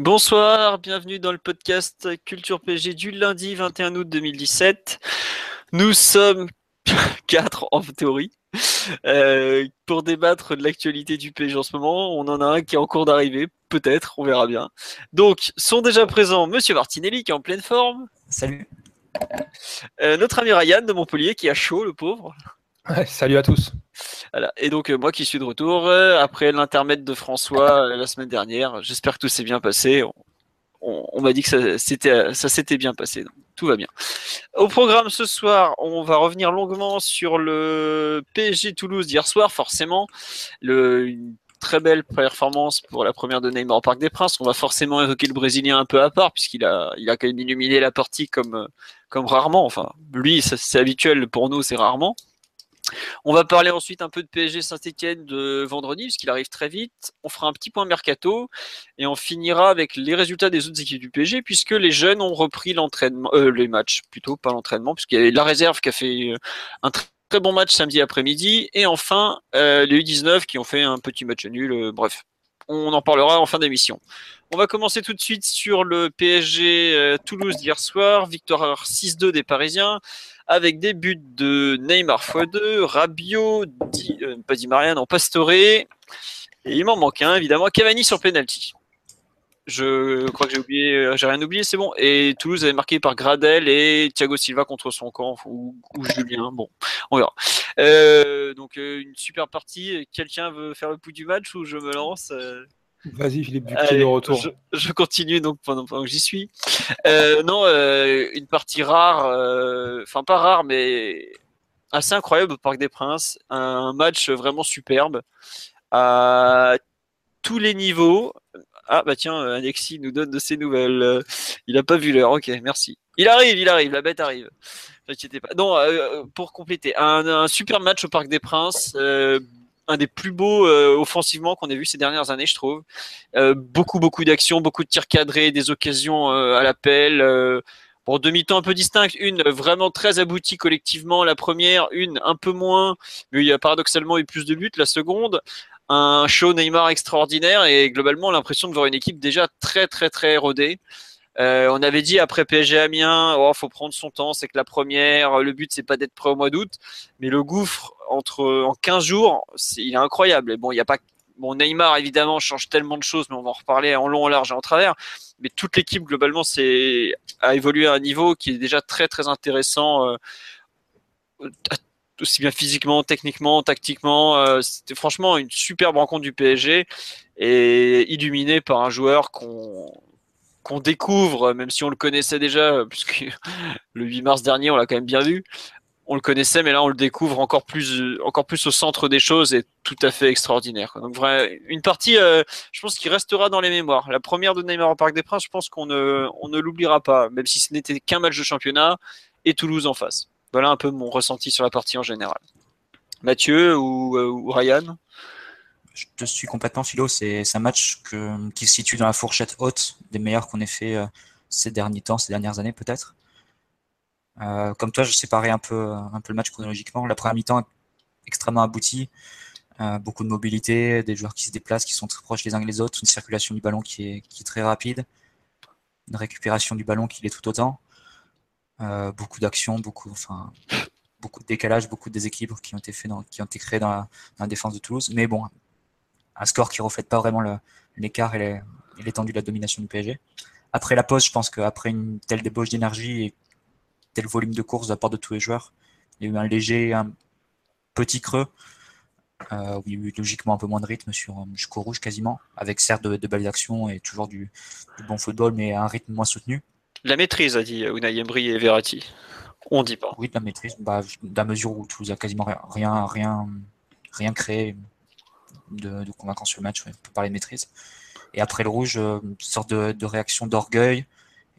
Bonsoir, bienvenue dans le podcast Culture PG du lundi 21 août 2017. Nous sommes quatre en théorie euh, pour débattre de l'actualité du PG en ce moment. On en a un qui est en cours d'arrivée, peut-être, on verra bien. Donc, sont déjà présents Monsieur Martinelli qui est en pleine forme. Salut. Euh, notre ami Ryan de Montpellier qui a chaud, le pauvre. Ouais, salut à tous. Voilà. Et donc euh, moi qui suis de retour euh, après l'intermède de François euh, la semaine dernière. J'espère que tout s'est bien passé. On, m'a dit que ça s'était bien passé. Donc, tout va bien. Au programme ce soir, on va revenir longuement sur le PSG Toulouse d'hier soir. Forcément, une très belle performance pour la première de Neymar au Parc des Princes. On va forcément évoquer le Brésilien un peu à part puisqu'il a quand même illuminé la partie comme comme rarement. Enfin, lui, c'est habituel pour nous, c'est rarement. On va parler ensuite un peu de PSG Saint-Etienne de vendredi, puisqu'il arrive très vite. On fera un petit point mercato et on finira avec les résultats des autres équipes du PSG, puisque les jeunes ont repris l'entraînement, euh, les matchs plutôt, pas l'entraînement, puisqu'il y avait la réserve qui a fait euh, un tr- très bon match samedi après-midi, et enfin euh, les U19 qui ont fait un petit match nul. bref, on en parlera en fin d'émission. On va commencer tout de suite sur le PSG euh, Toulouse d'hier soir, victoire 6-2 des Parisiens avec des buts de Neymar x2, Rabiot, Di, euh, pas Di Maria, non, Pastore, et il m'en manque un, évidemment, Cavani sur penalty. Je crois que j'ai oublié, euh, j'ai rien oublié, c'est bon. Et Toulouse avait marqué par Gradel et Thiago Silva contre son camp, ou, Julien, bon, on verra. Donc une super partie. Quelqu'un veut faire le pouls du match ou je me lance Vas-y Philippe, es Allez, de retour. Je, je continue donc pendant, pendant que j'y suis. Euh, non, euh, une partie rare, euh, enfin pas rare, mais assez incroyable au Parc des Princes. Un match vraiment superbe à tous les niveaux. Ah bah tiens, Alexis nous donne de ses nouvelles. Il a pas vu l'heure. Ok, merci. Il arrive, il arrive. La bête arrive. N'inquiétez pas. Non, pour compléter, un, un super match au Parc des Princes. Un des plus beaux euh, offensivement qu'on ait vu ces dernières années, je trouve. Euh, beaucoup, beaucoup d'actions, beaucoup de tirs cadrés, des occasions euh, à l'appel. Euh, bon, demi-temps un peu distinctes. Une vraiment très aboutie collectivement, la première. Une un peu moins, mais il y a paradoxalement eu plus de buts. La seconde, un show Neymar extraordinaire et globalement l'impression de voir une équipe déjà très, très, très rodée. Euh, on avait dit après PSG Amiens, oh, faut prendre son temps, c'est que la première, le but c'est pas d'être prêt au mois d'août, mais le gouffre entre en 15 jours, il est incroyable. Et bon, il y a pas bon Neymar évidemment change tellement de choses, mais on va en reparler en long, en large et en travers. Mais toute l'équipe globalement a évolué à un niveau qui est déjà très très intéressant, euh, aussi bien physiquement, techniquement, tactiquement. Euh, c'était franchement une superbe rencontre du PSG et illuminé par un joueur qu'on qu'on découvre, même si on le connaissait déjà, puisque le 8 mars dernier, on l'a quand même bien vu. On le connaissait, mais là, on le découvre encore plus, encore plus au centre des choses et tout à fait extraordinaire. Donc, une partie, euh, je pense, qui restera dans les mémoires. La première de Neymar au Parc des Princes, je pense qu'on ne, on ne l'oubliera pas, même si ce n'était qu'un match de championnat et Toulouse en face. Voilà un peu mon ressenti sur la partie en général. Mathieu ou, euh, Ryan? Je te suis complètement, Philo. C'est un match qui se situe dans la fourchette haute des meilleurs qu'on ait fait euh, ces derniers temps, ces dernières années peut-être. Euh, comme toi, je séparais un peu, le match chronologiquement. La première mi-temps extrêmement aboutie, euh, beaucoup de mobilité, des joueurs qui se déplacent, qui sont très proches les uns les autres, une circulation du ballon qui est, est très rapide, une récupération du ballon qui l'est tout autant, euh, beaucoup d'actions, beaucoup, de décalage, beaucoup de déséquilibres qui ont été créés dans la, dans la défense de Toulouse. Mais bon, un score qui reflète pas vraiment l'écart et l'étendue de la domination du PSG. Après la pause, je pense qu'après une telle débauche d'énergie et tel volume de course de la part de tous les joueurs, il y a eu un léger, un petit creux. Euh, où il y a eu logiquement un peu moins de rythme sur euh, jusqu'au rouge quasiment, avec certes de, de belles actions et toujours du, du bon football, mais un rythme moins soutenu. La maîtrise, a dit Unai Emery et Verratti. On dit pas. Oui, de la maîtrise, bah, de la mesure où Toulouse a quasiment rien, rien, rien, créé, de, convaincant sur le match, on peut parler de maîtrise. Et après le rouge, une sorte de, réaction d'orgueil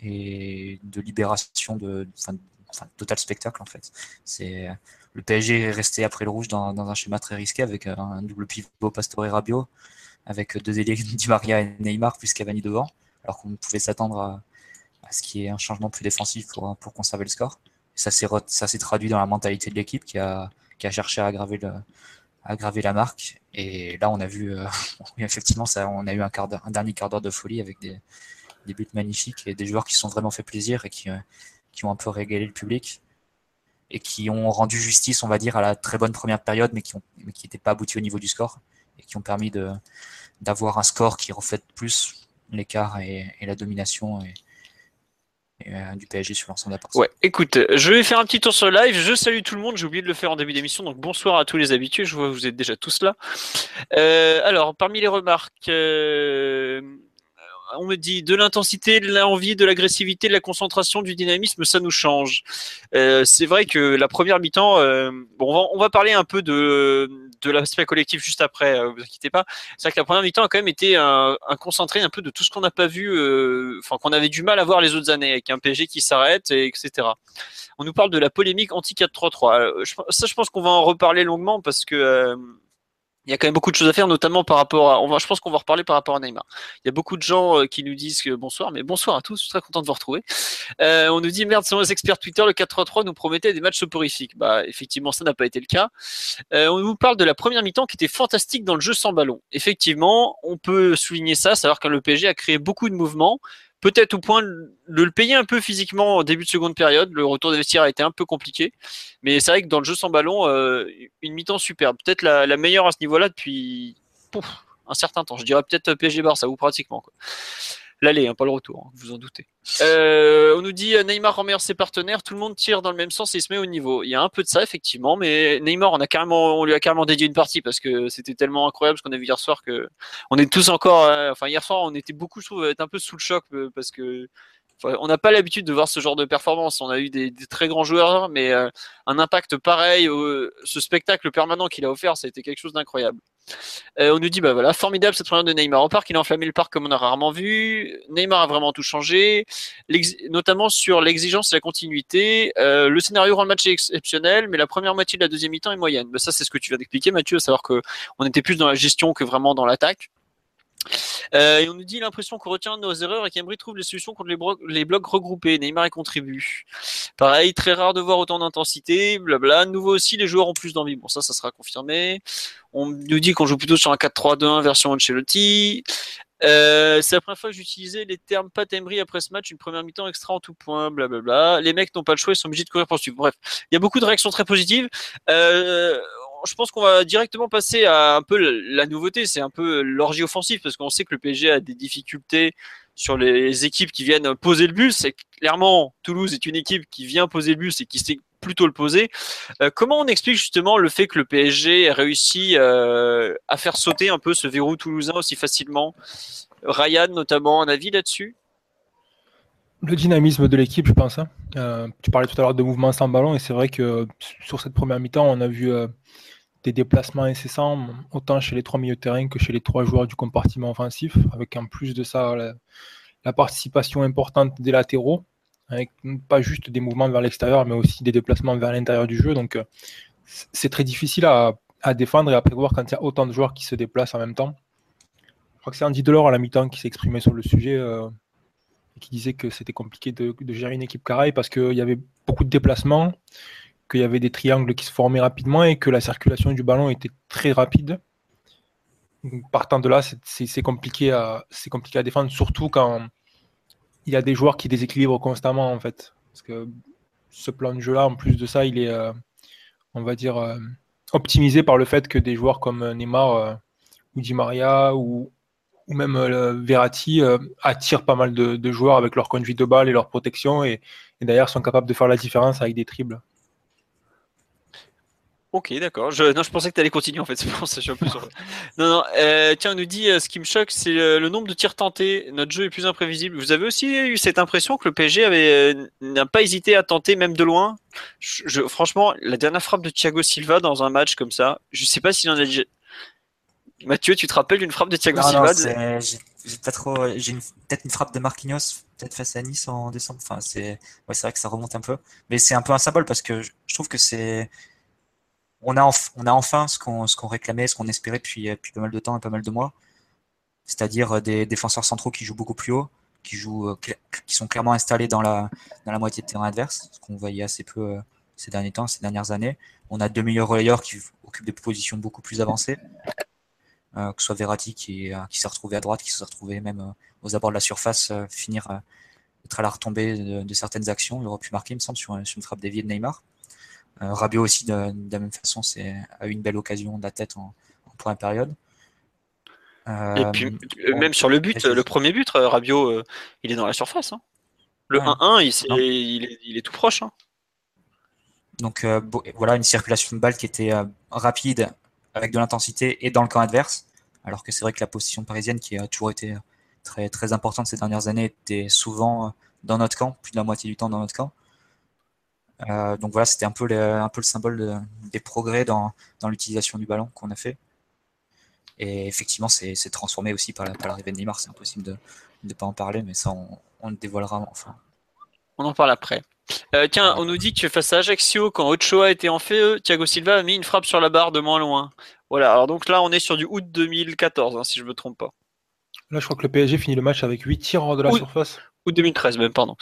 et de libération de, total spectacle en fait. C'est le PSG est resté après le rouge dans, un schéma très risqué avec un double pivot Pastore et Rabiot, avec deux ailiers Di Maria et Neymar plus Cavani devant, alors qu'on pouvait s'attendre à, ce qu'il y ait un changement plus défensif pour, pour conserver le score. ça s'est traduit dans la mentalité de l'équipe qui a, qui a cherché à aggraver, le, à aggraver la marque. Et là, on a vu, euh, effectivement, ça, on a eu un, quart un dernier quart d'heure de folie avec des, des buts magnifiques et des joueurs qui sont vraiment fait plaisir et qui, euh, qui ont un peu régalé le public et qui ont rendu justice, on va dire, à la très bonne première période, mais qui n'étaient pas aboutis au niveau du score et qui ont permis d'avoir un score qui reflète plus l'écart et, la domination et, euh, du PSG sur l'ensemble de la partie. Ouais, écoute, je vais faire un petit tour sur le live. Je salue tout le monde. J'ai oublié de le faire en début d'émission, donc bonsoir à tous les habitués. Je vois que vous êtes déjà tous là. Euh, alors, parmi les remarques, on me dit de l'intensité, de l'envie, de l'agressivité, de la concentration, du dynamisme, ça nous change. Euh, c'est vrai que la première mi-temps, euh, bon, on va, parler un peu de, de l'aspect collectif juste après, euh, vous inquiétez pas. C'est vrai que la première mi-temps a quand même été un, concentré un peu de tout ce qu'on n'a pas vu, enfin qu'on avait du mal à voir les autres années, avec un PSG qui s'arrête, etc. On nous parle de la polémique anti 4-3-3. Ça, je pense qu'on va en reparler longuement parce que il y a quand même beaucoup de choses à faire, notamment par rapport à. On va, je pense qu'on va reparler par rapport à Neymar. Il y a beaucoup de gens euh, qui nous disent que bonsoir, mais bonsoir à tous. Je suis très content de vous retrouver. Euh, on nous dit merde, selon les experts Twitter, le 4-3-3 nous promettait des matchs soporifiques. Bah, effectivement, ça n'a pas été le cas. Euh, on nous parle de la première mi-temps qui était fantastique dans le jeu sans ballon. Effectivement, on peut souligner ça, savoir que le PSG a créé beaucoup de mouvements peut-être au point de le payer un peu physiquement au début de seconde période. Le retour des vestiaires a été un peu compliqué. Mais c'est vrai que dans le jeu sans ballon, euh, une mi-temps superbe. Peut-être la, meilleure à ce niveau-là depuis un certain temps. Je dirais peut-être PSG Barça ou pratiquement. Quoi l'aller, hein, pas le retour, hein, vous en doutez. Euh, on nous dit euh, Neymar remercie ses partenaires, tout le monde tire dans le même sens et il se met au niveau. Il y a un peu de ça effectivement, mais Neymar, on a carrément, on lui a carrément dédié une partie parce que c'était tellement incroyable ce qu'on a vu hier soir que on est tous encore, euh, enfin hier soir on était beaucoup, je trouve, un peu sous le choc parce que on n'a pas l'habitude de voir ce genre de performance. On a eu des, très grands joueurs, mais un impact pareil, ce spectacle permanent qu'il a offert, ça a été quelque chose d'incroyable. Euh, on nous dit, bah voilà, formidable cette première de Neymar au parc. Il a enflammé le parc comme on a rarement vu. Neymar a vraiment tout changé, notamment sur l'exigence et la continuité. Euh, le scénario rend le match exceptionnel, mais la première moitié de la deuxième mi-temps est moyenne. Bah, ça, c'est ce que tu viens d'expliquer, Mathieu, à savoir qu'on était plus dans la gestion que vraiment dans l'attaque. Euh, et on nous dit l'impression qu'on retient nos erreurs et qu'Emery trouve les solutions contre les, blocs regroupés. Neymar y contribue. Pareil, très rare de voir autant d'intensité, blabla. Nouveau aussi, les joueurs ont plus d'envie. Bon, ça, ça sera confirmé. On nous dit qu'on joue plutôt sur un 4-3-2-1 version Ancelotti. Euh, c'est la première fois que j'utilisais les termes Pat Emery après ce match, une première mi-temps extra en tout point, blablabla. Les mecs n'ont pas le choix, ils sont obligés de courir pour suivre. Bref, il y a beaucoup de réactions très positives. Euh, je pense qu'on va directement passer à un peu la nouveauté, c'est un peu l'orgie offensive parce qu'on sait que le PSG a des difficultés sur les équipes qui viennent poser le bus. C'est clairement Toulouse est une équipe qui vient poser le bus et qui sait plutôt le poser. Euh, comment on explique justement le fait que le PSG ait réussi euh, à faire sauter un peu ce verrou toulousain aussi facilement? Ryan notamment, un avis là-dessus? Le dynamisme de l'équipe, je pense. Hein. Euh, tu parlais tout à l'heure de mouvement sans ballon, et c'est vrai que sur cette première mi-temps, on a vu des déplacements incessants, autant chez les trois milieux de terrain que chez les trois joueurs du compartiment offensif, avec en plus de ça la, participation importante des latéraux, avec pas juste des mouvements vers l'extérieur, mais aussi des déplacements vers l'intérieur du jeu. Donc euh, c'est très difficile à, défendre et à prévoir quand il y a autant de joueurs qui se déplacent en même temps. Je crois que c'est Andy Delors à la mi-temps qui s'est exprimé sur le sujet euh, qui disait que c'était compliqué de, gérer une équipe carrée parce qu'il y avait beaucoup de déplacements qu'il y avait des triangles qui se formaient rapidement et que la circulation du ballon était très rapide. partant de là, c'est compliqué, à, compliqué à défendre, surtout quand il y a des joueurs qui déséquilibrent constamment, en fait. Parce que ce plan de jeu-là, en plus de ça, il est, euh, on va dire, euh, optimisé par le fait que des joueurs comme Neymar euh, ou Di Maria ou, ou même Verratti attirent pas mal de, joueurs avec leur conduite de balle et leur protection et, d'ailleurs sont capables de faire la différence avec des triples. Ok, d'accord. Je, non, je pensais que tu allais continuer en fait. Non, non. Euh, tiens, on nous dit euh, ce qui me choque, c'est le, nombre de tirs tentés. Notre jeu est plus imprévisible. Vous avez aussi eu cette impression que le PSG euh, n'a pas hésité à tenter même de loin? Je, franchement, la dernière frappe de Thiago Silva dans un match comme ça, je sais pas s'il en a déjà. Mathieu, tu te rappelles d'une frappe de Thiago Non, Silva j'ai peut-être une frappe de Marquinhos, peut-être face à Nice en décembre. Enfin, c'est ouais, vrai que ça remonte un peu, mais c'est un peu un symbole parce que je, je trouve que c'est on a enf- on a enfin ce qu'on réclamait, ce qu'on espérait depuis depuis pas mal de temps et pas mal de mois, c'est-à-dire euh, des défenseurs centraux qui jouent beaucoup plus haut, qui jouent euh, qui sont clairement installés dans la dans la moitié de terrain adverse, ce qu'on voyait assez peu euh, ces derniers temps, ces dernières années. On a deux meilleurs relayeurs qui occupent des positions beaucoup plus avancées que ce soit Verratti qui, euh, qui s'est retrouvé à droite, qui s'est retrouvé même euh, aux abords de la surface, euh, finir euh, être à la retombée de, de certaines actions. Il aurait pu marquer, il me semble, sur, sur une frappe déviée de Neymar. Euh, Rabiot aussi, de, de la même façon, c'est, a eu une belle occasion de la tête en, en première période. Euh, Et puis, euh, même sur le but, le premier but, euh, Rabiot, euh, il est dans la surface. hein. Le Ouais. 1-1, il, est, il est tout proche. hein. Donc euh, voilà, une circulation de balle qui était euh, rapide, avec de l'intensité et dans le camp adverse. Alors que c'est vrai que la position parisienne, qui a toujours été très, très importante ces dernières années, était souvent dans notre camp, plus de la moitié du temps dans notre camp. Euh, donc voilà, c'était un peu le, un peu le symbole de- des progrès dans, dans l'utilisation du ballon qu'on a fait. Et effectivement, c'est transformé aussi par la- l'arrivée de Neymar. C'est impossible de ne pas en parler, mais ça, on, on le dévoilera enfin. On en parle après. Euh, tiens, on nous dit que face à Ajaccio, quand Ochoa était en feu, Thiago Silva a mis une frappe sur la barre de moins loin. Voilà, alors donc là, on est sur du août 2014, hein, si je me trompe pas. Là, je crois que le PSG finit le match avec 8 tirs hors de la Oui. surface. Août 2013 même, pardon.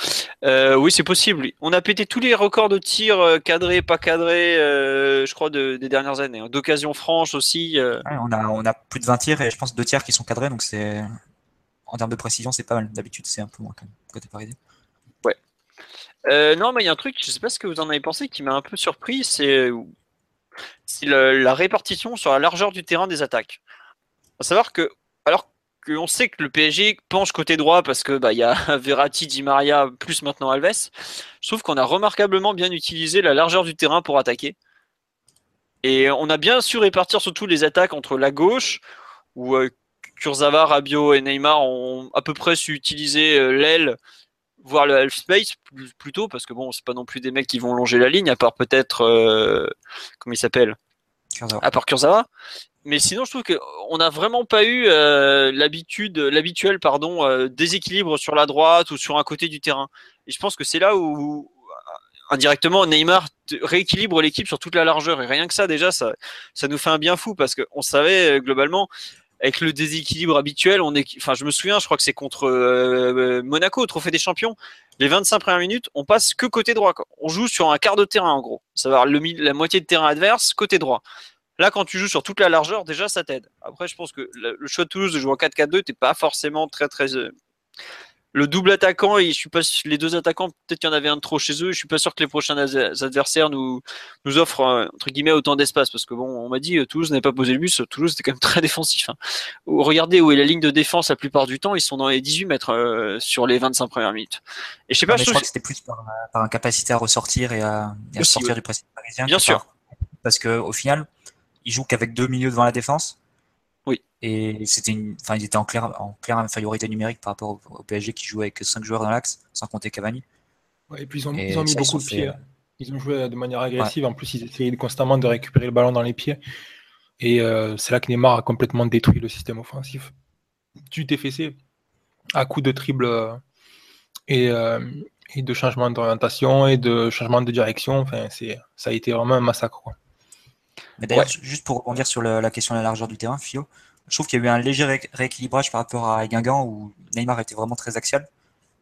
Euh, oui, c'est possible. On a pété tous les records de tirs euh, cadrés, pas cadrés, euh, je crois, de- des dernières années. hein. D'occasions franches aussi. euh. Ouais, on, a, on a plus de 20 tirs et je pense deux tiers qui sont cadrés, donc c'est en termes de précision, c'est pas mal. D'habitude, c'est un peu moins quand même, côté parisien. Euh, non, mais il y a un truc, je sais pas ce que vous en avez pensé, qui m'a un peu surpris, c'est c'est la, répartition sur la largeur du terrain des attaques. À savoir que, alors qu'on sait que le PSG penche côté droit parce que bah y a Verratti, Di Maria, plus maintenant Alves, je trouve qu'on a remarquablement bien utilisé la largeur du terrain pour attaquer. Et on a bien su répartir surtout les attaques entre la gauche, où euh, Kurzawa, et Neymar ont à peu près su utiliser euh, l'aile voir le half space plutôt parce que bon c'est pas non plus des mecs qui vont longer la ligne à part peut-être euh, comment il s'appelle? À part Kurzawa. Mais sinon je trouve que on n'a vraiment pas eu euh, l'habitude l'habituel pardon euh, déséquilibre sur la droite ou sur un côté du terrain. Et je pense que c'est là où indirectement Neymar rééquilibre l'équipe sur toute la largeur. Et rien que ça déjà ça ça nous fait un bien fou parce qu'on savait euh, globalement avec le déséquilibre habituel, je me souviens, je crois que c'est contre euh, Monaco au Trophée des Champions. Les 25 premières minutes, on passe que côté droit. On joue sur un quart de terrain en gros, savoir le la moitié de terrain adverse côté droit. Là, quand tu joues sur toute la largeur, déjà ça t'aide. Après, je pense que le, choix de Toulouse de jouer en 4-4-2, t'es pas forcément très très. Le double attaquant et je suis pas les deux attaquants, peut-être qu'il y en avait un de trop chez eux. Je suis pas sûr que les prochains adversaires nous nous offrent euh, entre guillemets autant d'espace parce que bon, on m'a dit euh, Toulouse n'avait pas posé le bus. Toulouse était quand même très défensif. hein. Regardez où est la ligne de défense la plupart du temps, ils sont dans les 18 mètres euh, sur les 25 premières minutes. Et je sais pas, mais je je trouve crois que c'était plus par, par incapacité à ressortir et à, et à sortir ouais. du pressing parisien. Bien sûr. par- Parce que au final, ils jouent qu'avec deux milieux devant la défense. Oui. Et c'était une, enfin, ils étaient en claire, en claire infériorité numérique par rapport au, au PSG qui jouait avec cinq joueurs dans l'axe, sans compter Cavani. Ouais, et puis ils ont, Et ils ont mis ça, beaucoup de pieds. euh, hein. Ils ont joué de manière agressive. En plus, ils essayaient constamment de récupérer le ballon dans les pieds. Et euh, c'est là que Neymar a complètement détruit le système offensif du TFC à coup de triple euh, et, euh, et de changement d'orientation et de changement de direction. Enfin, c'est, ça a été vraiment un massacre. Quoi. Mais d'ailleurs, Ouais. juste pour rebondir sur la question de la largeur du terrain, Fio, je trouve qu'il y a eu un léger ré- rééquilibrage par rapport à Guingamp où Neymar était vraiment très axial.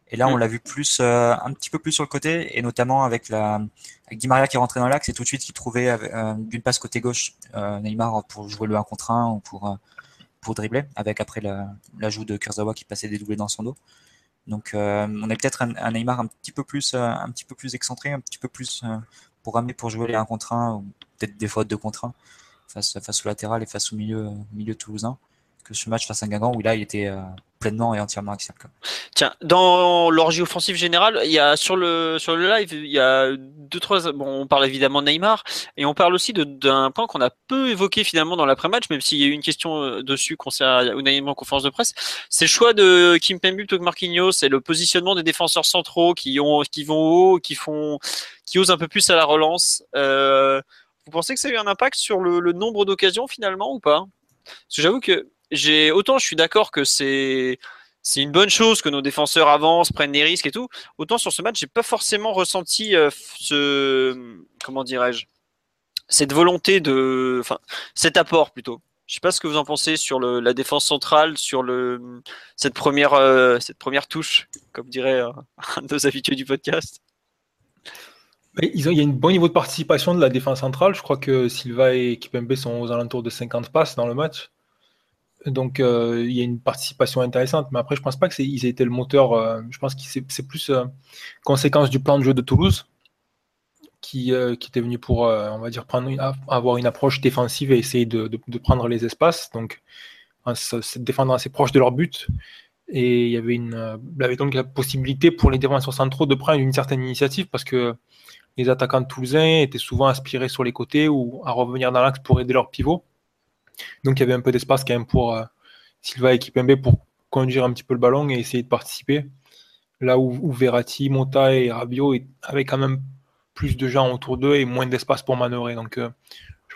Et là, on Mm. l'a vu plus, euh, un petit peu plus sur le côté, et notamment avec la, avec Di Maria qui est rentré dans l'axe et tout de suite qui trouvait euh, d'une passe côté gauche euh, Neymar pour jouer le 1 contre 1 ou pour, pour dribbler, avec après la- l'ajout de Kurzawa qui passait des doublés dans son dos. Donc, on est peut-être un, un Neymar un petit peu plus, un petit peu plus excentré, un petit peu plus euh, pour ramener pour jouer les 1 contre 1 ou peut-être des fois 2 contre 1 face, face au latéral et face au milieu, milieu toulousain que ce match face à Guingamp où là il était euh, pleinement et entièrement quoi. Tiens, dans l'orgie offensive générale, il y a sur le sur le live, il y a deux trois. Bon, on parle évidemment de Neymar et on parle aussi d'un point qu'on a peu évoqué finalement dans l'après-match, même s'il y a eu une question euh, dessus concernant unanimement en conférence de presse. C'est le choix de Kim Pembe plutôt que Marquinhos, c'est le positionnement des défenseurs centraux qui ont qui vont haut, qui font qui osent un peu plus à la relance. Euh, vous pensez que ça a eu un impact sur le, le nombre d'occasions finalement ou pas? Parce que j'avoue que autant je suis d'accord que c'est une bonne chose que nos défenseurs avancent, prennent des risques et tout. Autant sur ce match, j'ai pas forcément ressenti euh, ce comment dirais-je cette volonté de, enfin cet apport plutôt. Je sais pas ce que vous en pensez sur la défense centrale, sur cette première euh, cette première touche, comme dirait de nos habitués du podcast. il y a un bon niveau de participation de la défense centrale. Je crois que Silva et Kipembe sont aux alentours de 50 passes dans le match. Donc euh, il y a une participation intéressante, mais après je pense pas que ils aient été le moteur. Euh, je pense que c'est plus euh, conséquence du plan de jeu de Toulouse qui, était venu pour, on va dire, avoir une approche défensive et essayer de, prendre les espaces. Donc se défendre assez proche de leur but. Et il y avait, une, il y avait donc la possibilité pour les défenseurs centraux de prendre une certaine initiative parce que les attaquants toulousains étaient souvent aspirés sur les côtés ou à revenir dans l'axe pour aider leur pivot. Donc il y avait un peu d'espace quand même pour euh, Silva et Kipembe pour conduire un petit peu le ballon et essayer de participer. Là où, Verratti, Mota et Rabiot avaient quand même plus de gens autour d'eux et moins d'espace pour manœuvrer. Donc euh,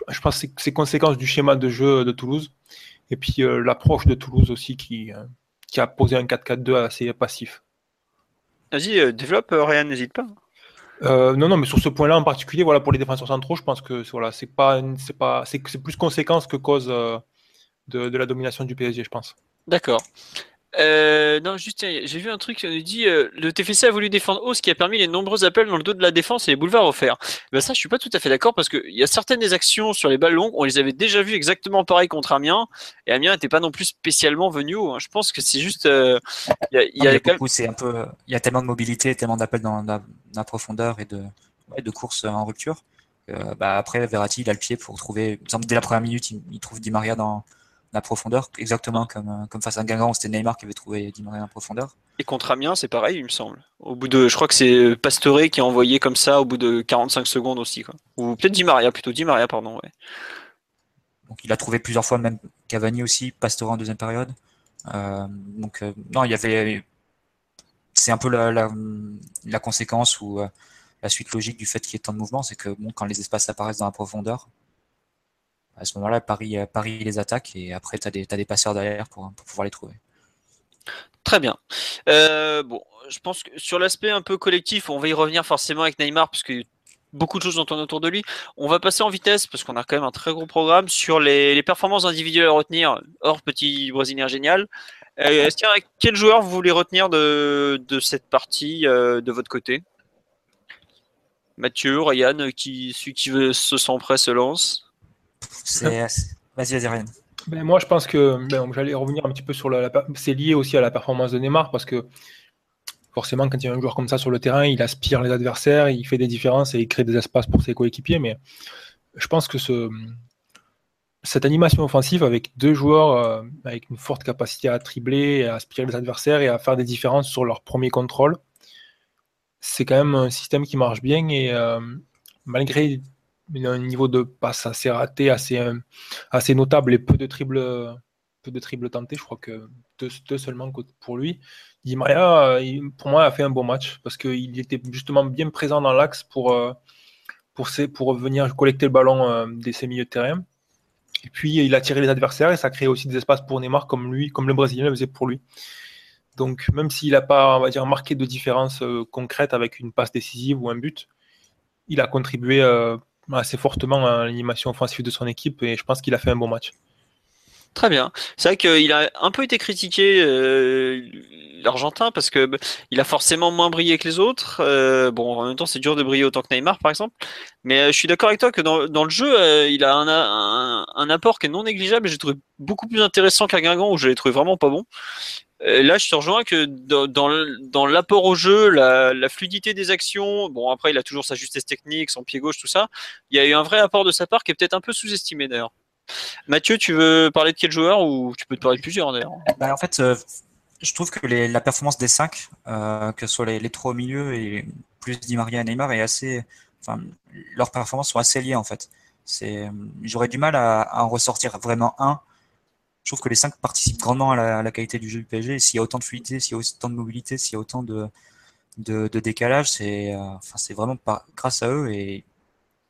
je pense que c'est conséquence du schéma de jeu de Toulouse. Et puis euh, l'approche de Toulouse aussi qui, qui a posé un 4-4-2 assez passif. Vas-y, développe, Ryan, n'hésite pas. Euh, non, non, mais sur ce point-là en particulier, voilà, pour les défenseurs centraux, je pense que voilà, c'est pas, c'est plus conséquence que cause euh, de, la domination du PSG, je pense. D'accord. Euh, non, juste, j'ai vu un truc qui nous dit euh, le TFC a voulu défendre haut, ce qui a permis les nombreux appels dans le dos de la défense et les boulevards offerts. Ben ça, je suis pas tout à fait d'accord parce qu'il y a certaines des actions sur les balles longues, on les avait déjà vues exactement pareil contre Amiens et Amiens n'était pas non plus spécialement venu haut. Hein. Je pense que c'est juste. Euh, il y a, un peu, il y a tellement de mobilité, tellement d'appels dans, la profondeur et de, ouais, de courses en rupture. bah après, Verratti, il a le pied pour trouver. Dès la première minute, il, il trouve Di Maria dans la profondeur, exactement comme, euh, comme face à Guingamp, c'était Neymar qui avait trouvé Di Maria en profondeur. Et contre Amiens, c'est pareil, il me semble. Au bout de, je crois que c'est Pastore qui a envoyé comme ça au bout de 45 secondes aussi, quoi. Ou peut-être Di Maria, plutôt Di Maria, pardon, ouais. Donc il a trouvé plusieurs fois, même Cavani aussi, Pastore en deuxième période. Euh, donc euh, non, il y avait, c'est un peu la, la, conséquence ou la suite logique du fait qu'il y ait tant de mouvements, c'est que bon, quand les espaces apparaissent dans la profondeur, à ce moment-là, Paris, euh, les attaque et après, tu as, des passeurs derrière pour, pouvoir les trouver. Très bien. Euh, bon, je pense que sur l'aspect un peu collectif, on va y revenir forcément avec Neymar parce que beaucoup de choses autour de lui. On va passer en vitesse parce qu'on a quand même un très gros programme sur les, performances individuelles à retenir, hors petit Brésilien génial. Euh, a quel joueur vous voulez retenir de, cette partie de votre côté? Mathieu, Ryan, qui, celui qui veut, se sent prêt se lance c'est... Vas-y, vas-y, Ben, moi, je pense que ben, j'allais revenir un petit peu sur la, C'est lié aussi à la performance de Neymar parce que forcément, quand il y a un joueur comme ça sur le terrain, il aspire les adversaires, il fait des différences et il crée des espaces pour ses coéquipiers. Mais je pense que ce, cette animation offensive avec deux joueurs euh, avec une forte capacité à tribler, à aspirer les adversaires et à faire des différences sur leur premier contrôle, c'est quand même un système qui marche bien et euh, malgré il a un niveau de passe assez raté, assez, euh, assez notable et peu de triple peu de triple tentés. Je crois que deux, seulement pour lui. Di Maria, euh, pour moi, a fait un bon match parce qu'il était justement bien présent dans l'axe pour, euh, pour, pour venir collecter le ballon des ses milieux de terrain. Et puis, il a tiré les adversaires et ça crée aussi des espaces pour Neymar comme lui, comme le Brésilien le faisait pour lui. Donc, même s'il n'a pas, on va dire, marqué de différence concrète avec une passe décisive ou un but, il a contribué assez fortement à l'animation offensive de son équipe et je pense qu'il a fait un bon match. Très bien. C'est vrai qu'il a un peu été critiqué euh, l'Argentin parce que bah, il a forcément moins brillé que les autres. Euh, bon, en même temps, c'est dur de briller autant que Neymar, par exemple. Mais euh, je suis d'accord avec toi que dans, le jeu, il a un, un, un, apport qui est non négligeable. J'ai trouvé beaucoup plus intéressant qu'à Guingamp où je l'ai trouvé vraiment pas bon. Euh, là, je te rejoins que dans, l'apport au jeu, la, fluidité des actions, bon après il a toujours sa justesse technique, son pied gauche, tout ça. Il y a eu un vrai apport de sa part qui est peut-être un peu sous-estimé d'ailleurs. Mathieu, tu veux parler de quel joueur ou tu peux te parler de plusieurs d'ailleurs? Bah, En fait, euh, je trouve que la performance des cinq, euh, que ce soit les, les, trois au milieu et plus Di Maria et Neymar, est assez, enfin, leurs performances sont assez liées en fait. J'aurais du mal à, à en ressortir vraiment un je trouve que les cinq participent grandement à la, qualité du jeu du PSG. S'il y a autant de fluidité, s'il y a autant de mobilité, s'il y a autant de, décalage, c'est euh, vraiment grâce à eux et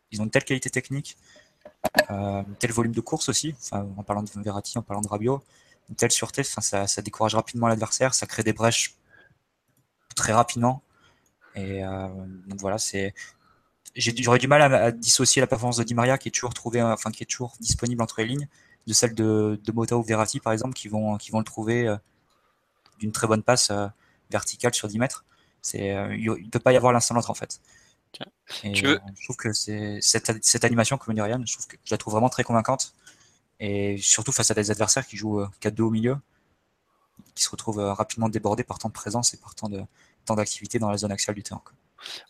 ils ont une telle qualité technique Euh, tel volume de course aussi, en parlant de Verratti, en parlant de Rabiot, une telle sûreté, ça, décourage rapidement l'adversaire, ça crée des brèches très rapidement. Et euh, voilà, j'aurais du mal à, dissocier la performance de Di Maria qui est toujours trouvé, enfin qui est toujours disponible entre les lignes, de celle de, de Mota ou Verratti par exemple, qui vont qui vont le trouver euh, d'une très bonne passe verticale sur 10 mètres. C'est, il ne peut pas y avoir l'un sans l'autre en fait. Euh, je trouve que c'est cette, cette, animation, comme dit Ryan, je trouve que je la trouve vraiment très convaincante. Et surtout face à des adversaires qui jouent 4-2 euh, au milieu, qui se retrouvent euh, rapidement débordés par temps de présence et par temps de temps d'activité dans la zone axiale du terrain.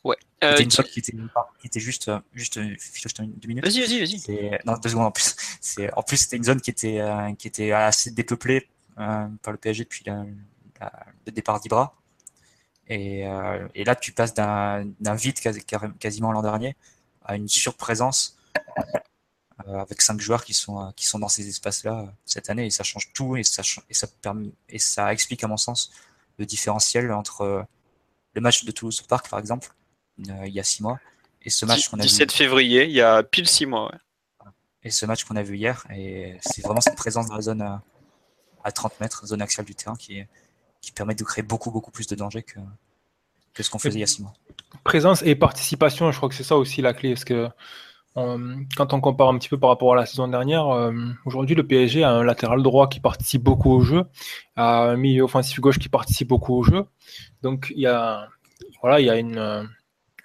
Ouais. c'était une zone qui était, qui était juste, juste deux minutes. Vas-y, vas-y, vas-y. Non, deux secondes en plus. C'est, en plus, c'était une zone qui était, qui était assez dépeuplée par le PSG depuis le départ d'Ibra. Euh, et, là, tu passes d'un vide quasiment l'an dernier à une surprésence euh, avec cinq joueurs qui sont, qui sont dans ces espaces-là euh, cette année. Et ça change tout et ça, et, ça permet, et ça explique, à mon sens, le différentiel entre le match de Toulouse Park, par exemple, il y a six mois, et ce match qu'on a 17 février, il y a pile six mois. Et ce match qu'on a vu hier, et c'est vraiment cette présence dans la zone à, 30 mètres, zone axiale du terrain, qui permet de créer beaucoup, beaucoup plus de danger que, que ce qu'on faisait il y a six mois. Présence et participation, je crois que c'est ça aussi la clé. Parce que quand on compare un petit peu par rapport à la saison dernière, euh, aujourd'hui le PSG a un latéral droit qui participe beaucoup au jeu, a un milieu offensif gauche qui participe beaucoup au jeu. Donc il y a, voilà, il y a une,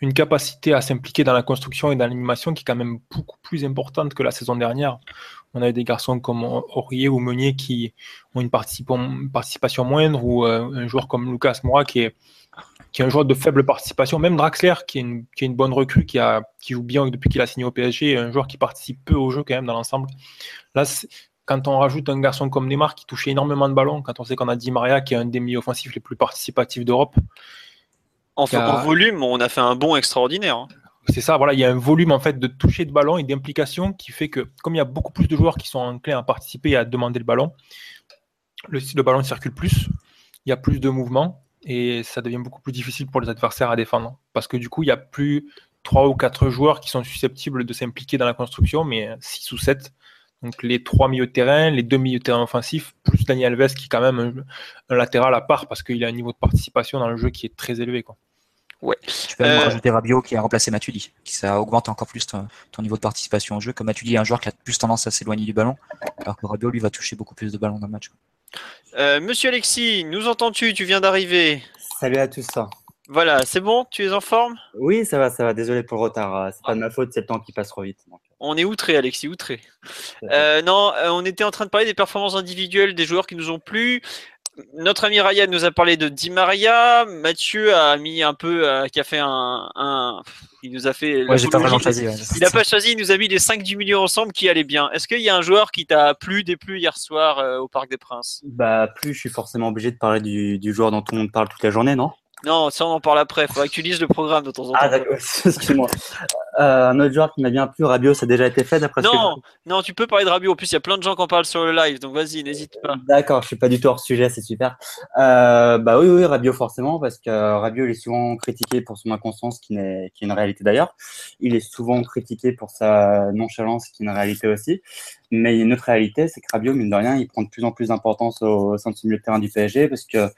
une capacité à s'impliquer dans la construction et dans l'animation qui est quand même beaucoup plus importante que la saison dernière. On a des garçons comme Aurier ou Meunier qui ont une participation moindre, ou euh, un joueur comme Lucas Moura qui est, qui est un joueur de faible participation. Même Draxler, qui est une, qui est une bonne recrue, qui, a, qui joue bien depuis qu'il a signé au PSG, un joueur qui participe peu au jeu quand même dans l'ensemble. Là, quand on rajoute un garçon comme Neymar qui touche énormément de ballons, quand on sait qu'on a Di Maria qui est un des milieux offensifs les plus participatifs d'Europe, en, volume, on a fait un bond extraordinaire. C'est ça, voilà, il y a un volume en fait de toucher de ballon et d'implication qui fait que, comme il y a beaucoup plus de joueurs qui sont enclins à participer et à demander le ballon, le, ballon circule plus, il y a plus de mouvement et ça devient beaucoup plus difficile pour les adversaires à défendre. Parce que du coup, il n'y a plus trois ou quatre joueurs qui sont susceptibles de s'impliquer dans la construction, mais six ou sept. Donc les trois milieux de terrain, les deux milieux de terrain offensifs, plus Daniel Alves qui est quand même un, latéral à part parce qu'il a un niveau de participation dans le jeu qui est très élevé. Ouais. Tu peux même euh, rajouter Rabiot qui a remplacé Matuidi, qui ça augmente encore plus ton, niveau de participation au jeu. Comme Matuidi est un joueur qui a plus tendance à s'éloigner du ballon, alors que Rabiot lui va toucher beaucoup plus de ballons dans le match. Euh, Monsieur Alexis, nous entends-tu? Tu viens d'arriver. Salut à tous. Voilà, c'est bon? Tu es en forme? Oui, ça va, ça va. Désolé pour le retard. Euh, c'est pas de ma faute, c'est le temps qui passe trop vite. On est outré, Alexis, outré. non, on était en train de parler des performances individuelles des joueurs qui nous ont plu notre ami Ryan nous a parlé de Di Maria. Mathieu a mis un peu, euh, qui a fait un, il nous a fait. Ouais, pas vraiment choisi. Il n'a pas choisi. Il nous a mis les 5 du milieu ensemble qui allaient bien. Est-ce qu'il y a un joueur qui t'a plu, déplu hier soir euh, au Parc des Princes? Bah plus, je suis forcément obligé de parler du, du joueur dont tout le monde parle toute la journée, non? Non, ça on en parle après. Il faudra que tu lises le programme de temps en ah, temps. Ah d'accord, excuse-moi. Euh, un autre joueur qui m'a bien plu, Rabiot, ça a déjà été fait d'après Non, non, tu peux parler de Rabiot. En plus, il y a plein de gens qui en parlent sur le live, donc vas-y, n'hésite pas. D'accord, je suis pas du tout hors sujet, c'est super. Euh, bah oui, oui, Rabiot forcément, parce que Rabiot il est souvent critiqué pour son inconscience, qui, est, qui est une réalité d'ailleurs. Il est souvent critiqué pour sa nonchalance, qui est une réalité aussi. Mais il y a une autre réalité, c'est que Rabiot, mine de rien, il prend de plus en plus d'importance au, au sein du milieu de terrain du PSG, parce que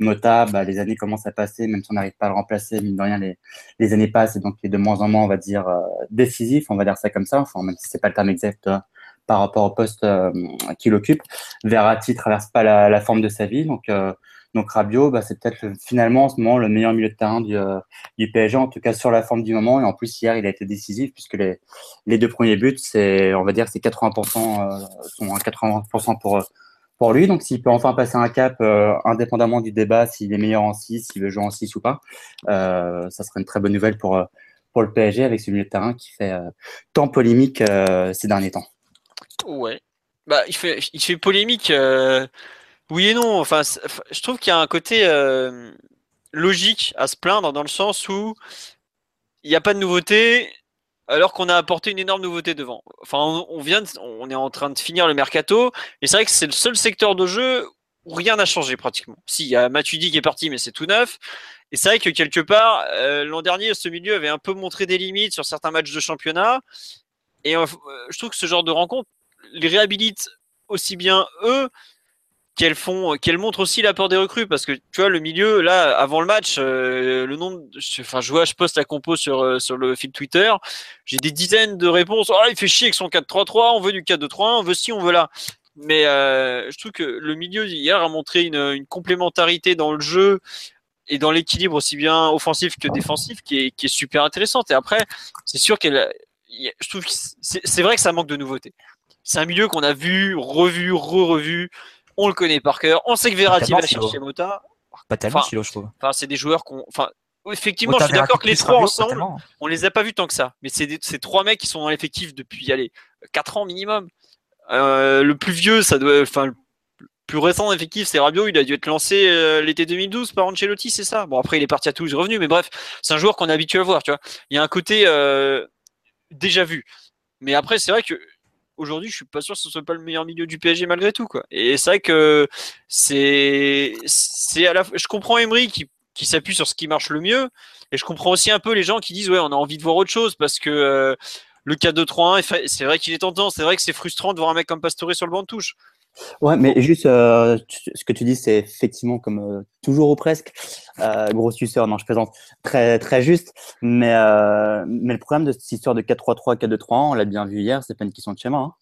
Mota, bah, les années commencent à passer, même si on n'arrive pas à le remplacer, mine de rien, les, les années passent et donc il est de moins en moins, on va dire, euh, décisif, on va dire ça comme ça, enfin, même si c'est pas le terme exact euh, par rapport au poste euh, qu'il occupe. Verratti traverse pas la, la, forme de sa vie, donc, donc Rabiot, bah, c'est peut-être finalement en ce moment le meilleur milieu de terrain du, du PSG, en tout cas sur la forme du moment, et en plus hier il a été décisif puisque les, les deux premiers buts, c'est, on va dire, c'est 80%, sont à 80% pour pour lui. Donc, s'il peut enfin passer un cap, euh, indépendamment du débat, s'il est meilleur en 6, s'il veut jouer en 6 ou pas, euh, ça serait une très bonne nouvelle pour, euh, pour le PSG avec ce milieu de terrain qui fait tant polémique ces derniers temps. Ouais. Bah, il fait, il fait polémique. oui et non. Enfin, je trouve qu'il y a un côté logique à se plaindre dans le sens où il n'y a pas de nouveauté alors qu'on a apporté une énorme nouveauté devant. Enfin, on, vient, on est en train de finir le mercato, et c'est vrai que c'est le seul secteur de jeu où rien n'a changé pratiquement. Si, il y a Matuidi qui est parti, mais c'est tout neuf. Et c'est vrai que quelque part, euh, l'an dernier, ce milieu avait un peu montré des limites sur certains matchs de championnat. Et je trouve que ce genre de rencontre les réhabilite aussi bien eux qu'elles font, montrent aussi l'apport des recrues parce que tu vois le milieu là avant le match, euh, le nombre, enfin je vois, je poste la compo sur euh, sur le fil Twitter, j'ai des dizaines de réponses. Oh, il fait chier avec son 4-3-3, on veut du 4-2-3, on veut ci, on veut là. Mais euh, je trouve que le milieu hier a montré une, complémentarité dans le jeu et dans l'équilibre aussi bien offensif que défensif qui est, super intéressante. Et après, c'est sûr qu'elle, je trouve c'est vrai que ça manque de nouveautés. C'est un milieu qu'on a vu, revu, re-revu on le connaît par cœur. On sait que Verratti va chercher Mota. Pas tellement, je trouve. Enfin, c'est des joueurs qu'on. Enfin, effectivement, je suis d'accord que les trois ensemble, on les a pas vus tant que ça. Mais c'est ces trois mecs qui sont dans l'effectif depuis allez, 4 ans minimum. Euh, le plus vieux, ça doit. Enfin, le plus récent dans l'effectif, c'est Rabiot. Il a dû être lancé euh, l'été 2012 par Ancelotti, c'est ça? Bon, après, il est parti à Toulouse, revenu. Mais bref, c'est un joueur qu'on est habitué à voir. Tu vois, il y a un côté euh, déjà vu. Mais après, c'est vrai que aujourd'hui, je suis pas sûr que ce soit pas le meilleur milieu du PSG malgré tout. Et c'est vrai que c'est, à la je comprends Emery qui, qui s'appuie sur ce qui marche le mieux, et je comprends aussi un peu les gens qui disent ouais, on a envie de voir autre chose parce que euh, le 4-2-3-1, c'est vrai qu'il est tentant, c'est vrai que c'est frustrant de voir un mec comme Pastore sur le banc de touche. Ouais, mais juste euh, ce que tu dis, c'est effectivement comme euh, toujours ou presque, euh, gros suceur, non, je présente très très juste. Mais euh, mais le problème de cette histoire de 4-3-3, 4-2-3, on l'a bien vu hier, c'est pas une question de schéma. Hein.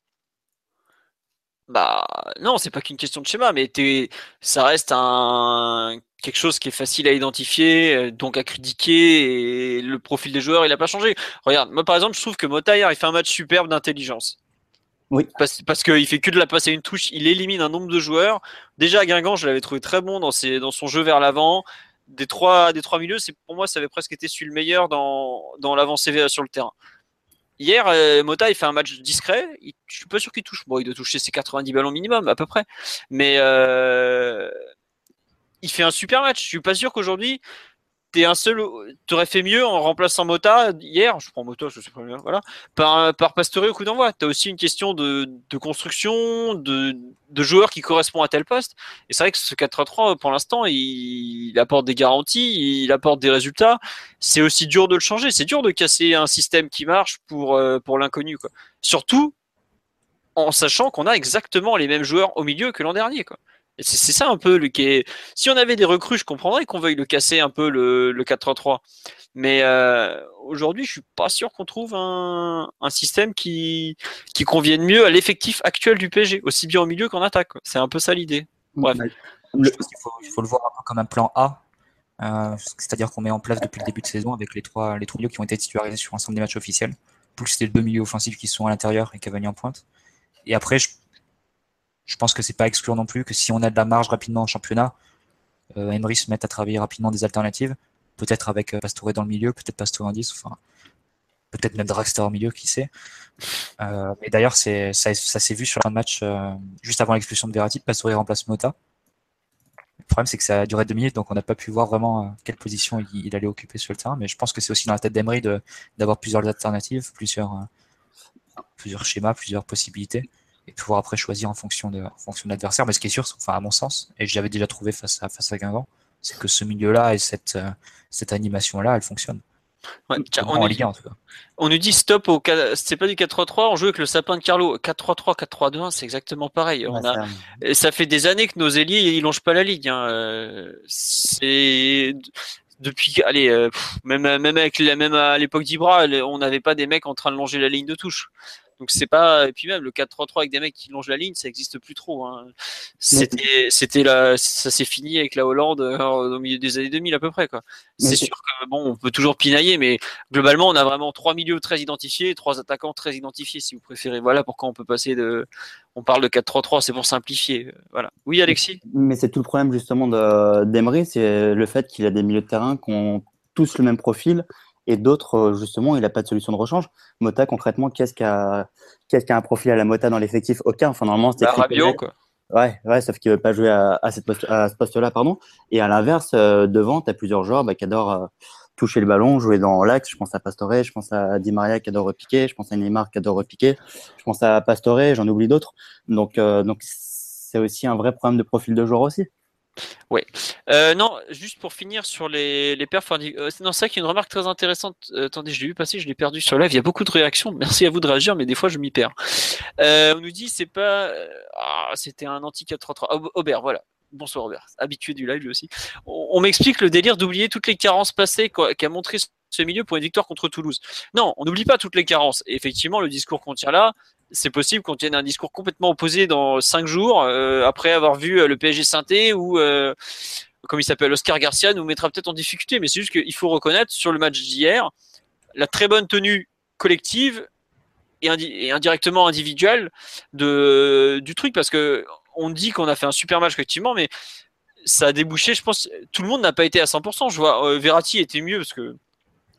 Bah non, c'est pas qu'une question de schéma, mais ça reste un quelque chose qui est facile à identifier, donc à critiquer. Et le profil des joueurs, il a pas changé. Regarde, moi par exemple, je trouve que Motaïr, il fait un match superbe d'intelligence. Oui. Parce, parce qu'il fait que de la passer une touche, il élimine un nombre de joueurs. Déjà, Guingamp, je l'avais trouvé très bon dans, ses, dans son jeu vers l'avant. Des trois, des trois milieux, pour moi, ça avait presque été celui le meilleur dans, dans l'avancée sur le terrain. Hier, euh, Mota, il fait un match discret. Il, je suis pas sûr qu'il touche. Bon, il doit toucher ses 90 ballons minimum, à peu près. Mais euh, il fait un super match. Je suis pas sûr qu'aujourd'hui, t'es un seul, t'aurais fait mieux en remplaçant Mota hier, je prends Mota, je sais pas voilà, par, par Pastore au coup d'envoi. T'as aussi une question de, construction, de, joueurs qui correspondent à tel poste. Et c'est vrai que ce 4-3, pour l'instant, il, il, apporte des garanties, il apporte des résultats. C'est aussi dur de le changer. C'est dur de casser un système qui marche pour, euh, pour l'inconnu, quoi. Surtout en sachant qu'on a exactement les mêmes joueurs au milieu que l'an dernier, quoi. C'est ça un peu le qui est... Si on avait des recrues, je comprendrais qu'on veuille le casser un peu le, le 4-3-3. Mais euh, aujourd'hui, je suis pas sûr qu'on trouve un, un, système qui, qui convienne mieux à l'effectif actuel du PSG, aussi bien au milieu qu'en attaque. C'est un peu ça l'idée. Bref. Je pense qu'il faut, il faut, le voir un peu comme un plan A. Euh, C'est-à-dire qu'on met en place depuis le début de saison avec les trois, les trois milieux qui ont été titularisés sur l'ensemble des matchs officiels, plus les deux milieux offensifs qui sont à l'intérieur et Cavani en pointe. Et après, je je pense que c'est pas exclure non plus que si on a de la marge rapidement en championnat, euh, Emery se mette à travailler rapidement des alternatives, peut-être avec euh, Pastore dans le milieu, peut-être Pastore en 10, enfin, peut-être même Draxler au milieu, qui sait. Euh, mais d'ailleurs, ça, s'est vu sur un match euh, juste avant l'expulsion de Verratti, Pastore remplace Mota. Le problème, c'est que ça a duré deux minutes, donc on n'a pas pu voir vraiment euh, quelle position il, allait occuper sur le terrain. Mais je pense que c'est aussi dans la tête d'Emery de, d'avoir plusieurs alternatives, plusieurs, euh, plusieurs schémas, plusieurs possibilités et pouvoir après choisir en fonction de, en fonction de l'adversaire. Mais ce qui est sûr, enfin à mon sens, et j'avais déjà trouvé face à face à Guingamp, c'est que ce milieu-là et cette euh, cette animation-là, elle fonctionne. Ouais, on, en Ligue 1, en tout cas. on nous dit stop au c'est pas du 4-3-3, on joue avec le sapin de Carlo 4-3-3, 4-3-2-1, c'est exactement pareil. Ouais, on a... ça... ça... fait des années que nos ailiers ils longent pas la ligue. Hein. C'est depuis allez euh, même même avec même à l'époque d'Ibra, on n'avait pas des mecs en train de longer la ligne de touche. Donc c'est pas et puis même le 4-3-3 avec des mecs qui longent la ligne, ça existe plus trop. Hein. C'était c'était là, ça s'est fini avec la Hollande euh, au milieu des années 2000 à peu près quoi. C'est sûr que bon, on peut toujours pinailler, mais globalement on a vraiment trois milieux très identifiés, trois attaquants très identifiés si vous préférez. Voilà pourquoi on peut passer de, on parle de 4-3-3, c'est pour simplifier. Voilà. Oui Alexis? Mais c'est tout le problème justement d'Emery, c'est le fait qu'il a des milieux de terrain qui ont tous le même profil et d'autres, euh, justement, il n'a pas de solution de rechange. Mota, concrètement, qu'est-ce qu'a qu'est-ce qu un profil à la Mota dans l'effectif? Aucun. Enfin, normalement, c'était. Bah, Rabiot, quoi. Ouais, ouais, sauf qu'il ne veut pas jouer à, à, cette poste, à ce poste-là, pardon. Et à l'inverse, euh, devant, tu as plusieurs joueurs bah, qui adorent euh, toucher le ballon, jouer dans l'axe. Je pense à Pastore, je pense à Di Maria qui adore repiquer, je pense à Neymar qui adore repiquer, je pense à Pastore, j'en oublie d'autres. Donc, euh, donc c'est aussi un vrai problème de profil de joueur aussi. Ouais. Euh, non, juste pour finir sur les, les perfs. Euh, non, c'est qu'il y a une remarque très intéressante. Euh, attendez, je l'ai vu passer, je l'ai perdu sur live. Il y a beaucoup de réactions. Merci à vous de réagir, mais des fois je m'y perds. on nous dit c'est pas. Ah, c'était un anti 433. Aubert, voilà. Bonsoir Aubert, habitué du live lui aussi. On, m'explique le délire d'oublier toutes les carences passées qu'a montré ce milieu pour une victoire contre Toulouse. Non, on n'oublie pas toutes les carences. effectivement, le discours qu'on tient là, c'est possible qu'on tienne un discours complètement opposé dans cinq jours, euh, après avoir vu euh, le PSG synthé ou, euh, comme il s'appelle, Oscar Garcia nous mettra peut-être en difficulté. Mais c'est juste qu'il faut reconnaître sur le match d'hier la très bonne tenue collective et, indirectement individuelle de, du truc, parce que on dit qu'on a fait un super match effectivement, mais ça a débouché. Je pense tout le monde n'a pas été à 100%. Je vois Verratti était mieux parce que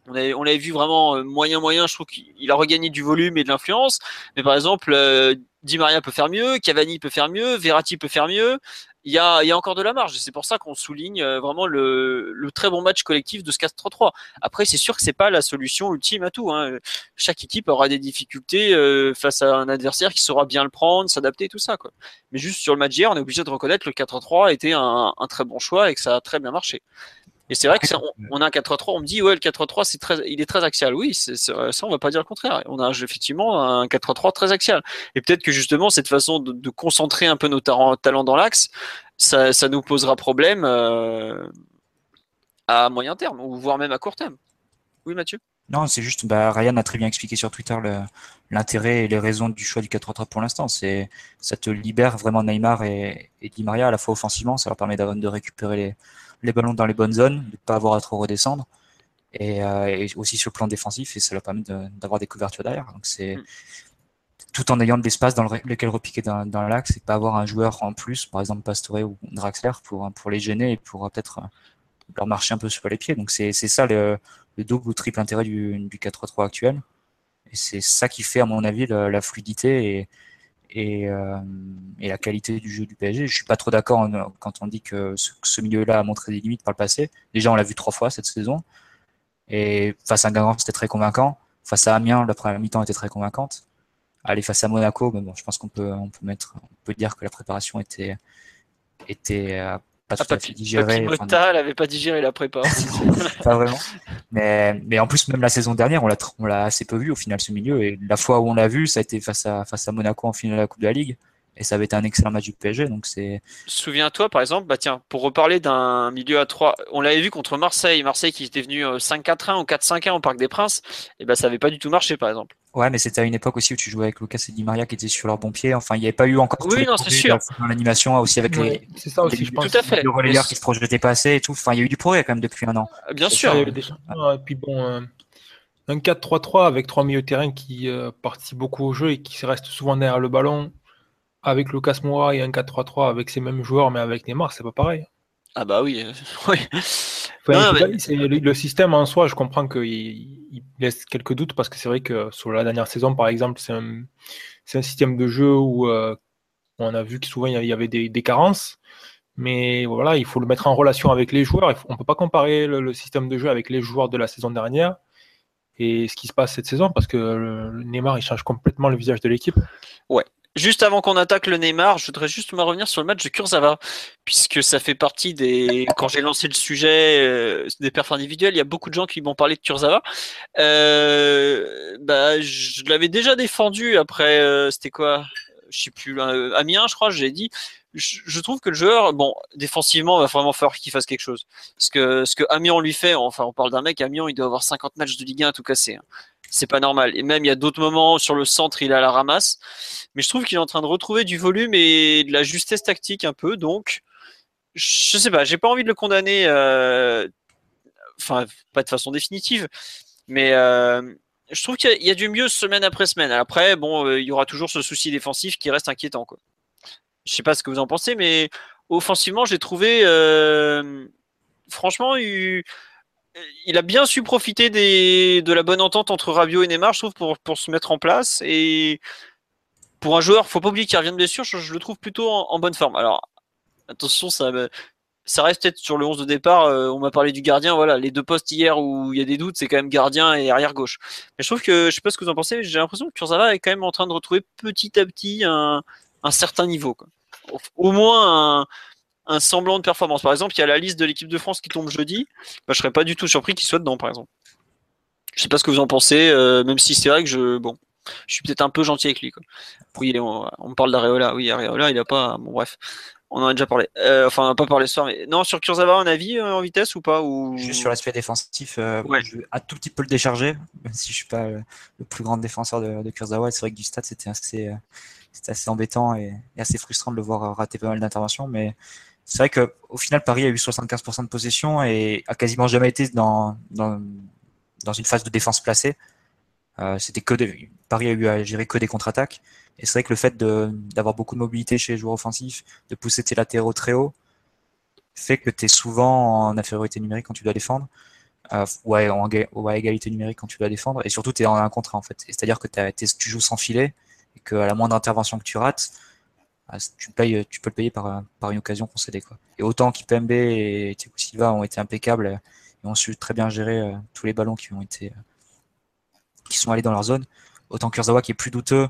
on, l'avait vu vraiment euh, moyen moyen. Je trouve qu'il a regagné du volume et de l'influence. Mais par exemple, euh, Di Maria peut faire mieux, Cavani peut faire mieux, Verratti peut faire mieux. Il y a, encore de la marge. C'est pour ça qu'on souligne euh, vraiment le, très bon match collectif de ce 4-3-3. Après, c'est sûr que c'est pas la solution ultime à tout. Hein. Chaque équipe aura des difficultés face à un adversaire qui saura bien le prendre, s'adapter, tout ça. Quoi. Mais juste sur le match d'hier, on est obligé de reconnaître que le 4-3 était un, un très bon choix et que ça a très bien marché. Et c'est vrai que ça, on, a un 4-3-3, on me dit ouais le 4-3-3 c'est très, il est très axial. Oui, c'est, ça on va pas dire le contraire. On a effectivement un 4-3-3 très axial. Et peut-être que justement cette façon de, concentrer un peu nos talents dans l'axe, ça, ça, nous posera problème euh, à moyen terme ou voire même à court terme. Oui Mathieu? Non, c'est juste, bah, Ryan a très bien expliqué sur Twitter l'intérêt et les raisons du choix du 4-3 pour l'instant. C'est, ça te libère vraiment Neymar et, et Di Maria à la fois offensivement, ça leur permet de récupérer les, les ballons dans les bonnes zones, de ne pas avoir à trop redescendre. Euh, et, aussi sur le plan défensif, et ça leur permet d'avoir des couvertures derrière. Donc c'est mm. tout en ayant de l'espace dans lequel repiquer dans, dans l'axe et pas avoir un joueur en plus, par exemple Pastore ou Draxler, pour, pour les gêner et pour peut-être euh, leur marcher un peu sur les pieds. Donc c'est ça le, le, double ou triple intérêt du, du 4-3-3 actuel. Et c'est ça qui fait, à mon avis, la, la fluidité et, et, euh, et, la qualité du jeu du PSG. Je suis pas trop d'accord quand on dit que ce, milieu-là a montré des limites par le passé. Déjà, on l'a vu trois fois cette saison. Et face à Guingamp, c'était très convaincant. Face à Amiens, la première mi-temps était très convaincante. Aller face à Monaco, bon, je pense qu'on peut, on peut mettre, on peut dire que la préparation était, était euh, pas tout à fait digéré. Pas digéré la prépa. pas vraiment. Mais, mais en plus, même la saison dernière, on l'a, on l'a assez peu vu au final ce milieu. Et la fois où on l'a vu, ça a été face à, face à Monaco en finale de la Coupe de la Ligue. Et ça avait été un excellent match du PSG. Donc c'est. Souviens-toi, par exemple, bah tiens, pour reparler d'un milieu à 3, on l'avait vu contre Marseille. Marseille qui était venu 5-4-1 euh, ou 4-5-1 au Parc des Princes. Et ben, ça avait pas du tout marché, par exemple. Ouais, mais c'était à une époque aussi où tu jouais avec Lucas et Di Maria qui étaient sur leur bon pied. Enfin, il n'y avait pas eu encore. Oui, non, c'est sûr. Dans l'animation aussi avec les. C'est ça aussi, je pense. Tout à fait. Les relayeurs qui se projetaient pas assez et tout. Enfin, il y a eu du progrès quand même depuis un an. Euh, bien sûr. et puis bon, euh, un 4-3-3 avec trois milieux de terrain qui euh, participent beaucoup au jeu et qui restent souvent derrière le ballon. Avec Lucas Moura et un 4-3-3 avec ces mêmes joueurs, mais avec Neymar, c'est pas pareil. Ah bah oui. oui. Le système en soi, je comprends qu'il laisse quelques doutes parce que c'est vrai que sur la dernière saison, par exemple, c'est un, système de jeu où euh, on a vu que souvent il y avait des, carences. Mais voilà, il faut le mettre en relation avec les joueurs. on ne peut pas comparer le, système de jeu avec les joueurs de la saison dernière et ce qui se passe cette saison parce que le Neymar il change complètement le visage de l'équipe. Ouais, Juste avant qu'on attaque le Neymar, je voudrais juste me revenir sur le match de Kurzawa, puisque ça fait partie des. Quand j'ai lancé le sujet euh, des perfs individuels, il y a beaucoup de gens qui m'ont parlé de Kurzawa. Euh, bah, je l'avais déjà défendu après. Euh, c'était quoi Je sais plus. Amiens, je crois. J'ai dit. Je, trouve que le joueur, bon, défensivement, il va vraiment falloir qu'il fasse quelque chose. Parce que ce que Amiens lui fait, enfin, on parle d'un mec, Amiens, il doit avoir 50 matchs de Ligue 1 à tout casser. C'est pas normal. Et même il y a d'autres moments sur le centre, il a la ramasse. Mais je trouve qu'il est en train de retrouver du volume et de la justesse tactique un peu. Donc, je sais pas, j'ai pas envie de le condamner. Euh, enfin, pas de façon définitive, mais euh, je trouve qu'il y, a du mieux semaine après semaine. Après, bon, euh, il y aura toujours ce souci défensif qui reste inquiétant. Quoi. Je sais pas ce que vous en pensez, mais offensivement, j'ai trouvé, franchement, eu il a bien su profiter de la bonne entente entre Rabiot et Neymar, je trouve, pour, se mettre en place. Et pour un joueur, faut pas oublier qu'il revient de blessure, je, le trouve plutôt en, bonne forme. Alors, attention, ça, reste peut-être sur le 11 de départ. Euh, on m'a parlé du gardien. Voilà, les deux postes hier où il y a des doutes, c'est quand même gardien et arrière gauche. Mais je trouve que, je sais pas ce que vous en pensez, j'ai l'impression que Kurzawa est quand même en train de retrouver petit à petit un, certain niveau. Au, moins un semblant de performance. Par exemple, il y a la liste de l'équipe de France qui tombe jeudi. Bah, je serais pas du tout surpris qu'il soit dedans, par exemple. Je sais pas ce que vous en pensez, euh, même si c'est vrai que je, bon, je suis peut-être un peu gentil avec lui. Quoi. Oui, on, on parle d'Areola. Oui, Areola, il a pas. Bon, bref. On en a déjà parlé. Euh, enfin, on n'a pas parlé ce soir, mais non, sur Kurzawa, un avis euh, en vitesse ou pas ou... Juste sur l'aspect défensif, euh, Ouais. je vais un tout petit peu le décharger, même si je suis pas le plus grand défenseur de, de Kurzawa. C'est vrai que du stade, c'était assez, assez embêtant et, et assez frustrant de le voir rater pas mal d'interventions. Mais c'est vrai que au final, Paris a eu 75% de possession et a quasiment jamais été dans, dans, dans une phase de défense placée. Euh, c'était que Paris a eu à gérer que des contre-attaques. Et c'est vrai que le fait d'avoir beaucoup de mobilité chez les joueurs offensifs, de pousser tes latéraux très haut, fait que tu es souvent en infériorité numérique quand tu dois défendre, euh, ou, à, en égalité numérique quand tu dois défendre, et surtout tu es en un contre en fait. C'est-à-dire que tu joues sans filet, et qu'à la moindre intervention que tu rates, tu, payes, tu peux le payer par, par une occasion concédée. Quoi. Et autant qu'Ipembe et Thiago Silva ont été impeccables euh, et ont su très bien gérer euh, tous les ballons qui ont été euh, qui sont allés dans leur zone, autant Kurzawa qui est plus douteux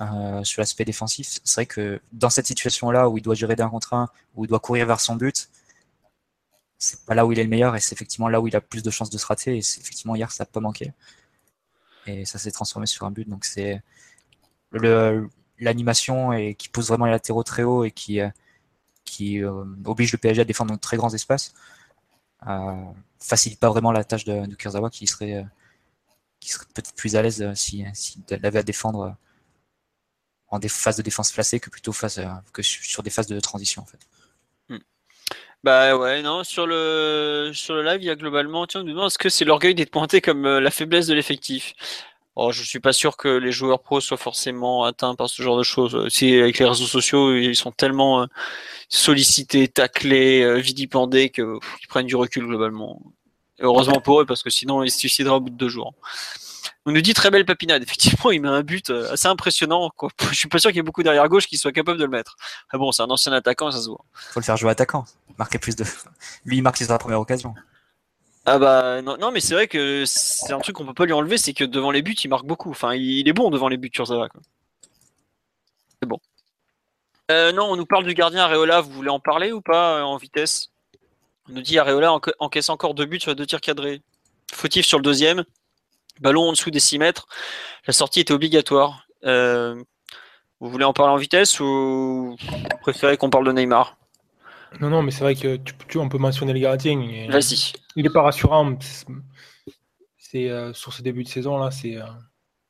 euh, sur l'aspect défensif. C'est vrai que dans cette situation-là où il doit gérer d'un contre un, où il doit courir vers son but, c'est pas là où il est le meilleur et c'est effectivement là où il a plus de chances de se rater. Et effectivement hier, ça n'a pas manqué. Et ça s'est transformé sur un but. Donc c'est le l'animation et qui pose vraiment les latéraux très haut et qui euh, euh, oblige le PSG à défendre dans de très grands espaces. Euh, facilite pas vraiment la tâche de, de Kurzawa qui serait qui serait peut-être plus à l'aise euh, si s'il avait à défendre en des phases de défense placée que plutôt face que sur des phases de transition en fait. Bah ouais, non, sur le sur le live, il y a globalement, tiens, est-ce que c'est l'orgueil d'être pointé comme la faiblesse de l'effectif? Oh, je suis pas sûr que les joueurs pros soient forcément atteints par ce genre de choses. Si avec les réseaux sociaux, ils sont tellement euh, sollicités, taclés, euh, vilipendés que pff, ils prennent du recul globalement. Heureusement pour eux, parce que sinon ils se suicideraient au bout de deux jours. On nous dit très belle papinade. Effectivement, il met un but euh, assez impressionnant. Quoi. Je suis pas sûr qu'il y ait beaucoup derrière gauche qui soient capables de le mettre. Ah bon, c'est un ancien attaquant, ça se voit. Faut le faire jouer attaquant, marquer plus de. Lui, il marque sur la première occasion. Ah bah non, mais c'est vrai que c'est un truc qu'on peut pas lui enlever, c'est que devant les buts, il marque beaucoup. Enfin, il est bon devant les buts, Kurzawa. C'est bon. Euh, non, on nous parle du gardien Areola. Vous voulez en parler ou pas euh, en vitesse? On nous dit Areola enca- encaisse encore deux buts sur deux tirs cadrés. Fautif sur le deuxième. Ballon en dessous des 6 mètres. La sortie était obligatoire. Euh, vous voulez en parler en vitesse ou vous préférez qu'on parle de Neymar? Non, non, mais c'est vrai que tu, tu- on peut mentionner le gardien. Vas-y. Il est pas rassurant. C'est- euh, sur ce début de saison là, c'est euh,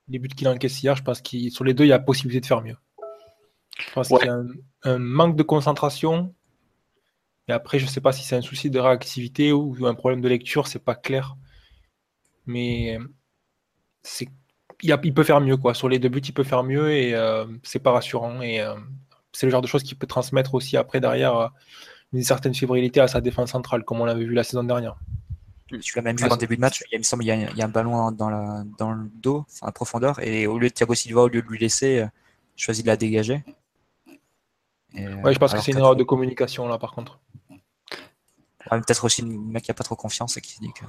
les buts qu'il encaisse hier. Je pense qu'il sur les deux, il y a possibilité de faire mieux. Je pense Ouais. qu'il y a un, un manque de concentration. Et après, je sais pas si c'est un souci de réactivité ou un problème de lecture, c'est pas clair. Mais c'est il, a- il peut faire mieux quoi. Sur les deux buts, il peut faire mieux et euh, c'est pas rassurant. Et euh, c'est le genre de choses qui peut transmettre aussi après derrière une certaine fébrilité à sa défense centrale, comme on l'avait vu la saison dernière. Tu l'as même vu Ah, en début de match, il, y a- il me semble qu'il y, a- il y a un ballon dans, la, dans le dos, enfin, à profondeur, et au lieu de Thiago Silva, au lieu de lui laisser, euh, choisit de la dégager. Et, euh, Ouais, je pense que c'est une erreur de communication là par contre. ouais, Peut-être aussi le mec qui a pas trop confiance et qui se dit que.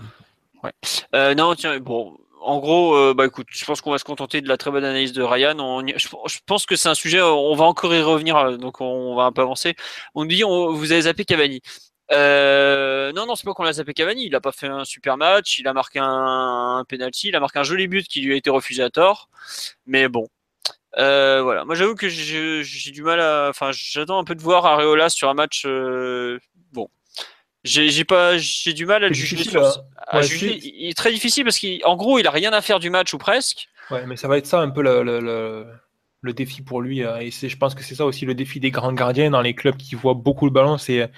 Euh, non, tiens, bon, en gros, euh, bah écoute, je pense qu'on va se contenter de la très bonne analyse de Ryan. Je, pense que c'est un sujet, on va encore y revenir, euh, donc on va un peu avancer. On dit, vous avez zappé Cavani. Euh, non, non, c'est pas qu'on l'a zappé Cavani. Il a pas fait un super match. Il a marqué un, un penalty. Il a marqué un joli but qui lui a été refusé à tort. Mais bon. Euh, voilà. Moi, j'avoue que j'ai du mal à. Enfin, j'attends un peu de voir Areola sur un match. J'ai j'ai pas. J'ai du mal à le juger. sur- hein. à Ouais, juger. c'est- Il est très difficile parce qu'en gros, il a rien à faire du match ou presque. Ouais, mais ça va être ça un peu le, le, le- le défi pour lui. euh, Et c'est, je pense que c'est ça aussi le défi des grands gardiens dans les clubs qui voient beaucoup le ballon, c'est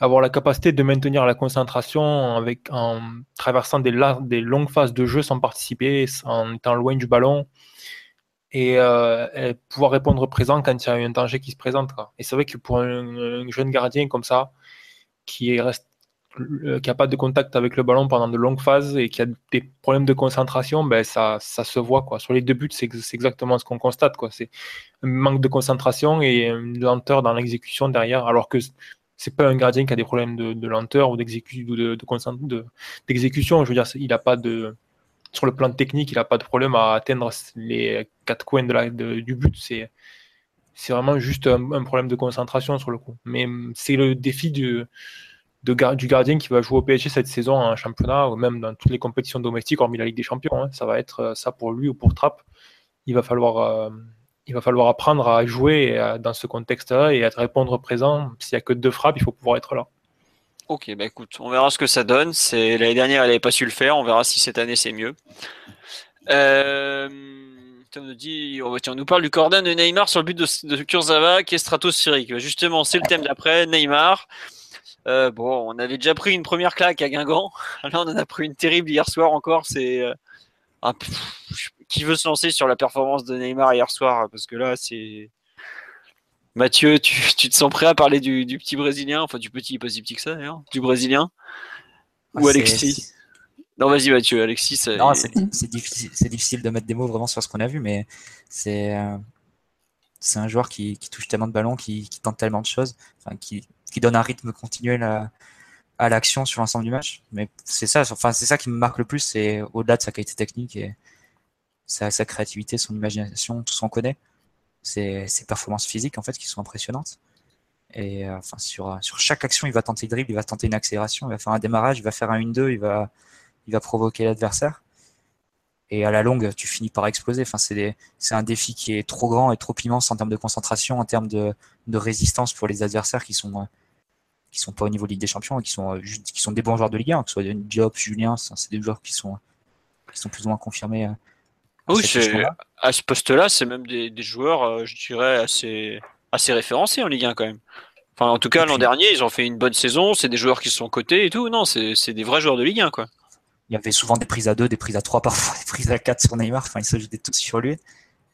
avoir la capacité de maintenir la concentration avec, en traversant des, la- des longues phases de jeu sans participer, en étant loin du ballon. Et, euh, et pouvoir répondre présent quand il y a un danger qui se présente. quoi. Et c'est vrai que pour un, un jeune gardien comme ça, qui est reste qui n'a pas de contact avec le ballon pendant de longues phases et qui a des problèmes de concentration, ben ça, ça se voit. Quoi. Sur les deux buts, c'est ex- c'est exactement ce qu'on constate. C'est un manque de concentration et une lenteur dans l'exécution derrière, alors que c'est pas un gardien qui a des problèmes de, lenteur ou d'exécu- ou de, de d'exécution. Je veux dire, il a pas de sur le plan technique, il n'a pas de problème à atteindre les quatre coins de la, du but. C'est vraiment juste un, problème de concentration sur le coup. Mais hum, c'est le défi du, du gardien qui va jouer au PSG cette saison en championnat ou même dans toutes les compétitions domestiques, hormis la Ligue des Champions. Hein. Ça va être euh, ça pour lui ou pour Trapp. Il va falloir, euh, il va falloir apprendre à jouer dans ce contexte-là et à répondre présent. S'il n'y a que deux frappes, il faut pouvoir être là. Ok, bah écoute, on verra ce que ça donne. C'est l'année dernière, elle n'avait pas su le faire. On verra si cette année c'est mieux. Euh, on nous dit, oh, on nous parle du cordon de Neymar sur le but de, de Kurzawa qui est stratosphérique. Bah, justement, c'est le thème d'après. Neymar. Euh, bon, on avait déjà pris une première claque à Guingamp. Là, on en a pris une terrible hier soir encore. C'est euh, qui veut se lancer sur la performance de Neymar hier soir? Parce que là, c'est Mathieu, tu, te sens prêt à parler du, petit brésilien, enfin du petit, pas si petit que ça d'ailleurs, du brésilien? Ou Alexis? Non, vas-y Mathieu, Alexis. c'est difficile, de mettre des mots vraiment sur ce qu'on a vu, mais c'est euh, c'est un joueur qui, touche tellement de ballons, qui, tente tellement de choses, qui, donne un rythme continuel à, l'action sur l'ensemble du match. Mais c'est ça, enfin c'est ça qui me marque le plus, c'est au-delà de sa qualité technique et sa, créativité, son imagination, tout ce qu'on connaît ses, performances physiques en fait qui sont impressionnantes. Et euh, enfin sur, chaque action, il va tenter le dribble, il va tenter une accélération, il va faire un démarrage, il va faire un 1-2, il va, il va provoquer l'adversaire. Et à la longue, tu finis par exploser. Enfin, c'est un défi qui est trop grand et trop immense en termes de concentration, en termes de résistance pour les adversaires qui sont qui sont pas au niveau de Ligue des Champions et qui sont qui sont des bons joueurs de Ligue 1, que ce soit Diop, Julien, c'est des joueurs qui sont qui sont plus ou moins confirmés euh, oui, à ce poste-là, c'est même des, joueurs, euh, je dirais, assez, assez référencés en Ligue 1 quand même. Enfin, en tout cas, l'an dernier, ils ont fait une bonne saison. C'est des joueurs qui sont cotés et tout. Non, c'est des vrais joueurs de Ligue 1, quoi. Il y avait souvent des prises à 2, des prises à 3, parfois des prises à 4 sur Neymar. Enfin, ils se jetaient tous sur lui.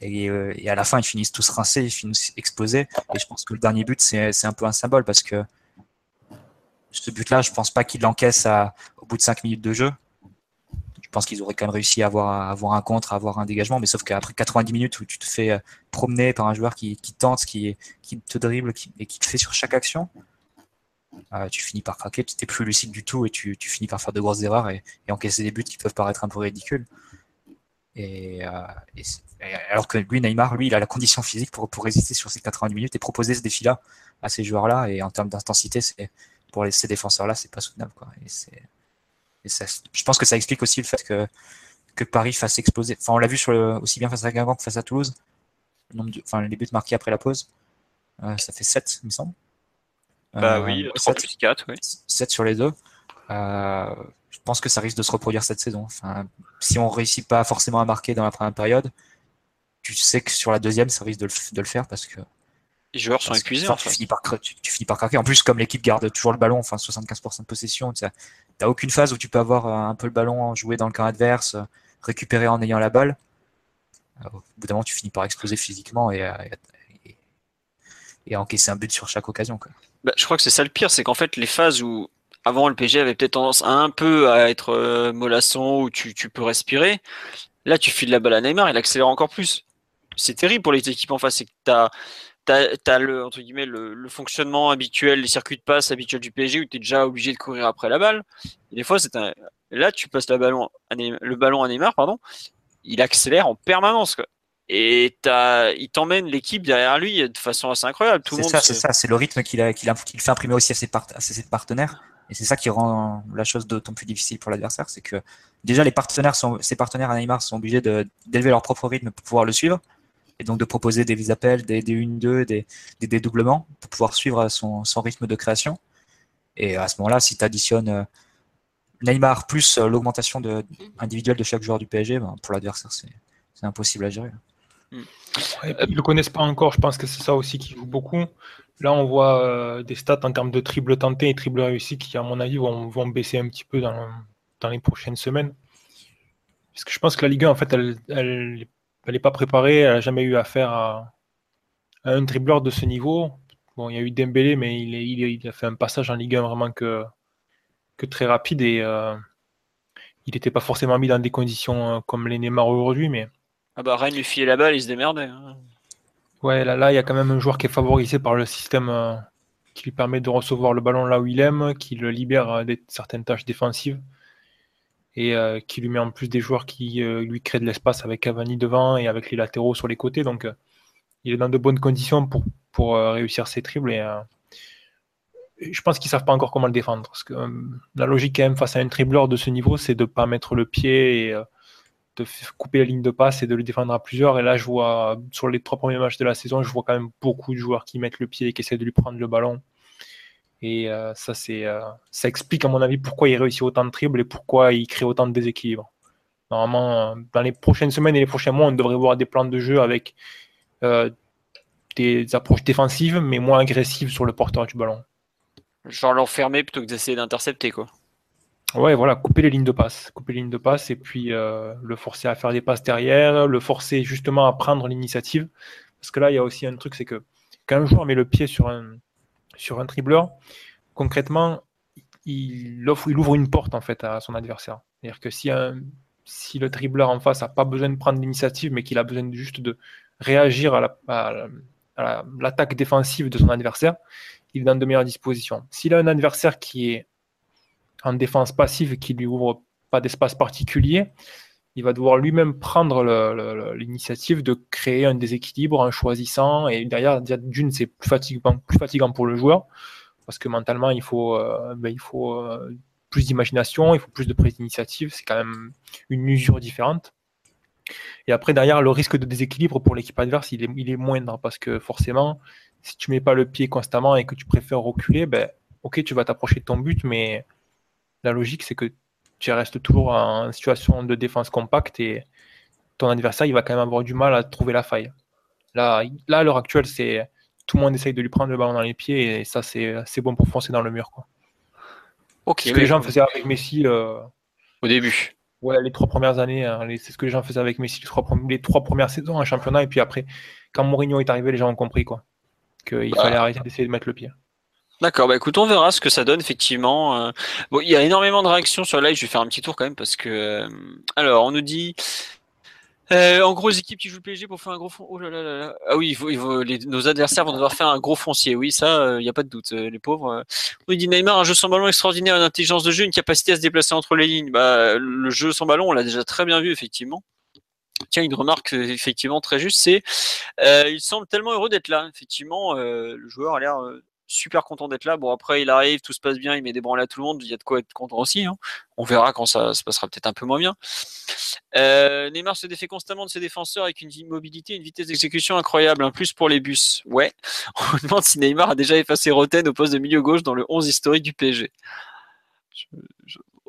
Et, euh, et, à la fin, ils finissent tous rincés, ils finissent explosés. Et je pense que le dernier but, c'est un peu un symbole parce que ce but-là, je pense pas qu'il l'encaisse au bout de 5 minutes de jeu pense qu'ils auraient quand même réussi à avoir, un contre, à avoir un dégagement, mais sauf qu'après 90 minutes où tu te fais euh, promener par un joueur qui, tente, qui, te dribble et qui te fait sur chaque action, euh, tu finis par craquer, tu n'es plus lucide du tout et tu, finis par faire de grosses erreurs et, encaisser des buts qui peuvent paraître un peu ridicules. Euh, alors que lui, Neymar, lui, il a la condition physique pour, pour résister sur ces 90 minutes et proposer ce défi-là à ces joueurs-là. Et en termes d'intensité, pour ces défenseurs-là, c'est pas soutenable. Quoi. Et c'est je pense que ça explique aussi le fait que, que Paris fasse exploser. Enfin, on l'a vu sur le, aussi bien face à Guingamp que face à Toulouse. Le nombre de, enfin, les buts marqués après la pause, euh, ça fait 7, il me semble. Bah oui, 3 euh, plus 4, oui. 7 sur les deux. Euh, je pense que ça risque de se reproduire cette saison. Enfin, si on réussit pas forcément à marquer dans la première période, tu sais que sur la deuxième, ça risque de le, de le faire parce que les joueurs sont épuisés. tu, finis par, tu, finis par craquer. En plus, comme l'équipe garde toujours le ballon, enfin 75% de possession, tu n'as aucune phase où tu peux avoir euh, un peu le ballon, jouer dans le camp adverse, euh, récupérer en ayant la balle. Euh, au bout d'un moment, tu finis par exploser physiquement et, et, encaisser un but sur chaque occasion. Bah, je crois que c'est ça le pire, c'est qu'en fait, les phases où avant le PG avait peut-être tendance un peu à être mollasson, où tu, tu, peux respirer, là, tu files la balle à Neymar, il accélère encore plus. C'est terrible pour les équipes en face, c'est que tu as tu as, le, entre guillemets, le, fonctionnement habituel, les circuits de passe habituels du PSG où tu es déjà obligé de courir après la balle. Et des fois, c'est un... là, tu passes le ballon, à Neymar, le ballon à Neymar, pardon, il accélère en permanence. Quoi. Et il t'emmène l'équipe derrière lui de façon assez incroyable. C'est ça, c'est ça, c'est le rythme qu'il fait imprimer aussi à ses, à ses partenaires. Et c'est ça qui rend la chose d'autant plus difficile pour l'adversaire, c'est que déjà les partenaires sont, ses partenaires à Neymar sont obligés d'élever leur propre rythme pour pouvoir le suivre et donc de proposer des appels, des, des 1-2, des, des dédoublements pour pouvoir suivre son, son rythme de création. Et à ce moment-là, si tu additionnes euh, Neymar plus euh, l'augmentation de, individuelle de chaque joueur du PSG, ben, pour l'adversaire, c'est impossible à gérer. ils ne le connaissent pas encore, je pense que c'est ça aussi qui joue beaucoup. Là, on voit euh, des stats en termes de triple tenté et triple réussi qui, à mon avis, vont, vont baisser un petit peu dans, dans, les prochaines semaines. Parce que je pense que la Ligue 1, en fait, elle, elle elle n'est pas préparée, elle n'a jamais eu affaire à, un dribbleur de ce niveau. Bon, il y a eu Dembélé, mais il, il, a fait un passage en Ligue 1 vraiment que, que très rapide et euh, il n'était pas forcément mis dans des conditions euh, comme les Neymar aujourd'hui. Mais... Ah bah Rennes lui filait la balle, il se démerdait. Hein. Ouais, là, là, il y a quand même un joueur qui est favorisé par le système euh, qui lui permet de recevoir le ballon là où il aime, qui le libère de certaines tâches défensives et euh, qui lui met en plus des joueurs qui euh, lui créent de l'espace avec Cavani devant et avec les latéraux sur les côtés. Donc euh, il est dans de bonnes conditions pour, réussir ses triples et je pense qu'ils savent pas encore comment le défendre. Parce que la logique, quand même, face à un tribleur de ce niveau, c'est de ne pas mettre le pied et de couper la ligne de passe et de le défendre à plusieurs. Et là, je vois, sur les trois premiers matchs de la saison, je vois quand même beaucoup de joueurs qui mettent le pied et qui essaient de lui prendre le ballon. Et euh, ça, c'est, euh, ça explique, à mon avis, pourquoi il réussit autant de triples et pourquoi il crée autant de déséquilibre. Normalement, euh, dans les prochaines semaines et les prochains mois, on devrait voir des plans de jeu avec des approches défensives, mais moins agressives sur le porteur du ballon. Genre l'enfermer plutôt que d'essayer d'intercepter, quoi. Ouais, voilà, couper les lignes de passe, couper les lignes de passe et puis le forcer à faire des passes derrière, le forcer justement à prendre l'initiative. Parce que là, il y a aussi un truc, c'est que quand un joueur met le pied sur un, sur un dribbleur, concrètement, il, offre, ouvre une porte en fait à son adversaire. C'est-à-dire que si, le dribbleur en face n'a pas besoin de prendre l'initiative, mais qu'il a besoin juste de réagir à l'attaque défensive de son adversaire, il est dans de meilleures dispositions. S'il a un adversaire qui est en défense passive qui lui ouvre pas d'espace particulier, il va devoir lui-même prendre l'initiative de créer un déséquilibre en choisissant. Et derrière, d'une, c'est plus fatigant, plus fatigant pour le joueur parce que mentalement, il faut, euh, ben, il faut euh, plus d'imagination, il faut plus de prise d'initiative. C'est quand même une usure différente. Et après, derrière, le risque de déséquilibre pour l'équipe adverse, il est, il est moindre parce que forcément, si tu mets pas le pied constamment et que tu préfères reculer, ben, ok, tu vas t'approcher de ton but, mais la logique, c'est que tu restes toujours en situation de défense compacte et ton adversaire, il va quand même avoir du mal à trouver la faille. Là, là à l'heure actuelle, c'est tout le monde essaye de lui prendre le ballon dans les pieds et ça, c'est bon pour foncer dans le mur. Quoi. ce que les gens faisaient avec Messi euh, au début. Ouais, les trois premières années, hein, c'est ce que les gens faisaient avec Messi les trois, les trois premières saisons en championnat. Et puis après, quand Mourinho est arrivé, les gens ont compris quoi qu'il bah. fallait arrêter d'essayer de mettre le pied. D'accord, bah écoute, on verra ce que ça donne effectivement. Euh. Bon, il y a énormément de réactions sur le live, je vais faire un petit tour quand même parce que. Euh, alors, on nous dit. Euh, en gros, les équipes qui jouent le PSG pour faire un gros fond. Oh là là là Ah oui, nos adversaires vont devoir faire un gros foncier. Oui, ça, il n'y a pas de doute. les pauvres. Nous dit Neymar, un jeu sans ballon extraordinaire, une intelligence de jeu, une capacité à se déplacer entre les lignes. Bah, le jeu sans ballon, on l'a déjà très bien vu, effectivement. Tiens, une remarque effectivement très juste, c'est il semble tellement heureux d'être là. Effectivement, le joueur a l'air super content d'être là. Bon, après, il arrive, tout se passe bien, il met des branles à tout le monde, il y a de quoi être content aussi. Hein. On verra quand ça se passera peut-être un peu moins bien. Euh, Neymar se défait constamment de ses défenseurs avec une mobilité, une vitesse d'exécution incroyable. Un plus pour les bus. Ouais. On demande si Neymar a déjà effacé Roten au poste de milieu gauche dans le 11 historique du PSG.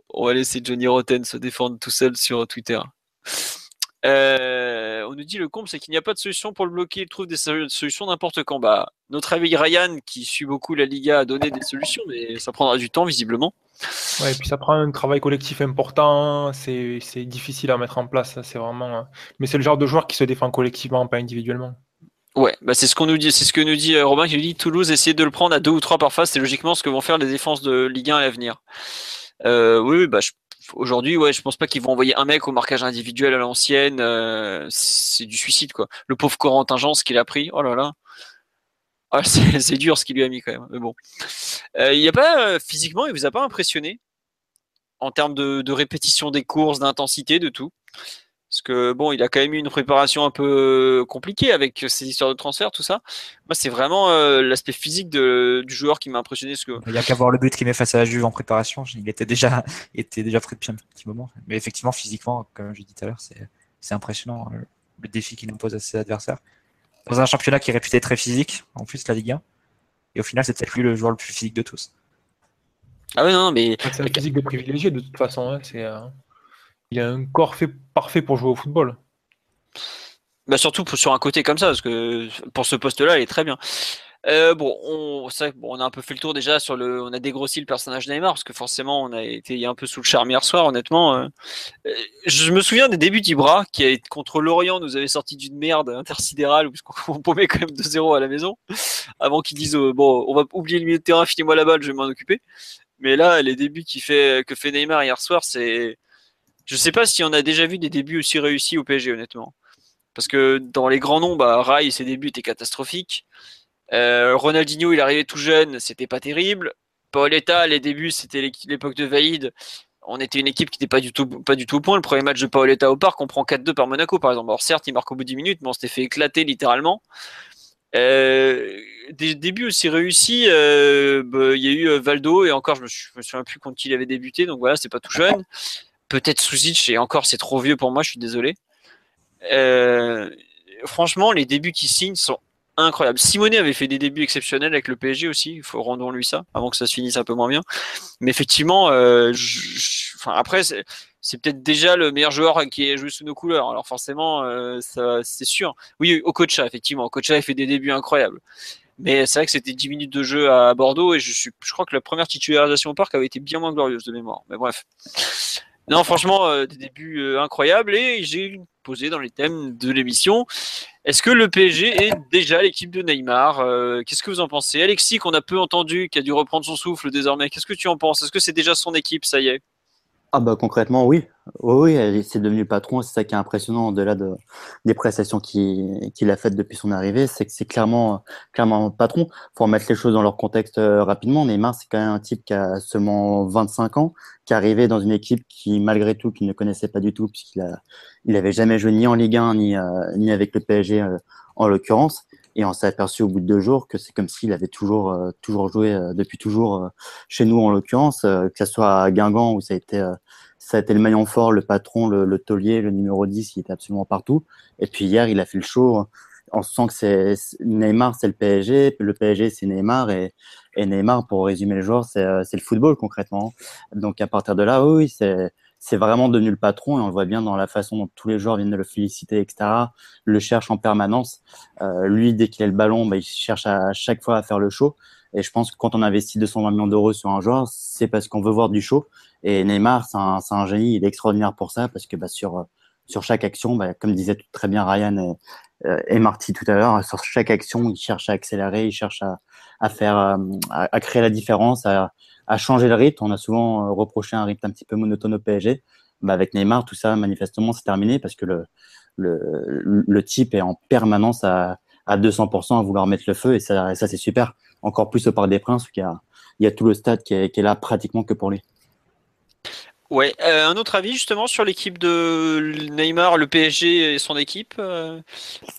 On va laisser Johnny Roten se défendre tout seul sur Twitter. Euh, on nous dit le comble, c'est qu'il n'y a pas de solution pour le bloquer. Il trouve des solutions n'importe quand. Bah, notre ami Ryan, qui suit beaucoup la Liga, a donné des solutions, mais ça prendra du temps, visiblement. Ouais, et puis ça prend un travail collectif important. C'est difficile à mettre en place. C'est vraiment. Euh, mais c'est le genre de joueur qui se défend collectivement, pas individuellement. Ouais, bah c'est ce qu'on nous dit, c'est ce que nous dit euh, Robin qui nous dit Toulouse essayer de le prendre à deux ou trois par face, c'est logiquement ce que vont faire les défenses de Ligue 1 à l'avenir. oui, bah je aujourd'hui, ouais, je pense pas qu'ils vont envoyer un mec au marquage individuel à l'ancienne. Euh, c'est du suicide, quoi. Le pauvre Corentin Jean, ce qu'il a pris, oh là là. Ah, c'est dur ce qu'il lui a mis quand même. Mais bon, euh, il y a pas euh, physiquement, il vous a pas impressionné? En termes de répétition des courses, d'intensité, de tout? Parce que bon, il a quand même eu une préparation un peu compliquée avec ces histoires de transfert, tout ça. Moi, c'est vraiment euh, l'aspect physique du joueur qui m'a impressionné. que... Il n'y a qu'à voir le but qu'il met face à la Juve en préparation. Il était déjà, était déjà prêt depuis un petit moment. Mais effectivement, physiquement, comme je dit tout à l'heure, c'est impressionnant euh, le défi qu'il impose à ses adversaires. Dans un championnat qui est réputé très physique, en plus la Ligue 1. Et au final, c'est peut-être lui le joueur le plus physique de tous. Ah ouais, non, mais. C'est un physique de privilégié de toute façon. Hein. C'est. Euh, il a un corps fait parfait pour jouer au football. Bah surtout sur un côté comme ça, parce que pour ce poste-là, il est très bien. Euh, bon, on, a un peu fait le tour déjà sur le, on a dégrossi le personnage Neymar parce que forcément on a été un peu sous le charme hier soir, honnêtement. Euh. Euh, je me souviens des débuts d'Ibra qui a été contre l'Orient, nous avait sorti d'une merde intersidérale puisqu'on paumait quand même 2-0 à la maison avant qu'ils disent bon, on va oublier le milieu de terrain, finis-moi la balle, je vais m'en occuper. Mais là, les débuts fait que fait Neymar hier soir, c'est je sais pas si on a déjà vu des débuts aussi réussis au PSG, honnêtement. Parce que dans les grands noms, bah, Rai, ses débuts étaient catastrophiques. Euh, Ronaldinho, il arrivait tout jeune, c'était pas terrible. Paoletta, les débuts, c'était l'époque de Vaïd. on était une équipe qui n'était pas du tout pas du tout au point. Le premier match de Paoletta au parc, on prend 4-2 par Monaco, par exemple. Alors certes, il marque au bout de 10 minutes, mais on s'était fait éclater littéralement. Euh, des débuts aussi réussis, euh, bah, il y a eu Valdo et encore, je me, me souviens plus quand il avait débuté, donc voilà, c'est pas tout jeune. Peut-être Suzic et encore, c'est trop vieux pour moi, je suis désolé. franchement, les débuts qui signent sont incroyable. Simonet avait fait des débuts exceptionnels avec le PSG aussi. Il faut rendons lui ça avant que ça se finisse un peu moins bien. Mais effectivement, euh, après c'est peut-être déjà le meilleur joueur qui est joué sous nos couleurs. Alors forcément, euh, c'est sûr. Oui, Okocha effectivement, Okocha a fait des débuts incroyables. Mais c'est vrai que c'était 10 minutes de jeu à Bordeaux et je, suis, je crois que la première titularisation au parc avait été bien moins glorieuse de mémoire. Mais bref. Non, franchement, euh, des débuts euh, incroyables et j'ai posé dans les thèmes de l'émission. Est-ce que le PSG est déjà l'équipe de Neymar euh, Qu'est-ce que vous en pensez? Alexis, qu'on a peu entendu, qui a dû reprendre son souffle désormais, qu'est-ce que tu en penses? Est-ce que c'est déjà son équipe, ça y est ah bah concrètement oui, oui, c'est devenu patron, c'est ça qui est impressionnant au-delà de, des prestations qu'il a faites depuis son arrivée, c'est que c'est clairement clairement patron. Faut remettre les choses dans leur contexte euh, rapidement. Neymar c'est quand même un type qui a seulement 25 ans, qui est arrivé dans une équipe qui malgré tout qu'il ne connaissait pas du tout puisqu'il il avait jamais joué ni en Ligue 1 ni euh, ni avec le PSG euh, en l'occurrence. Et on s'est aperçu au bout de deux jours que c'est comme s'il avait toujours, euh, toujours joué euh, depuis toujours euh, chez nous en l'occurrence, que ce soit à Guingamp où ça a été, ça a été le maillon fort, le patron, le, le taulier, le numéro 10, il était absolument partout. Et puis hier, il a fait le show. On sent que c'est Neymar, c'est le PSG, le PSG, c'est Neymar et, et Neymar, pour résumer les joueurs, c'est le football concrètement. Donc à partir de là, oui, c'est c'est vraiment devenu le patron et on le voit bien dans la façon dont tous les joueurs viennent le féliciter, etc. Le cherche en permanence. Euh, lui, dès qu'il a le ballon, bah, il cherche à, chaque fois à faire le show. Et je pense que quand on investit 220 millions d'euros sur un joueur, c'est parce qu'on veut voir du show. Et Neymar, c'est un, un, génie, il est extraordinaire pour ça parce que bah, sur sur chaque action, bah, comme disait très bien Ryan euh, et Marty tout à l'heure, sur chaque action, il cherche à accélérer, il cherche à, faire, euh, à, créer la différence, à, à changer le rythme. On a souvent euh, reproché un rythme un petit peu monotone au PSG. Bah, avec Neymar, tout ça, manifestement, c'est terminé parce que le, le, le type est en permanence à, à 200% à vouloir mettre le feu et ça, ça c'est super. Encore plus au Parc des Princes où il y a, il y a tout le stade qui est, qui est là pratiquement que pour lui. Ouais, euh, un autre avis justement sur l'équipe de Neymar, le PSG et son équipe. Euh,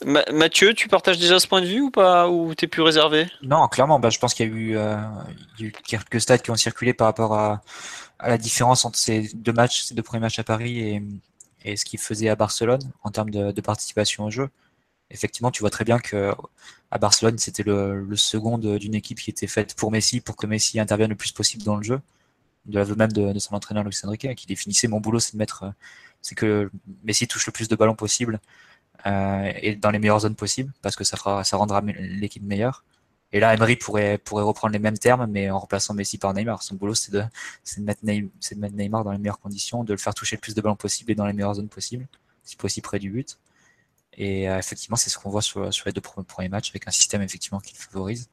Mathieu, tu partages déjà ce point de vue ou pas Ou t'es plus réservé? Non, clairement, bah, je pense qu'il y, a eu, euh, y a eu quelques stades qui ont circulé par rapport à, la différence entre ces deux matchs, ces deux premiers matchs à Paris et, ce qu'il faisait à Barcelone en termes de, participation au jeu. Effectivement, tu vois très bien que à Barcelone, c'était le second d'une équipe qui était faite pour Messi, pour que Messi intervienne le plus possible dans le jeu de l'aveu même de, de, son entraîneur Luis Enrique, qui définissait mon boulot, c'est de mettre, euh, c'est que Messi touche le plus de ballons possible euh, et dans les meilleures zones possibles, parce que ça fera, ça rendra l'équipe meilleure. Et là, Emery pourrait, pourrait reprendre les mêmes termes, mais en remplaçant Messi par Neymar. Son boulot, c'est de, de, mettre Neymar, de mettre Neymar dans les meilleures conditions, de le faire toucher le plus de ballons possible et dans les meilleures zones possibles, si possible près du but. Et euh, effectivement, c'est ce qu'on voit sur, sur les deux premiers matchs, avec un système effectivement qui le favorise.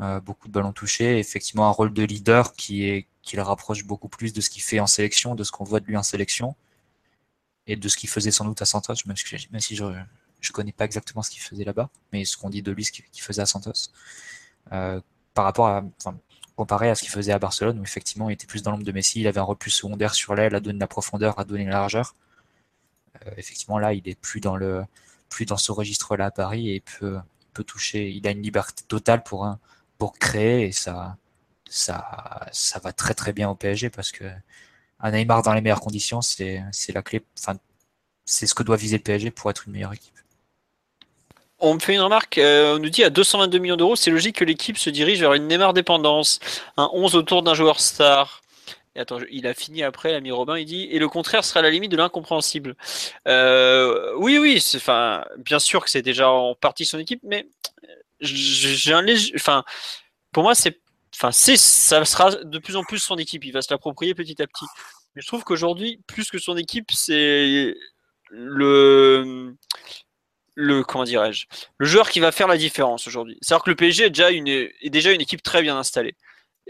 Euh, beaucoup de ballons touchés, effectivement un rôle de leader qui est qui le rapproche beaucoup plus de ce qu'il fait en sélection, de ce qu'on voit de lui en sélection, et de ce qu'il faisait sans doute à Santos, même, si je ne connais pas exactement ce qu'il faisait là-bas, mais ce qu'on dit de lui, ce qu'il faisait à Santos, euh, par rapport à, comparé à ce qu'il faisait à Barcelone, où effectivement il était plus dans l'ombre de Messi, il avait un rôle plus secondaire sur l'aile, à donner de la profondeur, à donner de la largeur. Euh, effectivement là, il est plus dans le plus dans ce registre-là à Paris et peut, peut toucher, il a une liberté totale pour un, pour créer et ça, ça, ça va très très bien au PSG parce que un Neymar dans les meilleures conditions, c'est, la clé. Enfin, c'est ce que doit viser le PSG pour être une meilleure équipe. On me fait une remarque, euh, on nous dit à 222 millions d'euros, c'est logique que l'équipe se dirige vers une Neymar dépendance, un 11 autour d'un joueur star. Et attends, il a fini après, l'ami Robin, il dit, et le contraire sera à la limite de l'incompréhensible. Euh, oui, oui, enfin, bien sûr que c'est déjà en partie son équipe, mais pour moi, ça sera de plus en plus son équipe. Il va se l'approprier petit à petit. Mais je trouve qu'aujourd'hui, plus que son équipe, c'est le, comment dirais-je, le joueur qui va faire la différence aujourd'hui. C'est-à-dire que le PSG est déjà une, est déjà une équipe très bien installée.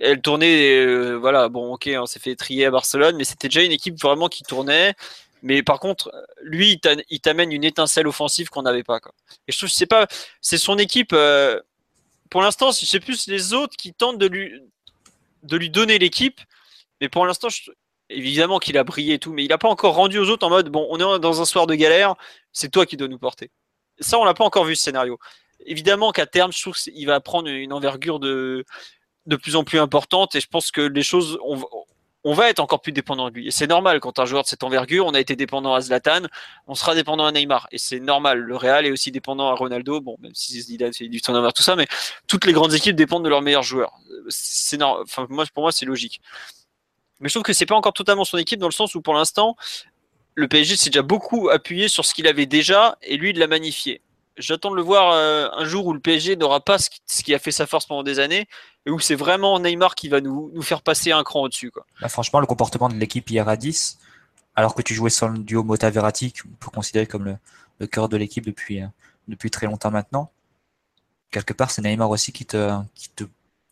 Elle tournait, euh, voilà, bon, ok, on s'est fait trier à Barcelone, mais c'était déjà une équipe vraiment qui tournait. Mais par contre, lui, il t'amène une étincelle offensive qu'on n'avait pas. Et je trouve que c'est pas, c'est son équipe. Euh, pour l'instant, c'est plus les autres qui tentent de lui, de lui donner l'équipe. Mais pour l'instant, Évidemment qu'il a brillé et tout, mais il n'a pas encore rendu aux autres en mode bon, on est dans un soir de galère, c'est toi qui dois nous porter. Ça, on l'a pas encore vu ce scénario. Évidemment qu'à terme, je trouve qu'il va prendre une envergure de, de plus en plus importante et je pense que les choses, on, on va être encore plus dépendant de lui. Et c'est normal quand un joueur de cette envergure, on a été dépendant à Zlatan, on sera dépendant à Neymar. Et c'est normal. Le Real est aussi dépendant à Ronaldo. Bon, même si Zidane fait du turnover, tout ça, mais toutes les grandes équipes dépendent de leurs meilleurs joueurs. C'est enfin, moi, pour moi, c'est logique. Mais je trouve que c'est pas encore totalement son équipe dans le sens où pour l'instant, le PSG s'est déjà beaucoup appuyé sur ce qu'il avait déjà et lui de l'a magnifié j'attends de le voir euh, un jour où le PSG n'aura pas ce qui, a fait sa force pendant des années et où c'est vraiment Neymar qui va nous, faire passer un cran au-dessus. Bah, franchement, le comportement de l'équipe hier à 10, alors que tu jouais sur le duo Mota-Verratti, qu'on peut considérer comme le, cœur de l'équipe depuis, euh, depuis très longtemps maintenant, quelque part, c'est Neymar aussi qui te,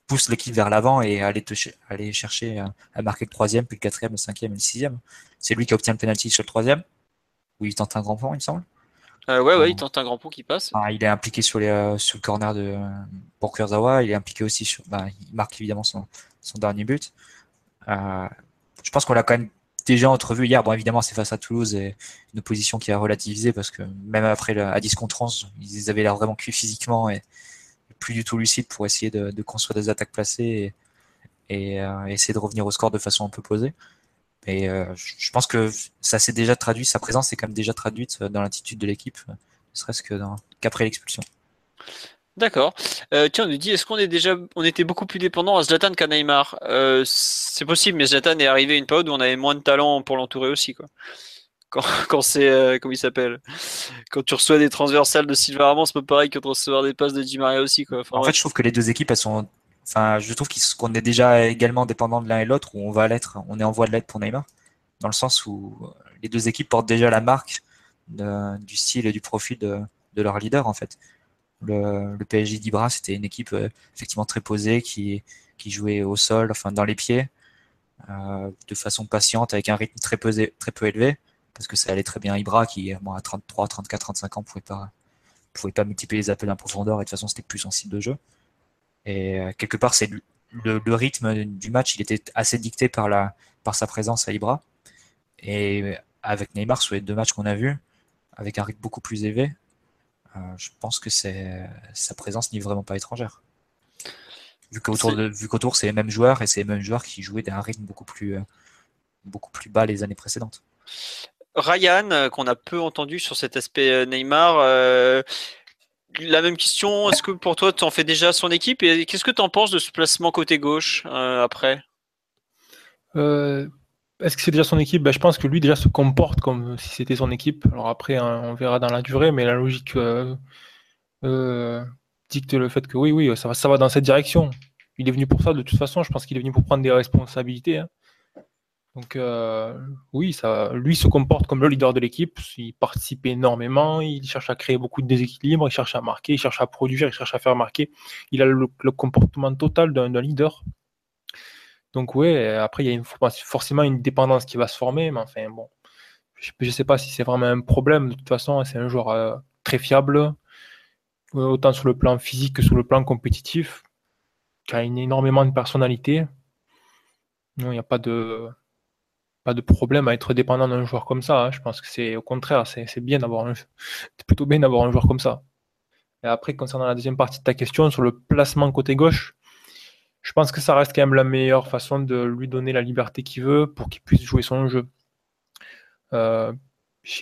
pousse l'équipe vers l'avant et aller, aller chercher à, à, marquer le troisième, puis le quatrième, le cinquième et le sixième. C'est lui qui obtient le penalty sur le troisième, où il tente un grand point, il me semble. Euh, ouais, ouais, il tente un grand pont qui passe. il est impliqué sur, les, euh, sur le corner de, pour Kurzawa. Il est impliqué aussi sur. Bah, il marque évidemment son, son dernier but. Euh, je pense qu'on l'a quand même déjà entrevu hier. Bon, évidemment, c'est face à Toulouse et une opposition qui a relativisé parce que même après le, à 10 contre 11, ils avaient l'air vraiment cuits physiquement et plus du tout lucides pour essayer de, de construire des attaques placées et, et euh, essayer de revenir au score de façon un peu posée. Et euh, je pense que ça s'est déjà traduit, sa présence est quand même déjà traduite dans l'attitude de l'équipe, ne serait-ce que qu'après l'expulsion. D'accord. Euh, tiens, on nous dit, est-ce qu'on est déjà, on était beaucoup plus dépendant à Zlatan qu'à Neymar? Euh, C'est possible, mais Zlatan est arrivé à une période où on avait moins de talent pour l'entourer aussi, quoi. Quand, quand c'est, euh, comment il s'appelle? Quand tu reçois des transversales de Silva Ramos, c'est pas pareil que de recevoir des passes de Di Maria aussi, quoi. en fait, je trouve que les deux équipes, elles sont Je trouve qu'on est déjà également dépendant de l'un et l'autre, ou on va l'être, on est en voie de l'être pour Neymar, dans le sens où les deux équipes portent déjà la marque du style et du profil de, leur leader, en fait. Le, PSG d'Ibra, c'était une équipe euh, effectivement très posée, qui, jouait au sol, enfin dans les pieds, euh, de façon patiente, avec un rythme très peu, élevé, parce que ça allait très bien Ibra, qui à 33, 34, 35 ans, pouvait pas, pouvait pas multiplier les appels en profondeur, et de toute façon, c'était plus sensible de jeu. Et euh, quelque part, c'est le, le, rythme du match, il était assez dicté par, la, par sa présence à Ibra. Et avec Neymar, sur les deux matchs qu'on a vus, avec un rythme beaucoup plus élevé, euh, je pense que sa présence n'est vraiment pas étrangère. Vu qu'autour, qu'autour c'est les mêmes joueurs et c'est les mêmes joueurs qui jouaient à un rythme beaucoup plus, euh, beaucoup plus bas les années précédentes. Ryan, qu'on a peu entendu sur cet aspect Neymar, euh, la même question, est-ce que pour toi, tu en fais déjà son équipe et qu'est-ce que tu en penses de ce placement côté gauche euh, après? Euh, Est-ce que c'est déjà son équipe? Ben, Je pense que lui déjà se comporte comme si c'était son équipe. Alors après, hein, on verra dans la durée, mais la logique euh, dicte le fait que oui, oui, ça va, ça va dans cette direction. Il est venu pour ça de toute façon, je pense qu'il est venu pour prendre des responsabilités. Hein. Donc euh, oui, ça, lui se comporte comme le leader de l'équipe, il participe énormément, il cherche à créer beaucoup de déséquilibre, il cherche à marquer, il cherche à produire, il cherche à faire marquer. Il a le, comportement total d'un leader. Donc oui, après il y a une, forcément une dépendance qui va se former, mais enfin bon, je ne sais pas si c'est vraiment un problème. De toute façon, c'est un joueur euh, très fiable, euh, autant sur le plan physique que sur le plan compétitif, qui a énormément de personnalité. Non, il n'y a pas de pas de problème à être dépendant d'un joueur comme ça. Hein. Je pense que c'est au contraire, c'est bien d'avoir un, plutôt bien d'avoir un joueur comme ça. Et après, concernant la deuxième partie de ta question sur le placement côté gauche, je pense que ça reste quand même la meilleure façon de lui donner la liberté qu'il veut pour qu'il puisse jouer son jeu. Euh,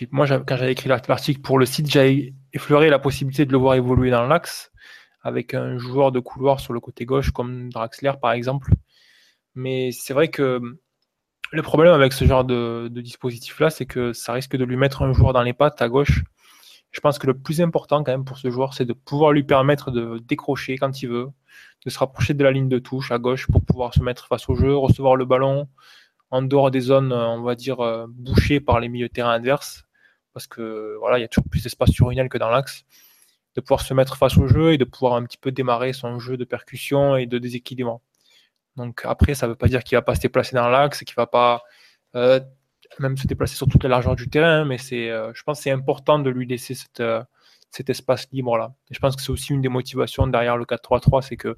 moi, quand j'avais écrit l'article pour le site, j'avais effleuré la possibilité de le voir évoluer dans l'axe avec un joueur de couloir sur le côté gauche comme Draxler par exemple. Mais c'est vrai que le problème avec ce genre de, dispositif-là, c'est que ça risque de lui mettre un joueur dans les pattes à gauche. Je pense que le plus important quand même pour ce joueur, c'est de pouvoir lui permettre de décrocher quand il veut, de se rapprocher de la ligne de touche à gauche pour pouvoir se mettre face au jeu, recevoir le ballon en dehors des zones, on va dire, euh, bouchées par les milieux de terrain adverses, parce que voilà, il y a toujours plus d'espace sur une aile que dans l'axe, de pouvoir se mettre face au jeu et de pouvoir un petit peu démarrer son jeu de percussion et de déséquilibre. Donc après, ça ne veut pas dire qu'il ne va pas se déplacer dans l'axe, qu'il ne va pas euh, même se déplacer sur toute la largeur du terrain, mais euh, je pense que c'est important de lui laisser euh, cet espace libre-là. je pense que c'est aussi une des motivations derrière le 4-3-3, c'est que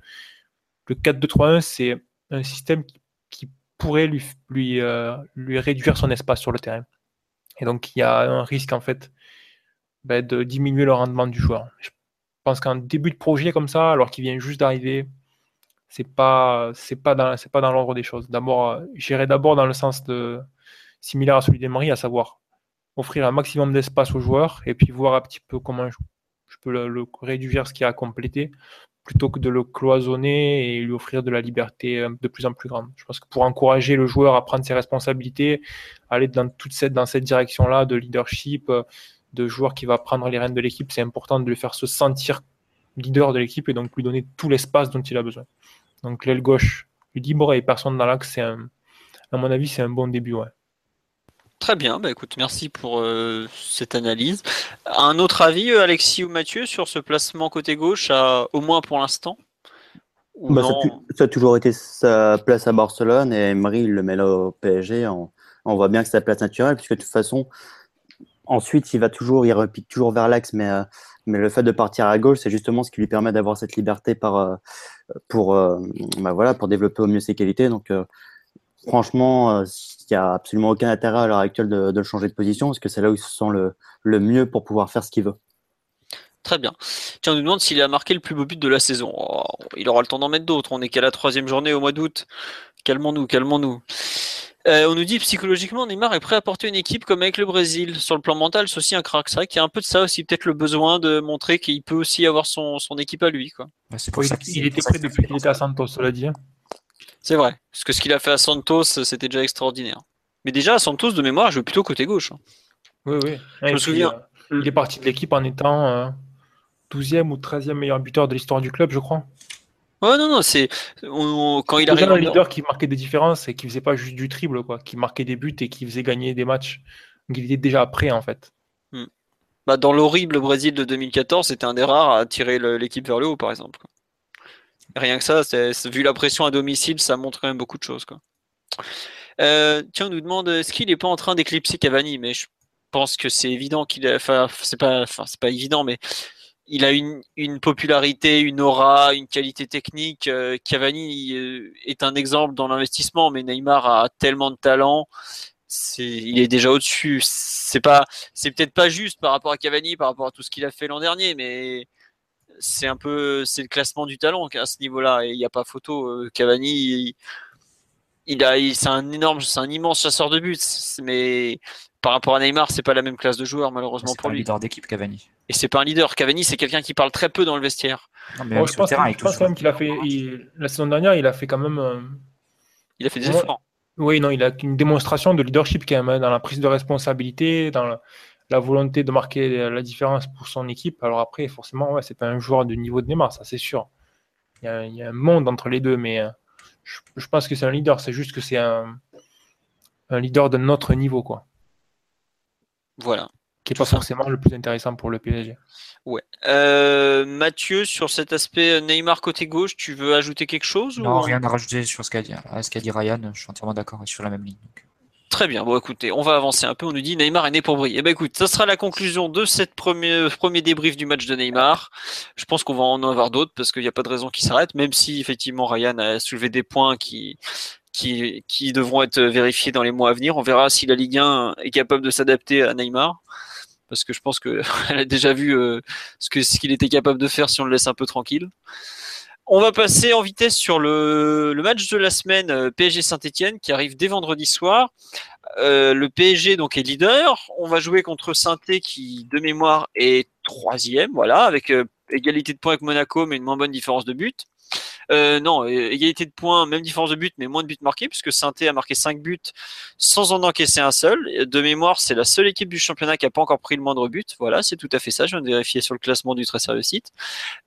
le 4-2-3-1, c'est un système qui, pourrait lui, réduire son espace sur le terrain. Et donc, il y a un risque, en fait, ben, de diminuer le rendement du joueur. Je pense qu'un début de projet comme ça, alors qu'il vient juste d'arriver, c'est pas, c'est pas dans, c'est pas dans l'ordre des choses. D'abord, j'irai d'abord dans le sens de similaire à celui d'Emery, à savoir offrir un maximum d'espace aux joueurs et puis voir un petit peu comment je, peux le, réduire ce qui a à compléter plutôt que de le cloisonner et lui offrir de la liberté euh, de plus en plus grande. Je pense que pour encourager le joueur à prendre ses responsabilités, aller dans toute cette, dans cette direction-là de leadership, euh, de joueur qui va prendre les rênes de l'équipe, c'est important de le faire se sentir leader de l'équipe et donc lui donner tout l'espace dont il a besoin. Donc l'aile gauche libre et personne dans l'axe, c'est à mon avis, c'est un bon début. Ouais. Très bien, bah écoute, merci pour euh, cette analyse. Un autre avis, euh, Alexis ou Mathieu, sur ce placement côté gauche, au moins pour l'instant? Bah, ça, a toujours été sa place à Barcelone et Emery il le met là au PSG. On, voit bien que c'est sa place naturelle, puisque de toute façon, ensuite il va toujours, il repique toujours vers l'axe, mais, euh, mais le fait de partir à gauche, c'est justement ce qui lui permet d'avoir cette liberté par, pour, bah, voilà, pour développer au mieux ses qualités. Donc, franchement, il n'y a absolument aucun intérêt à l'heure actuelle de, le changer de position, parce que c'est là où il se sent le, mieux pour pouvoir faire ce qu'il veut. Très bien. Tiens, on nous demande s'il a marqué le plus beau but de la saison. Oh, il aura le temps d'en mettre d'autres. On n'est qu'à la troisième journée au mois d'août. Calmons-nous, calmons-nous. Euh, on nous dit psychologiquement, Neymar est prêt à porter une équipe comme avec le Brésil. Sur le plan mental, c'est aussi un crack. C'est vrai qu'il y a un peu de ça aussi, peut-être le besoin de montrer qu'il peut aussi avoir son, équipe à lui. Quoi. il, était prêt depuis qu'il était à Santos, cela dit. Hein. C'est vrai. Parce que ce qu'il a fait à Santos, c'était déjà extraordinaire. Mais déjà, à Santos, de mémoire, je joue plutôt côté gauche. Hein. Oui, oui. je me souviens. Euh, il est parti de l'équipe en étant 12e euh, ou 13e meilleur buteur de l'histoire du club, je crois. Ouais, non, non, c'est. Quand il arrive. un leader qui marquait des différences et qui faisait pas juste du triple, quoi. Qui marquait des buts et qui faisait gagner des matchs. Donc il était déjà prêt, en fait. Hmm. Bah, dans l'horrible Brésil de 2014, c'était un des rares à tirer l'équipe vers le haut, par exemple. Rien que ça, vu la pression à domicile, ça montre quand même beaucoup de choses. Quoi. Euh, tiens, on nous demande est-ce qu'il n'est pas en train d'éclipser Cavani? Mais je pense que c'est évident qu'il a. Enfin, c'est pas, enfin, c'est pas évident, mais il a une, une, popularité, une aura, une qualité technique. Euh, Cavani euh, est un exemple dans l'investissement, mais Neymar a tellement de talent. Il est déjà au-dessus. C'est pas, c'est peut-être pas juste par rapport à Cavani, par rapport à tout ce qu'il a fait l'an dernier, mais c'est un peu c'est le classement du talent à ce niveau-là et il n'y a pas photo. Euh, Cavani, a, c'est un énorme, c'est un immense chasseur de buts, mais par rapport à Neymar, c'est pas la même classe de joueur malheureusement pour lui. C'est un leader d'équipe Cavani. Et c'est pas un leader. Cavani, c'est quelqu'un qui parle très peu dans le vestiaire. je pense, quand même qu'il a fait la saison dernière, il a fait quand même. Euh, il a fait des efforts. Oui, non, il a une démonstration de leadership quand même hein, dans la prise de responsabilité, dans la, la volonté de marquer la différence pour son équipe. Alors après, forcément, ouais, c'est pas un joueur de niveau de Neymar, ça c'est sûr. Il y, a, un monde entre les deux, mais euh, je, pense que c'est un leader. C'est juste que c'est un, un leader de notre niveau, quoi. Voilà. Qui n'est pas forcément le plus intéressant pour le PSG. Ouais. Euh, Mathieu, sur cet aspect Neymar côté gauche, tu veux ajouter quelque chose Non, rien à rajouter sur ce qu'a dit, dit, Ryan. Je suis entièrement d'accord sur la même ligne. Très bien. Bon, écoutez, on va avancer un peu. On nous dit Neymar est né pour briller. Eh ben, écoute, ça sera la conclusion de cette premier, premier débrief du match de Neymar. Je pense qu'on va en avoir d'autres parce qu'il n'y a pas de raison qu'il s'arrête, même si effectivement Ryan a soulevé des points qui, devront être vérifiés dans les mois à venir. On verra si la Ligue 1 est capable de s'adapter à Neymar. Parce que je pense qu'elle a déjà vu euh, ce que ce qu'il était capable de faire si on le laisse un peu tranquille. On va passer en vitesse sur le, match de la semaine euh, PSG Saint-Etienne qui arrive dès vendredi soir. Euh, le PSG donc est leader. On va jouer contre saint qui de mémoire est troisième, voilà, avec euh, égalité de points avec Monaco, mais une moins bonne différence de but. Euh, non, égalité de points, même différence de but, mais moins de buts marqués, puisque saint a marqué 5 buts sans en encaisser un seul. De mémoire, c'est la seule équipe du championnat qui n'a pas encore pris le moindre but. Voilà, c'est tout à fait ça. Je viens de vérifier sur le classement du très sérieux site.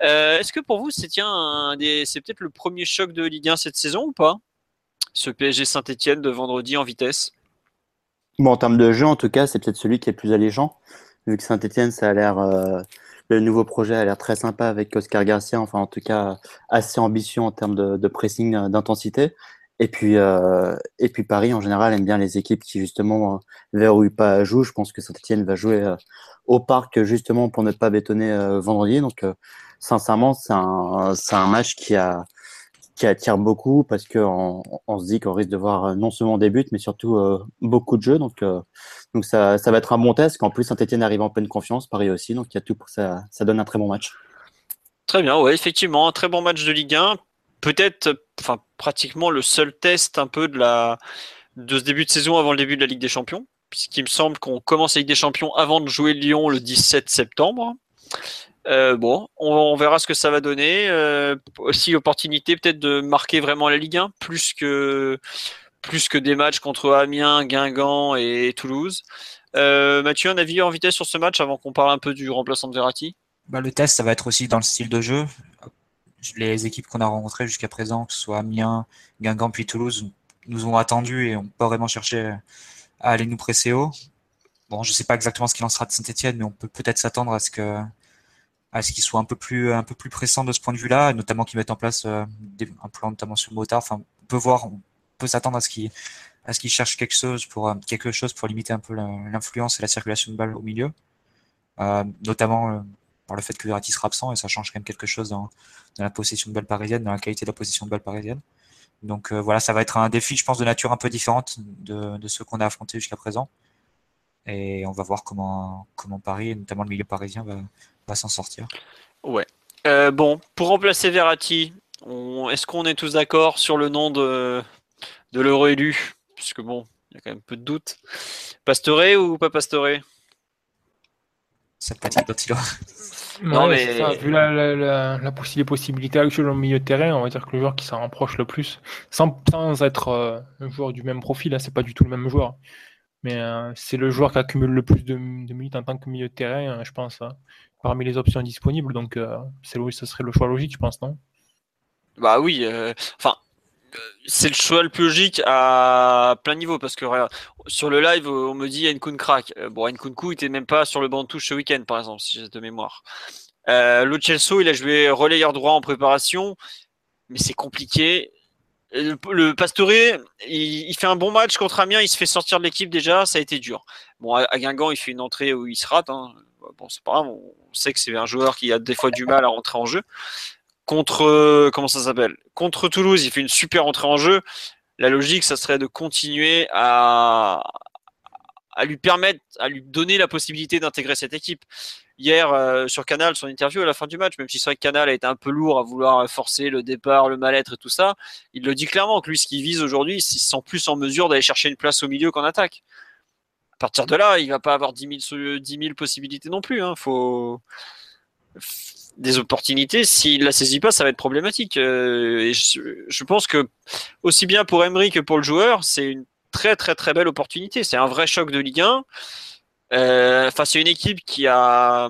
Euh, est-ce que pour vous, c'est c'est peut-être le premier choc de Ligue 1 cette saison ou pas? Ce PSG Saint-Etienne de vendredi en vitesse Bon, en termes de jeu, en tout cas, c'est peut-être celui qui est le plus alléchant, vu que Saint-Etienne, ça a l'air. Euh, le nouveau projet a l'air très sympa avec Oscar Garcia, enfin en tout cas assez ambitieux en termes de, pressing, euh, d'intensité. Et puis, euh, et puis Paris en général aime bien les équipes qui justement euh, verrouillent pas jouent. Je pense que Saint-Etienne va jouer au parc justement pour ne pas bétonner vendredi. Donc sincèrement, c'est un, un match qui a qui attire beaucoup parce qu'on on se dit qu'on risque de voir non seulement des buts, mais surtout beaucoup de jeux. Donc, donc ça, ça va être un bon test. Qu'en plus, Saint-Etienne arrive en pleine confiance, Paris aussi. Donc il y a tout pour ça. Ça donne un très bon match. Très bien, ouais, effectivement, un très bon match de Ligue 1. Peut-être, enfin, pratiquement le seul test un peu de la de ce début de saison avant le début de la Ligue des Champions, puisqu'il me semble qu'on commence la Ligue des Champions avant de jouer Lyon le 17 septembre. Euh, bon, on, verra ce que ça va donner. Euh, aussi l'opportunité peut-être de marquer vraiment la Ligue 1 plus que plus que des matchs contre Amiens, Guingamp et Toulouse. Euh, Mathieu, un avis en vitesse sur ce match avant qu'on parle un peu du remplaçant de Verratti? Bah, Le test, ça va être aussi dans le style de jeu. Les équipes qu'on a rencontrées jusqu'à présent, que ce soit Amiens, Guingamp puis Toulouse, nous ont attendus et n'ont pas vraiment cherché à aller nous presser haut. Bon, je ne sais pas exactement ce qu'il en sera de Saint-Etienne, mais on peut peut-être s'attendre à ce que à ce qu'il soit un peu plus un peu plus pressant de ce point de vue-là, notamment qu'ils mettent en place euh, un plan notamment sur Motard. Enfin, on peut voir, on peut s'attendre à ce qu'il à ce qu'il cherche quelque chose pour euh, quelque chose pour limiter un peu l'influence et la circulation de balles au milieu, euh, notamment euh, par le fait que Verratti sera absent et ça change quand même quelque chose dans, la possession de balle parisienne, dans la qualité de la possession de balle parisienne. Donc voilà, ça va être un défi, je pense, de nature un peu différente de, de ceux qu'on a affrontés jusqu'à présent. Et on va voir comment, comment Paris, et notamment le milieu parisien, va, va s'en sortir. Ouais. Euh, bon, pour remplacer Verratti, est-ce qu'on est tous d'accord sur le nom de, de l'euro élu? Puisque bon, il y a quand même peu de doutes. Pastoré ou pas Pastoré Sympathique il non, mais... Ça, vu la, la, la, les possibilités actuelles au milieu de terrain, on va dire que le joueur qui s'en rapproche le plus, sans, sans être euh, un joueur du même profil, hein, c'est pas du tout le même joueur, mais euh, c'est le joueur qui accumule le plus de, de, minutes en tant que milieu de terrain, euh, je pense, hein, parmi les options disponibles. Donc, c'est ce serait le choix logique, je pense, non? Bah oui, enfin, c'est le choix le plus logique à plein niveau parce que sur le live on me dit Nkun crack. Euh, bon Nkunku était même pas sur le banc de touche ce week-end par exemple si j'ai de mémoire. Euh, il a joué relayeur droit en préparation mais c'est compliqué. Le, le Pastore, il, fait un bon match contre Amiens, il se fait sortir de l'équipe déjà, ça a été dur. Bon, à, Guingamp, il fait une entrée où il se rate. Hein. Bon, c'est pas grave, sait que c'est un joueur qui a des fois du mal à rentrer en jeu. Contre euh, comment ça s'appelle? Contre Toulouse, il fait une super entrée en jeu. La logique, ça serait de continuer à, lui permettre, à lui donner la possibilité d'intégrer cette équipe. Hier, euh, sur Canal, son interview à la fin du match, même si c'est vrai que Canal a été un peu lourd à vouloir forcer le départ, le mal-être et tout ça, il le dit clairement que lui, ce qu'il vise aujourd'hui, c'est sans plus en mesure d'aller chercher une place au milieu qu'en attaque. Partir de là, il va pas avoir 10 000, 10 000 possibilités non plus. Hein. Faut des opportunités, s'il la saisit pas, ça va être problématique. Euh, et je, pense que aussi bien pour Emery que pour le joueur, c'est une très très très belle opportunité. C'est un vrai choc de Ligue 1 euh, face à une équipe qui a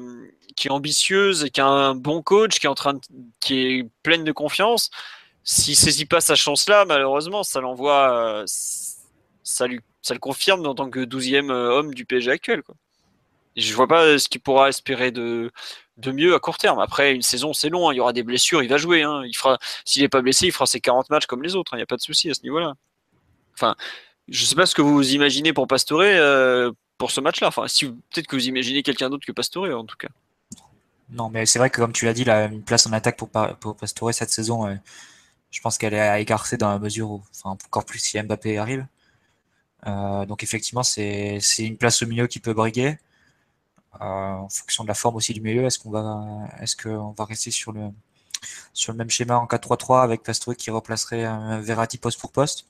qui est ambitieuse et qui a un bon coach, qui est en train de, qui est pleine de confiance. S'il saisit pas sa chance-là, malheureusement, ça l'envoie, euh, ça lui, ça le confirme en tant que 12e homme du PSG actuel. Quoi. Je vois pas ce qu'il pourra espérer de, mieux à court terme. Après, une saison, c'est long. Hein. Il y aura des blessures. Il va jouer. Hein. S'il n'est pas blessé, il fera ses 40 matchs comme les autres. Hein. Il n'y a pas de souci à ce niveau-là. Enfin, je sais pas ce que vous imaginez pour Pastore euh, pour ce match-là. Enfin, peut-être que vous imaginez quelqu'un d'autre que Pastore, en tout cas. Non, mais c'est vrai que comme tu l'as dit, la, une place en attaque pour, pour Pastore cette saison, euh, je pense qu'elle est à écarcer dans la mesure où, enfin, encore plus si Mbappé arrive. Euh, donc effectivement, c'est une place au milieu qui peut briguer. Euh, en fonction de la forme aussi du milieu. Est-ce qu'on va, qu'on va rester sur le sur le même schéma en 4-3-3 avec Pastore qui replacerait un Verratti poste pour poste?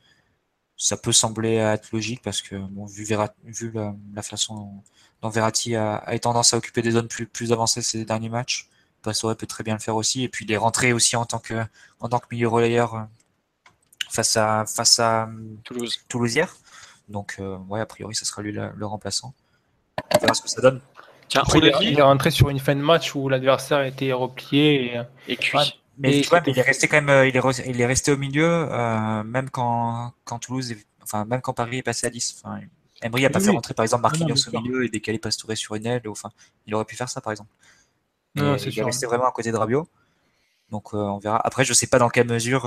Ça peut sembler être logique parce que bon, vu, vu la, façon dont Verratti a, a tendance à occuper des zones plus, plus avancées ces derniers matchs, Pastore peut très bien le faire aussi. Et puis les rentrer aussi en tant que en tant que milieu relayeur euh, face à face à Toulouse. Toulousière. Donc euh, ouais, a priori, ça sera lui le, le remplaçant. On verra ce que ça donne il, est rentré sur une fin de match où l'adversaire était replié et, cuit. mais, tu vois, il est resté quand même, euh, il est, il est resté au milieu, euh, même quand, quand Toulouse, enfin, même quand Paris est passé à 10. Enfin, Emery n'a pas fait rentrer par exemple Marquinhos au milieu et décaler Pastore sur une aile. Enfin, il aurait pu faire ça par exemple. Non, il est resté vraiment à côté de Rabiot. Donc euh, on verra. Après, je sais pas dans quelle mesure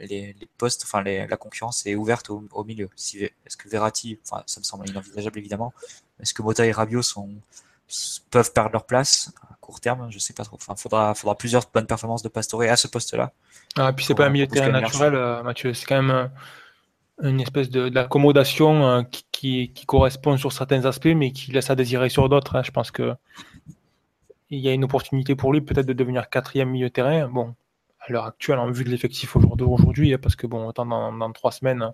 les, les, postes, enfin la concurrence est ouverte au, au milieu. Si, Est-ce que Verratti, enfin ça me semble inenvisageable évidemment. Est-ce que Mota et Rabiot sont peuvent perdre leur place à court terme? Je sais pas trop. Enfin, faudra, faudra plusieurs bonnes performances de Pastore à ce poste-là. Ah, puis c'est pas un milieu de terrain naturel, euh, Mathieu. C'est quand même euh, une espèce d'accommodation euh, qui, qui, correspond sur certains aspects, mais qui laisse à désirer sur d'autres. Hein. Je pense que il y a une opportunité pour lui peut-être de devenir quatrième milieu de terrain. Bon, à l'heure actuelle, en vue de l'effectif aujourd'hui, hein, parce que bon, dans, trois semaines,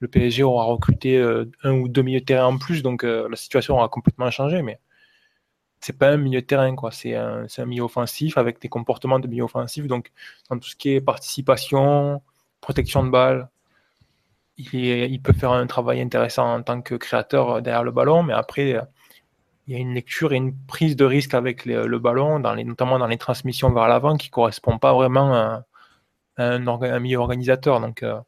le PSG aura recruté un ou deux milieux de terrain en plus, donc la situation aura complètement changé. Mais c'est pas un milieu de terrain, quoi. C'est un, milieu offensif avec des comportements de milieu offensif. Donc, dans tout ce qui est participation, protection de balle, il, il, peut faire un travail intéressant en tant que créateur derrière le ballon, mais après, il y a une lecture et une prise de risque avec le ballon, dans les, notamment dans les transmissions vers l'avant, qui ne correspond pas vraiment à, un, un, milieu organisateur. Donc, euh,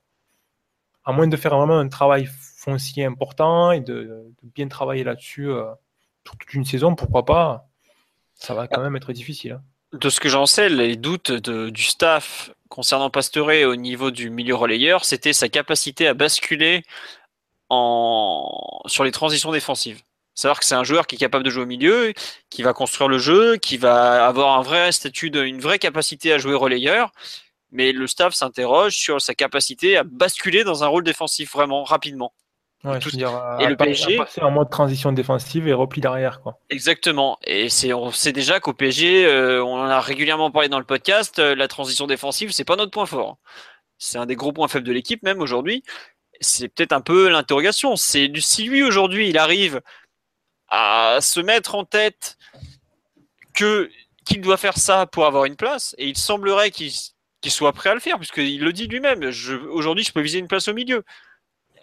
à moins de faire vraiment un travail foncier important et de, bien travailler là-dessus. Euh, toute une saison, pourquoi pas Ça va quand même être difficile. Hein. De ce que j'en sais, les doutes du staff concernant Pastore au niveau du milieu relayeur, c'était sa capacité à basculer en... sur les transitions défensives. Savoir que c'est un joueur qui est capable de jouer au milieu, qui va construire le jeu, qui va avoir un vrai statut, une vraie capacité à jouer relayeur. Mais le staff s'interroge sur sa capacité à basculer dans un rôle défensif vraiment rapidement. Ouais, et le PSG passer en mode transition défensive et repli derrière quoi. Exactement. Et c'est on sait déjà qu'au PSG, euh, on en a régulièrement parlé dans le podcast, euh, la transition défensive c'est pas notre point fort. C'est un des gros points faibles de l'équipe même aujourd'hui. C'est peut-être un peu l'interrogation. C'est si lui aujourd'hui il arrive à se mettre en tête que qu'il doit faire ça pour avoir une place et il semblerait qu'il soit prêt à le faire puisqu'il le dit lui-même. Aujourd'hui je peux viser une place au milieu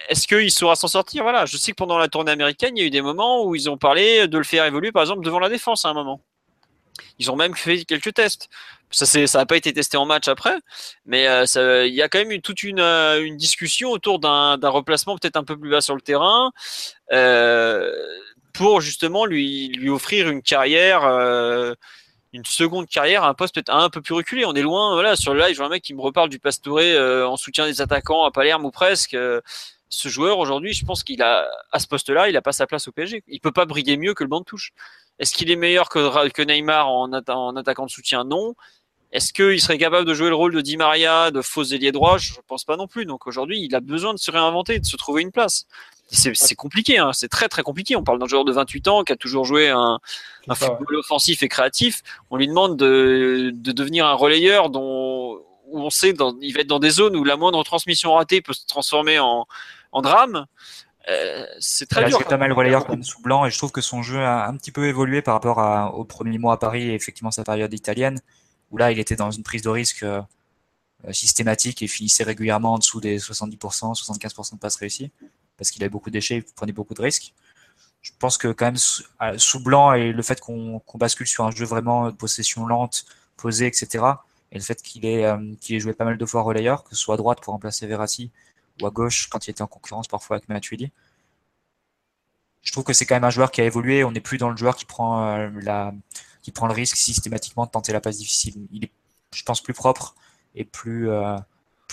est-ce qu'il saura s'en sortir? Voilà, je sais que pendant la tournée américaine, il y a eu des moments où ils ont parlé de le faire évoluer, par exemple, devant la défense à un moment. Ils ont même fait quelques tests. Ça n'a pas été testé en match après, mais euh, il y a quand même eu toute une, euh, une discussion autour d'un replacement peut-être un peu plus bas sur le terrain euh, pour justement lui, lui offrir une carrière une seconde carrière un poste peut-être un peu plus reculé. On est loin, voilà, sur le live, je vois un mec qui me reparle du Pastoré en soutien des attaquants à Palerme ou presque ce joueur aujourd'hui, je pense qu'il a à ce poste-là, il n'a pas sa place au PSG. Il peut pas briller mieux que le banc de touche. Est-ce qu'il est meilleur que Neymar en, attaquant de soutien? Non. Est-ce qu'il serait capable de jouer le rôle de Di Maria, de faux ailier droit? Je ne pense pas non plus. Donc aujourd'hui, il a besoin de se réinventer, de se trouver une place. C'est compliqué, hein. c'est très très compliqué. On parle d'un joueur de 28 ans qui a toujours joué un, football offensif et créatif. On lui demande de, de devenir un relayeur dont où on sait qu'il va être dans des zones où la moindre transmission ratée peut se transformer en, en drame. Euh, c'est très dur. pas mal relayeur comme sous blanc et je trouve que son jeu a un petit peu évolué par rapport à, au premier mois à Paris et effectivement sa période italienne où là il était dans une prise de risque euh, systématique et finissait régulièrement en dessous des 70%, 75% de passes réussies parce qu'il avait beaucoup de déchets, il prenait beaucoup de risques. Je pense que quand même sous blanc et le fait qu'on bascule sur un jeu vraiment de possession lente, posée, etc. Et le fait qu'il ait, euh, qu'il ait joué pas mal de fois relayeur, que ce soit à droite pour remplacer Verratti ou à gauche quand il était en concurrence parfois avec Matuidi. Je trouve que c'est quand même un joueur qui a évolué. On n'est plus dans le joueur qui prend, euh, la, qui prend le risque systématiquement de tenter la passe difficile. Il est, je pense, plus propre et plus, euh,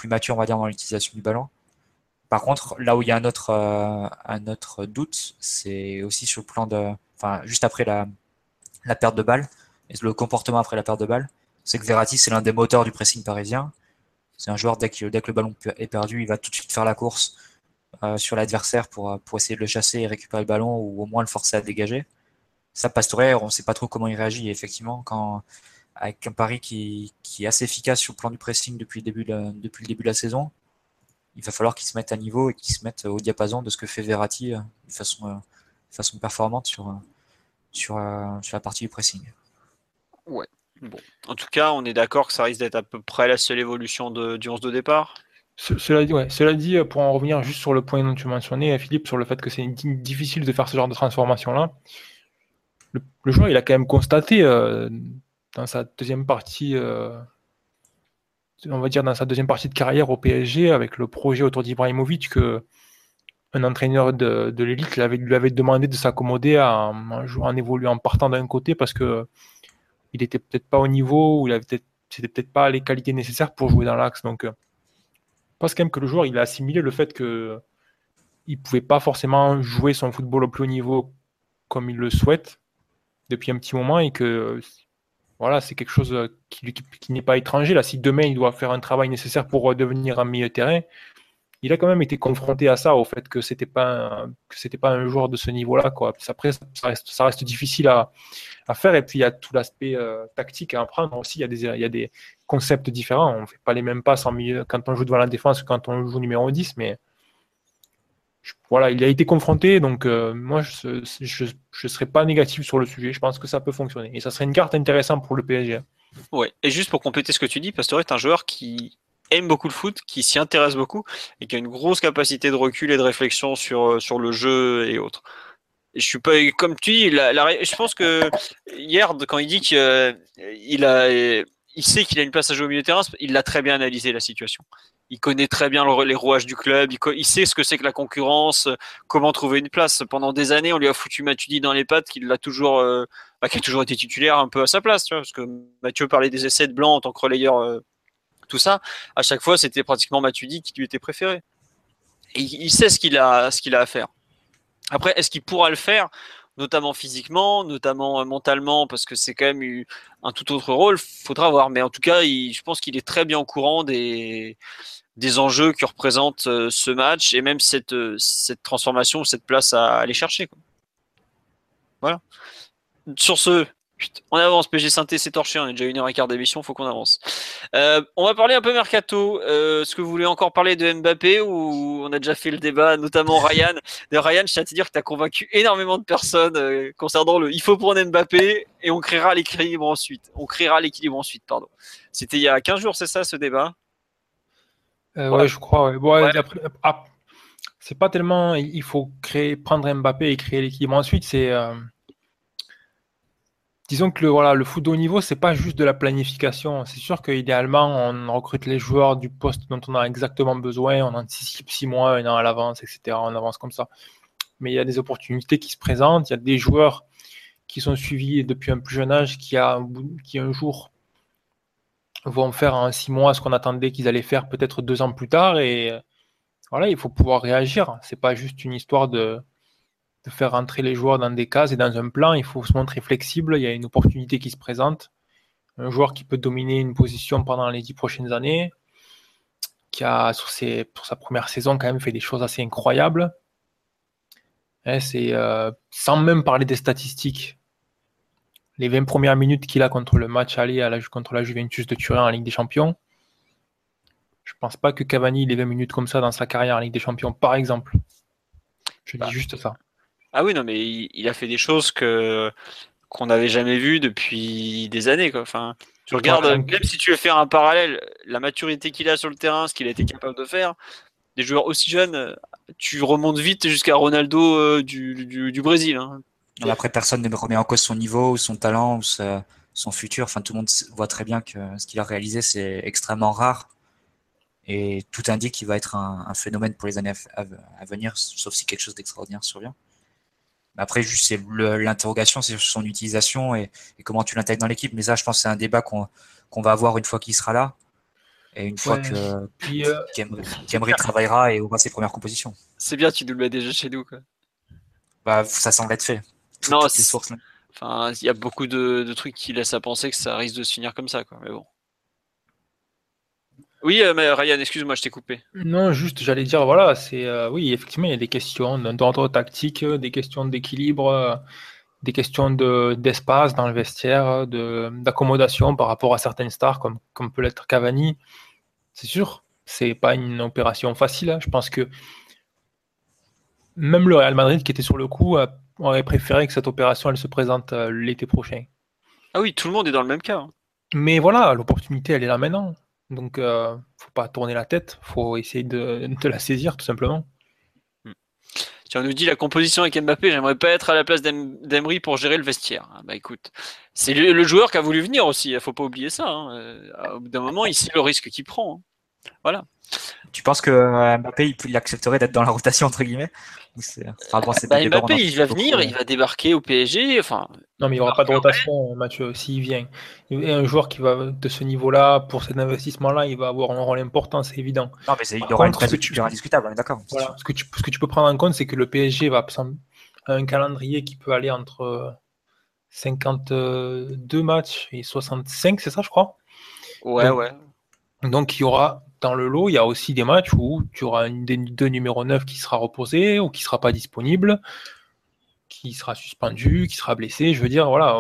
mature, on va dire, dans l'utilisation du ballon. Par contre, là où il y a un autre, euh, doute, c'est aussi sur le plan de. Enfin, juste après la, perte de balle, et le comportement après la perte de balle, c'est que Verratti, c'est l'un des moteurs du pressing parisien. C'est un joueur, dès que, le ballon est perdu, il va tout de suite faire la course euh, sur l'adversaire pour essayer de le chasser et récupérer le ballon ou au moins le forcer à dégager. Ça, Pastore, on ne sait pas trop comment il réagit. effectivement, quand, avec un pari qui, qui, est assez efficace sur le plan du pressing depuis le début de, depuis le début de la saison, il va falloir qu'il se mette à niveau et qu'il se mette au diapason de ce que fait Verratti euh, de façon, euh, de façon performante sur, sur, sur la partie du pressing. Ouais, Bon. En tout cas, on est d'accord que ça risque d'être à peu près la seule évolution de, du 11 de départ. Cela dit, ouais. Cela dit, pour en revenir juste sur le point dont tu mentionnais, Philippe, sur le fait que c'est difficile de faire ce genre de transformation-là, le, joueur, il a quand même constaté euh, dans sa deuxième partie, euh, on va dire dans sa deuxième partie de carrière au PSG, avec le projet autour d'Ibrahimovic, que un entraîneur de, l'élite lui avait demandé de s'accommoder en, en, évoluant, en partant d'un côté, parce que il était peut-être pas au niveau, ou il avait peut-être, c'était peut-être pas les qualités nécessaires pour jouer dans l'axe. Donc, euh, je pense quand même que le joueur, il a assimilé le fait que il pouvait pas forcément jouer son football au plus haut niveau comme il le souhaite. Depuis un petit moment et que voilà, c'est quelque chose qui, qui n'est pas étranger. Là, si demain il doit faire un travail nécessaire pour devenir un milieu terrain, il a quand même été confronté à ça, au fait que c'était pas que c'était pas un joueur de ce niveau-là. Quoi. Après, ça reste, ça reste difficile à, à faire. Et puis il y a tout l'aspect euh, tactique à apprendre aussi. Il y a des, il y a des concepts différents. On fait pas les mêmes passes en milieu quand on joue devant la défense que quand on joue numéro 10, mais voilà, il a été confronté, donc euh, moi je ne serais pas négatif sur le sujet. Je pense que ça peut fonctionner et ça serait une carte intéressante pour le PSG. Ouais, et juste pour compléter ce que tu dis, Pastore est un joueur qui aime beaucoup le foot, qui s'y intéresse beaucoup et qui a une grosse capacité de recul et de réflexion sur, euh, sur le jeu et autres. je suis pas comme tu dis, je pense que hier quand il dit qu'il euh, a il sait qu'il a une place à jouer au milieu de terrain, il l'a très bien analysé la situation. Il connaît très bien les rouages du club, il, sait ce que c'est que la concurrence, comment trouver une place. Pendant des années, on lui a foutu Matuidi dans les pattes, qu'il toujours, euh, bah, qui a toujours été titulaire un peu à sa place, tu vois, parce que Mathieu parlait des essais de blanc en tant que relayeur tout ça, à chaque fois, c'était pratiquement Matuidi qui lui était préféré. Et il sait ce qu'il a, ce qu'il a à faire. Après, est-ce qu'il pourra le faire, notamment physiquement, notamment euh, mentalement, parce que c'est quand même un tout autre rôle, faudra voir. Mais en tout cas, je pense qu'il est très bien au courant des, enjeux que représente euh, ce match et même cette, euh, cette transformation, cette place à aller chercher. Voilà. Sur ce, on avance, PG Synthé, c'est torché, on est déjà une heure et quart d'émission, faut qu'on avance. Euh, on va parler un peu mercato. Euh, est-ce que vous voulez encore parler de Mbappé ou on a déjà fait le débat, notamment Ryan? De Ryan, je tiens à te dire que tu as convaincu énormément de personnes euh, concernant le il faut prendre Mbappé et on créera l'équilibre ensuite. On créera l'équilibre ensuite, pardon. C'était il y a 15 jours, c'est ça ce débat? Ouais, je crois. Ah, c'est pas tellement il faut créer, prendre Mbappé et créer l'équilibre ensuite, c'est disons que le, voilà, le foot de haut niveau, c'est pas juste de la planification. C'est sûr qu'idéalement, on recrute les joueurs du poste dont on a exactement besoin, on anticipe six mois, un an à l'avance, etc. On avance comme ça. Mais il y a des opportunités qui se présentent, il y a des joueurs qui sont suivis depuis un plus jeune âge qui, un jour vont faire en six mois ce qu'on attendait qu'ils allaient faire peut-être deux ans plus tard. Et voilà, il faut pouvoir réagir. C'est pas juste une histoire de de faire rentrer les joueurs dans des cases et dans un plan. Il faut se montrer flexible. Il y a une opportunité qui se présente. Un joueur qui peut dominer une position pendant les dix prochaines années, qui a, sur, ses, pour sa première saison, quand même fait des choses assez incroyables. Hein, c'est euh, sans même parler des statistiques. Les 20 premières minutes qu'il a contre le match aller à la, contre la Juventus de Turin en Ligue des Champions. Je pense pas que Cavani ait 20 minutes comme ça dans sa carrière en Ligue des Champions, par exemple. Je dis bah. juste ça. Ah oui, non, mais il, a fait des choses que qu'on n'avait jamais vues depuis des années. Quoi. Enfin, tu regardes, même si tu veux faire un parallèle, la maturité qu'il a sur le terrain, ce qu'il a été capable de faire, des joueurs aussi jeunes, tu remontes vite jusqu'à Ronaldo euh, du, du, Brésil. Hein. Après, personne ne remet en cause son niveau, ou son talent, ou son futur. Enfin, tout le monde voit très bien que ce qu'il a réalisé, c'est extrêmement rare. Et tout indique qu'il va être un, phénomène pour les années à venir, sauf si quelque chose d'extraordinaire survient. Après, juste c'est l'interrogation, c'est sur son utilisation et, comment tu l'intègres dans l'équipe. Mais ça, je pense que c'est un débat qu'on va avoir une fois qu'il sera là. Et une fois que euh, travaillera et aura ses premières compositions. C'est bien, tu nous le mets déjà chez nous. Quoi. Bah, ça semble être fait. non, c'est sources. Enfin, il y a beaucoup de, de, trucs qui laissent à penser que ça risque de se finir comme ça. Quoi. Mais bon. Oui, euh, mais Ryan, excuse-moi, je t'ai coupé. Non, juste, j'allais dire, voilà, c'est euh, oui, effectivement, il y a des questions d'ordre tactique, des questions d'équilibre, des questions de, d'espace dans le vestiaire, d'accommodation par rapport à certaines stars comme, comme peut l'être Cavani. C'est sûr, c'est pas une opération facile. Hein. Je pense que même le Real Madrid qui était sur le coup aurait préféré que cette opération elle se présente euh, l'été prochain. Ah oui, tout le monde est dans le même cas. Hein. Mais voilà, l'opportunité elle est là maintenant. Donc, euh, faut pas tourner la tête, faut essayer de, la saisir tout simplement. Hmm. Tu nous dit la composition avec Mbappé, j'aimerais pas être à la place d'Emery pour gérer le vestiaire. Ah, bah écoute, c'est le, joueur qui a voulu venir aussi, il faut pas oublier ça. Hein. Euh, au bout d'un moment, il sait le risque qu'il prend. Hein. Voilà. Tu penses que euh, Mbappé il, accepterait d'être dans la rotation entre guillemets? Bah, Mbappé il va venir, il va débarquer au PSG. Enfin, non mais il n'y aura pas de rotation, Mathieu, s'il vient. un joueur qui va de ce niveau-là, pour cet investissement-là, il va avoir un rôle important, c'est évident. Non mais il y aura une une tu... indiscutable, d'accord. ce, que tu, ce que tu peux prendre en compte, c'est que le PSG va un calendrier qui peut aller entre 52 matchs et 65, c'est ça, je crois? Ouais, Donc, ouais. Donc, il y aura dans le lot, il y a aussi des matchs où tu auras une des deux numéro 9 qui sera reposé ou qui sera pas disponible, qui sera suspendu, qui sera blessé. Je veux dire, voilà,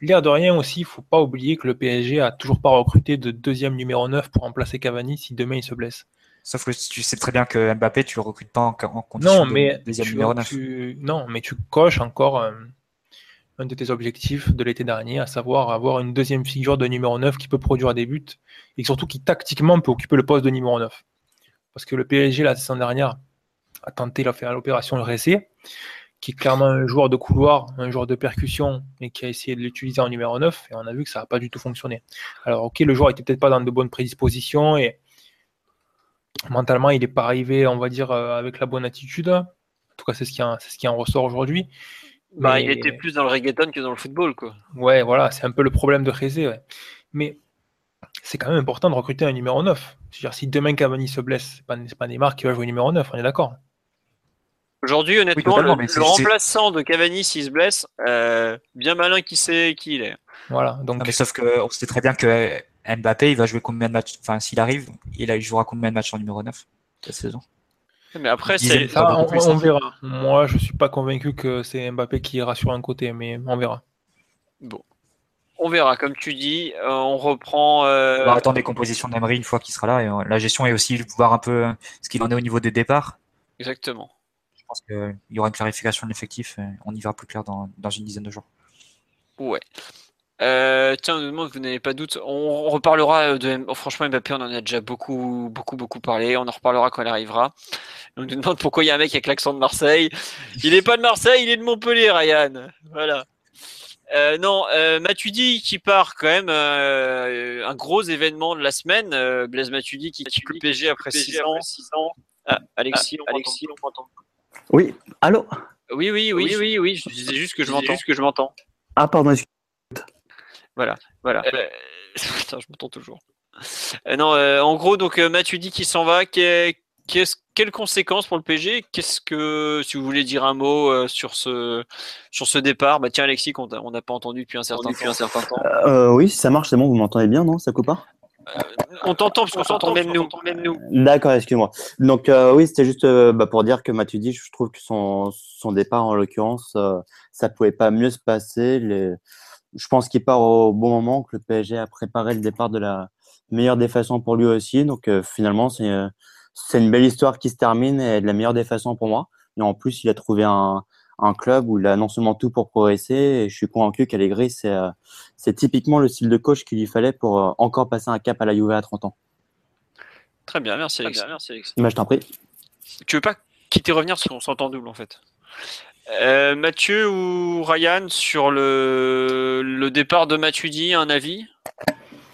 l'air de rien aussi, il faut pas oublier que le PSG a toujours pas recruté de deuxième numéro 9 pour remplacer Cavani si demain il se blesse. Sauf que tu sais très bien que Mbappé, tu le recrutes pas en, en condition Non, de mais deuxième tu, numéro 9. tu- non, mais tu coches encore euh, un de tes objectifs de l'été dernier, à savoir avoir une deuxième figure de numéro 9 qui peut produire des buts et surtout qui tactiquement peut occuper le poste de numéro 9. Parce que le PSG, la saison dernière, a tenté l'opération le Ressé, qui est clairement un joueur de couloir, un joueur de percussion, et qui a essayé de l'utiliser en numéro 9, et on a vu que ça n'a pas du tout fonctionné. Alors, ok, le joueur était peut-être pas dans de bonnes prédispositions, et mentalement, il n'est pas arrivé, on va dire, euh, avec la bonne attitude. En tout cas, c'est ce ce qui en ressort aujourd'hui. Bah, Mais- il était plus dans le reggaeton que dans le football, quoi. Ouais, voilà, c'est un peu le problème de Rézé. ouais. Mais c'est quand même important de recruter un numéro 9. C'est-à-dire, si demain Cavani se blesse, c'est pas, pas Neymar qui va jouer numéro 9, on est d'accord Aujourd'hui, honnêtement, le, remplaçant de Cavani, s'il se blesse, euh, bien malin qui sait qui il est. Voilà, donc Non, mais sauf que on sait très bien que Mbappé, il va jouer combien de matchs Enfin, s'il arrive, il jouera combien de matchs en numéro 9 cette saison? Mais après, c'est. ça, on, on verra. Moi, je suis pas convaincu que c'est Mbappé qui ira sur un côté, mais on verra. On verra, comme tu dis, euh, on reprend. euh, On va attendre les compositions d'Emery une fois qu'il sera là. Et euh, la gestion est aussi de voir un peu ce qu'il en est au niveau des départs. Exactement. Je pense qu'il y aura une clarification de l'effectif. et On y verra plus clair dans, dans une dizaine de jours. Ouais. Euh, tiens, on nous demande, vous n'avez pas de doute. On reparlera de. M- oh, franchement, Mbappé, on en a déjà beaucoup, beaucoup, beaucoup parlé. On en reparlera quand elle arrivera. On nous demande pourquoi il y a un mec avec l'accent de Marseille. Il n'est pas de Marseille, il est de Montpellier, Ryan. Voilà. Euh, non, euh, Matuidi qui part quand même euh, un gros événement de la semaine. Euh, Blaise Matuidi qui quitte le PSG après 6 ans. Ah, Alexis, on Alexis, m'entend. Oui, allô? Oui, oui, oui, oui, oui, Je disais juste que je m'entends. Juste que je m'entends. Ah, pardon, excuse- Voilà. Euh, Putain, je m'entends toujours. Euh, non, euh, en gros, donc euh, Matuidi qui s'en va. qu'est-ce- quelles conséquences pour le PSG Qu'est-ce que, si vous voulez dire un mot euh, sur ce sur ce départ? Bah tiens, Alexis, qu'on n'a pas entendu depuis un certain temps. un certain temps. Euh, oui, si ça marche, c'est bon, vous m'entendez bien, non Ça coupe pas? On t'entend parce qu'on s'entend même nous. Même nous. D'accord, excuse-moi. Donc euh, oui, c'était juste euh, bah, pour dire que Matuidi, je trouve que son, son départ, en l'occurrence, euh, ça pouvait pas mieux se passer. Les... Je pense qu'il part au bon moment, que le PSG a préparé le départ de la meilleure des façons pour lui aussi. Donc euh, finalement, c'est euh, c'est une belle histoire qui se termine et de la meilleure des façons pour moi. Et en plus, il a trouvé un, un club où il a non seulement tout pour progresser, et je suis convaincu qu'Allegri, c'est euh, c'est typiquement le style de coach qu'il lui fallait pour euh, encore passer un cap à la Juve à 30 ans. Très bien, merci Alexis. Bah, je t'en prie. Tu veux pas quitter revenir parce qu'on s'entend double en fait? Euh, Mathieu ou Ryan sur le, départ de Matuidi, un avis?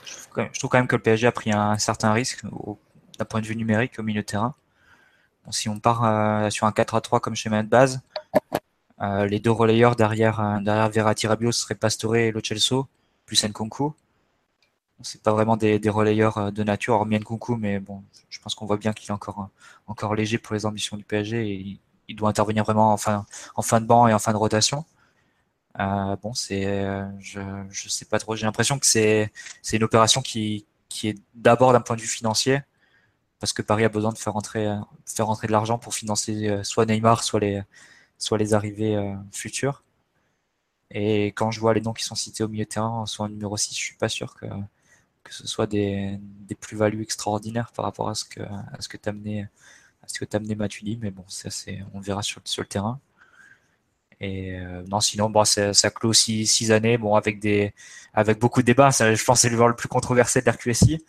Je trouve quand même- que le PSG a pris un certain risque d'un point de vue numérique au milieu de terrain. Si on part euh, sur un 4 à 3 comme schéma de base, euh, les deux relayeurs derrière, euh, derrière Verratti Rabiot seraient Pastore et Lo Celso, plus Nkunku. Bon, C'est pas vraiment des, relayeurs de nature, hormis Nkunku, mais bon, je pense qu'on voit bien qu'il est encore, encore léger pour les ambitions du PSG et il doit intervenir vraiment en fin, de banc et en fin de rotation. Euh, bon, c'est, je, je sais pas trop. J'ai l'impression que c'est, une opération qui, est d'abord d'un point de vue financier, parce que Paris a besoin de faire rentrer, de l'argent pour financer euh, soit Neymar, soit les, arrivées euh, futures. Et quand je vois les noms qui sont cités au milieu de terrain, soit en numéro 6, je suis pas sûr que, ce soit des, plus-values extraordinaires par rapport à ce que, à ce que à ce que t'amenais Matuidi, mais bon, ça c'est, on le verra sur, sur le terrain. Et euh, non, sinon, bon, ça, ça clôt six, six années, bon, avec des, avec beaucoup de débats. Ça, je pense que c'est le joueur le plus controversé de l'RQSI.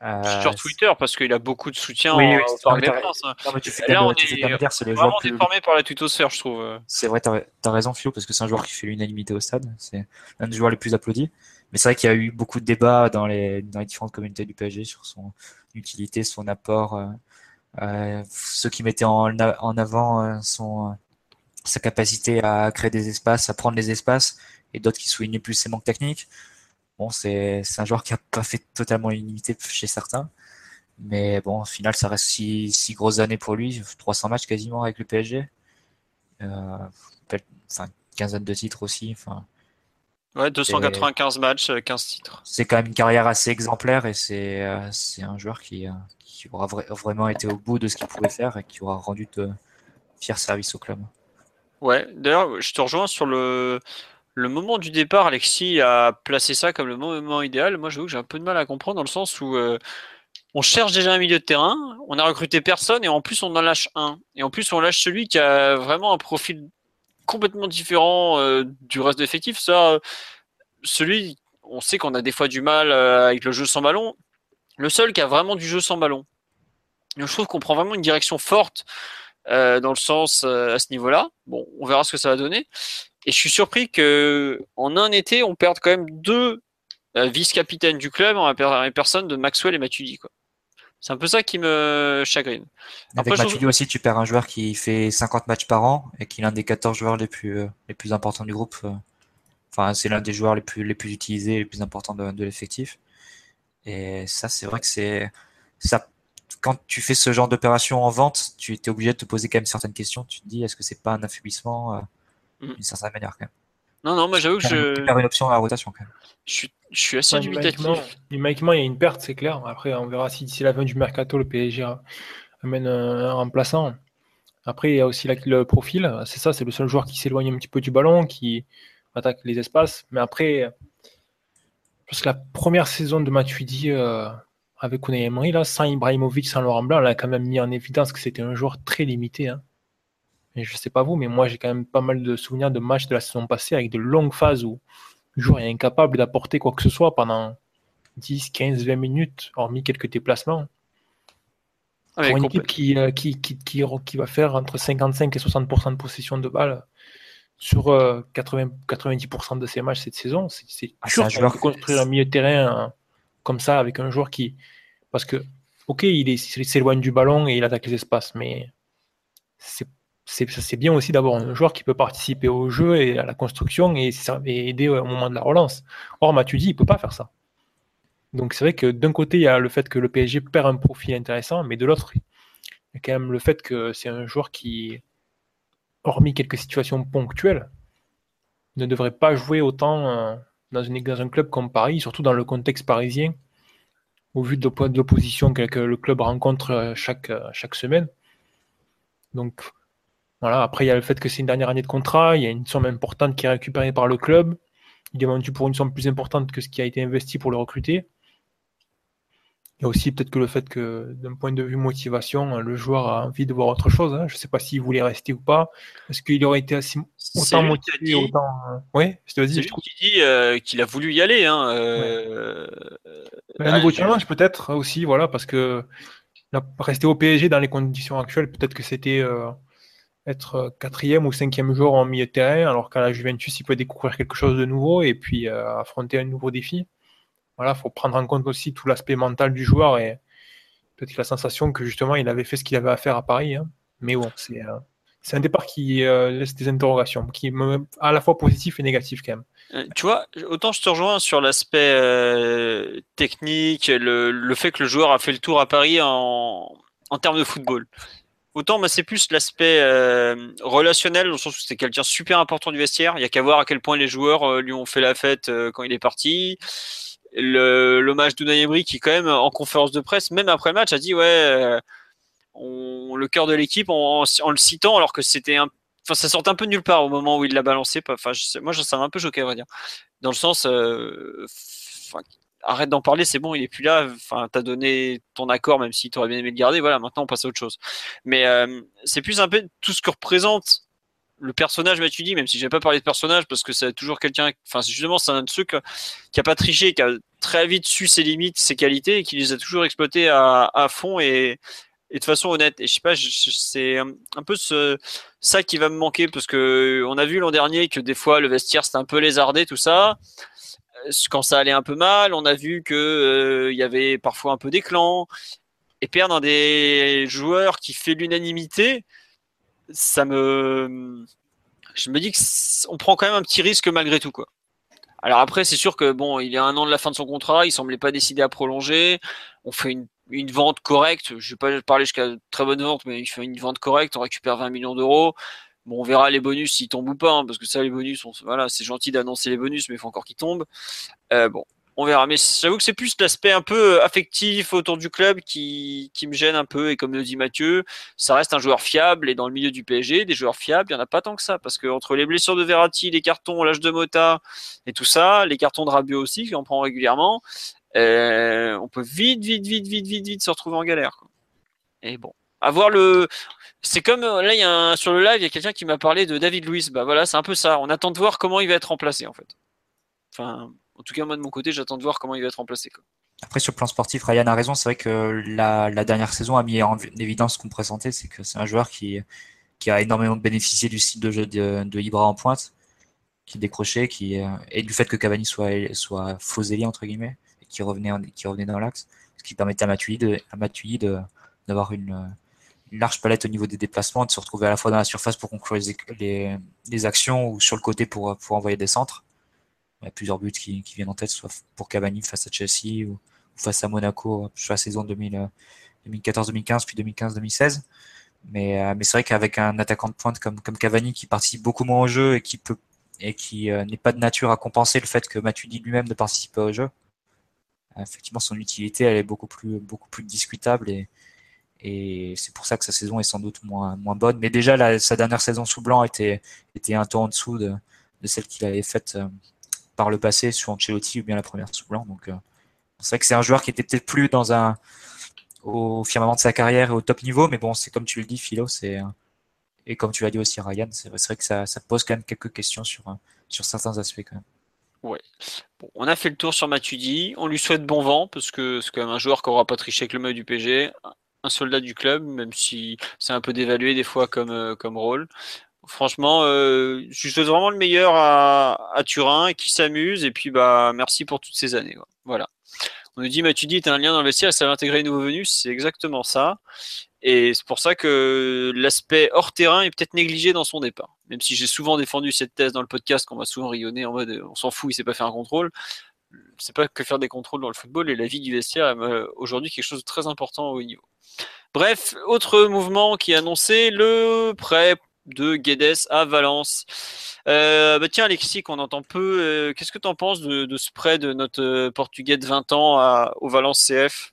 Euh, Sur Twitter parce qu'il a beaucoup de soutien Oui, en- oui, t'as- hein. non, mais tu fais Là, on est c'est Vraiment plus, déformé par la tutosphère, je trouve. euh. c'est vrai, t'as as raison, Philo, parce que c'est un joueur qui fait l'unanimité au stade. C'est l'un des joueurs les plus applaudis. Mais c'est vrai qu'il y a eu beaucoup de débats dans les, dans les différentes communautés du PSG sur son utilité, son apport. Euh, ceux qui mettaient en, avant euh, son, euh, sa capacité à créer des espaces, à prendre les espaces, et d'autres qui soulignaient plus ses manques techniques. Bon, c'est un joueur qui a pas fait totalement l'unanimité chez certains. Mais bon, au final, ça reste six, grosses années pour lui, 300 matchs quasiment avec le PSG. Enfin, quinzaine de titres aussi. Enfin, Ouais, 295 matchs, 15 titres. C'est quand même une carrière assez exemplaire et c'est c'est un joueur qui, qui aura vraiment été au bout de ce qu'il pouvait faire et qui aura rendu de fiers services au club. Ouais, d'ailleurs, je te rejoins sur le, le moment du départ. Alexis a placé ça comme le moment idéal. Moi, je que j'ai un peu de mal à comprendre dans le sens où euh, on cherche déjà un milieu de terrain, on a recruté personne et en plus on en lâche un. Et en plus, on lâche celui qui a vraiment un profil complètement différent euh, du reste de l'effectif. Ça, celui, on sait qu'on a des fois du mal euh, avec le jeu sans ballon. Le seul qui a vraiment du jeu sans ballon. je trouve qu'on prend vraiment une direction forte euh, dans le sens euh, à ce niveau-là. Bon, on verra ce que ça va donner. Et je suis surpris que en un été, on perde quand même deux euh, vice-capitaines du club en personne de Maxwell et Matuidi. Quoi. C'est un peu ça qui me chagrine. Avec Matuidi aussi, tu perds un joueur qui fait 50 matchs par an et qui est l'un des 14 joueurs les plus, les plus importants du groupe. Enfin, c'est l'un des joueurs les plus, les plus utilisés, les plus importants de, de l'effectif. Et ça, c'est vrai que c'est ça quand tu fais ce genre d'opération en vente, tu es obligé de te poser quand même certaines questions. Tu te dis, est-ce que c'est pas un affaiblissement euh, mm. d'une certaine manière quand même? Non, non, moi j'avoue que je. Tu perds une option à la rotation quand même. Je suis, je suis assez dubitatif. Numériquement, il y a une perte, c'est clair. Après, on verra si d'ici la fin du mercato, le PSG amène un remplaçant. Après, il y a aussi le profil. C'est ça, c'est le seul joueur qui s'éloigne un petit peu du ballon, qui attaque les espaces. Mais après, parce que la première saison de Matuidi, euh, avec Unai Emery, là, sans Ibrahimovic, sans Laurent Blanc, on a quand même mis en évidence que c'était un joueur très limité. Hein. Et je sais pas vous, mais moi j'ai quand même pas mal de souvenirs de matchs de la saison passée avec de longues phases où le joueur est incapable d'apporter quoi que ce soit pendant 10, 15, 20 minutes, hormis quelques déplacements. Ah, Pour une équipe euh, qui, qui, qui, qui, va faire entre 55 et 60% de possession de balles sur 80, euh, 90% de ses matchs cette saison, c'est ah, sûr de construire un milieu de terrain hein comme ça avec un joueur qui. Parce que, ok, il s'éloigne du ballon et il attaque les espaces, mais c'est bien aussi d'avoir un joueur qui peut participer au jeu et à la construction et, aider au moment de la relance. Or, Matuidi, il ne peut pas faire ça. Donc c'est vrai que d'un côté, il y a le fait que le PSG perd un profil intéressant, mais de l'autre, il y a quand même le fait que c'est un joueur qui, hormis quelques situations ponctuelles, ne devrait pas jouer autant euh, dans, un club comme Paris, surtout dans le contexte parisien, au vu de, de l'opposition que, le club rencontre euh, chaque, euh, chaque semaine. Donc voilà, après il y a le fait que c'est une dernière année de contrat, il y a une somme importante qui est récupérée par le club, il est vendu pour une somme plus importante que ce qui a été investi pour le recruter. Il y a aussi peut-être que le fait que, d'un point de vue motivation, le joueur a envie de voir autre chose. Hein. Je ne sais pas s'il voulait rester ou pas. Est-ce qu'il aurait été assez, autant motivé, autant. Euh, oui, je te dis. dit euh, qu'il a voulu y aller. Hein, euh, Un nouveau challenge, peut-être aussi, voilà, parce que rester au PSG dans les conditions actuelles, peut-être que c'était être quatrième ou cinquième joueur en milieu de terrain, alors qu'à la Juventus, il peut découvrir quelque chose de nouveau et puis affronter un nouveau défi voilà, faut prendre en compte aussi tout l'aspect mental du joueur et peut-être la sensation que justement il avait fait ce qu'il avait à faire à Paris. Hein. Mais bon, c'est euh, un départ qui euh, laisse des interrogations, qui est à la fois positif et négatif quand même. Euh, tu vois, autant je te rejoins sur l'aspect technique, le, le, fait que le joueur a fait le tour à Paris en termes de football. Autant c'est plus l'aspect relationnel, dans le sens où c'est quelqu'un super important du vestiaire. Il y a qu'à voir à quel point les joueurs lui ont fait la fête quand il est parti l'hommage d'Unai qui quand même en conférence de presse, même après le match, a dit ouais, euh, le cœur de l'équipe en, le citant alors que c'était un, enfin ça sort un peu nulle part au moment où il l'a balancé. Enfin, moi ça m'a un peu choqué, à vrai dire, dans le sens, euh, arrête d'en parler, c'est bon, il est plus là. Enfin, t'as donné ton accord, même si tu aurais bien aimé le garder. Voilà, maintenant on passe à autre chose. Mais euh, c'est plus un peu tout ce que représente le personnage tu dis, même si j'ai pas parlé de personnage, parce que c'est toujours quelqu'un, enfin, justement, c'est un de ceux qui a pas triché, qui a très vite su ses limites, ses qualités, et qui les a toujours exploitées à, fond et, de façon honnête. Et je sais pas, c'est un, peu ça qui va me manquer, parce que on a vu l'an dernier que des fois le vestiaire c'était un peu lézardé, tout ça. Quand ça allait un peu mal, on a vu que euh, il y avait parfois un peu d'éclat. Et perdre des joueurs qui fait l'unanimité, ça me, je me dis qu'on prend quand même un petit risque malgré tout, quoi. Alors après, c'est sûr que bon, il est a un an de la fin de son contrat, il semblait pas décider à prolonger. On fait une, une vente correcte. Je vais pas parler jusqu'à très bonne vente, mais il fait une vente correcte. On récupère 20 millions d'euros. Bon, on verra les bonus s'ils tombent ou pas, hein, parce que ça, les bonus, voilà, c'est gentil d'annoncer les bonus, mais il faut encore qu'ils tombent. Euh, bon, on verra. Mais j'avoue que c'est plus l'aspect un peu affectif autour du club qui, me gêne un peu. Et comme le dit Mathieu, ça reste un joueur fiable. Et dans le milieu du PSG, des joueurs fiables, il n'y en a pas tant que ça. Parce que entre les blessures de Verratti, les cartons, l'âge de Mota et tout ça, les cartons de Rabiot aussi, qui en prend régulièrement, euh, on peut vite, vite, vite, vite, vite, vite se retrouver en galère. Et bon, avoir le. C'est comme là, il y a sur le live, il y a quelqu'un qui m'a parlé de David Luiz. Bah voilà, c'est un peu ça. On attend de voir comment il va être remplacé en fait. Enfin, en tout cas, moi de mon côté, j'attends de voir comment il va être remplacé. Quoi. Après, sur le plan sportif, Ryan a raison. C'est vrai que la, dernière saison a mis en évidence ce qu'on présentait, c'est que c'est un joueur qui, qui a énormément bénéficié du style de jeu de, de Ibra en pointe, qui décrochait, qui, euh, et du fait que Cavani soit, soit faux ailier, entre guillemets, et qui revenait, qui revenait dans l'axe, ce qui permettait à Matuidi d'avoir une, large palette au niveau des déplacements, de se retrouver à la fois dans la surface pour conclure les, actions ou sur le côté pour, pour envoyer des centres. Il y a plusieurs buts qui, viennent en tête, soit pour Cavani face à Chelsea ou, face à Monaco sur la saison 2014-2015 puis 2015-2016. Mais, euh, mais c'est vrai qu'avec un attaquant de pointe comme, comme Cavani qui participe beaucoup moins au jeu et qui peut et qui euh, n'est pas de nature à compenser le fait que Matuidi lui-même ne participe pas au jeu, euh, effectivement son utilité elle est beaucoup plus beaucoup plus discutable et c'est pour ça que sa saison est sans doute moins moins bonne. Mais déjà sa dernière saison sous blanc était était un temps en dessous de, celle qu'il avait faite par le passé sur Ancelotti ou bien la première sous blanc. Donc, euh, c'est vrai que c'est un joueur qui était peut-être plus dans un au firmament de sa carrière et au top niveau, mais bon, c'est comme tu le dis, Philo, c'est et comme tu l'as dit aussi, Ryan, c'est vrai, que ça, pose quand même quelques questions sur sur certains aspects quand même. Ouais. On a fait le tour sur Matuidi. On lui souhaite bon vent parce que c'est quand même un joueur qui aura pas triché avec le maillot du PG, un soldat du club, même si c'est un peu dévalué des fois comme, euh, comme rôle. Franchement, euh, je souhaite vraiment le meilleur à, à Turin qui s'amuse. Et puis, bah, merci pour toutes ces années. Voilà. On nous dit, Mathieu dit, un lien dans le vestiaire, ça va intégrer les nouveaux venus. C'est exactement ça. Et c'est pour ça que l'aspect hors terrain est peut-être négligé dans son départ. Même si j'ai souvent défendu cette thèse dans le podcast, qu'on m'a souvent rayonné en mode on s'en fout, il sait pas faire un contrôle. C'est pas que faire des contrôles dans le football et la vie du vestiaire est aujourd'hui quelque chose de très important au niveau. Bref, autre mouvement qui est annoncé, le prêt de Guedes à Valence. Euh, bah tiens, Alexis, qu'on entend peu, euh, qu'est-ce que tu en penses de, ce prêt de notre euh, Portugais de 20 ans à, au Valence CF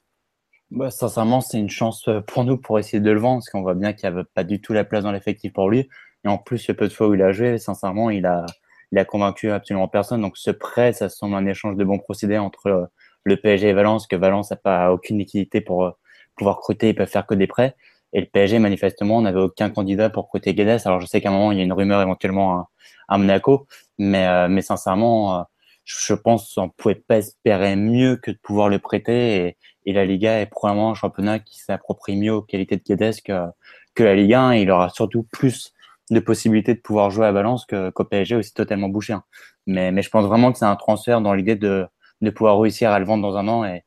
bah, Sincèrement, c'est une chance pour nous pour essayer de le vendre, parce qu'on voit bien qu'il n'y avait pas du tout la place dans l'effectif pour lui. Et en plus, le peu de fois où il a joué, sincèrement, il a, il a convaincu absolument personne. Donc ce prêt, ça semble un échange de bons procédés entre le PSG et Valence, que Valence n'a pas aucune liquidité pour pouvoir recruter, ils peuvent faire que des prêts. Et le PSG, manifestement, n'avait aucun candidat pour côté Guedes. Alors, je sais qu'à un moment, il y a une rumeur éventuellement à, Monaco, mais, euh, mais sincèrement, euh, je pense qu'on ne pouvait pas espérer mieux que de pouvoir le prêter. Et, et la Liga est probablement un championnat qui s'approprie mieux aux qualités de Guedes que, que la Ligue 1. Et il aura surtout plus de possibilités de pouvoir jouer à Valence qu'au PSG aussi totalement bouché. Hein. Mais, mais je pense vraiment que c'est un transfert dans l'idée de, de pouvoir réussir à le vendre dans un an et,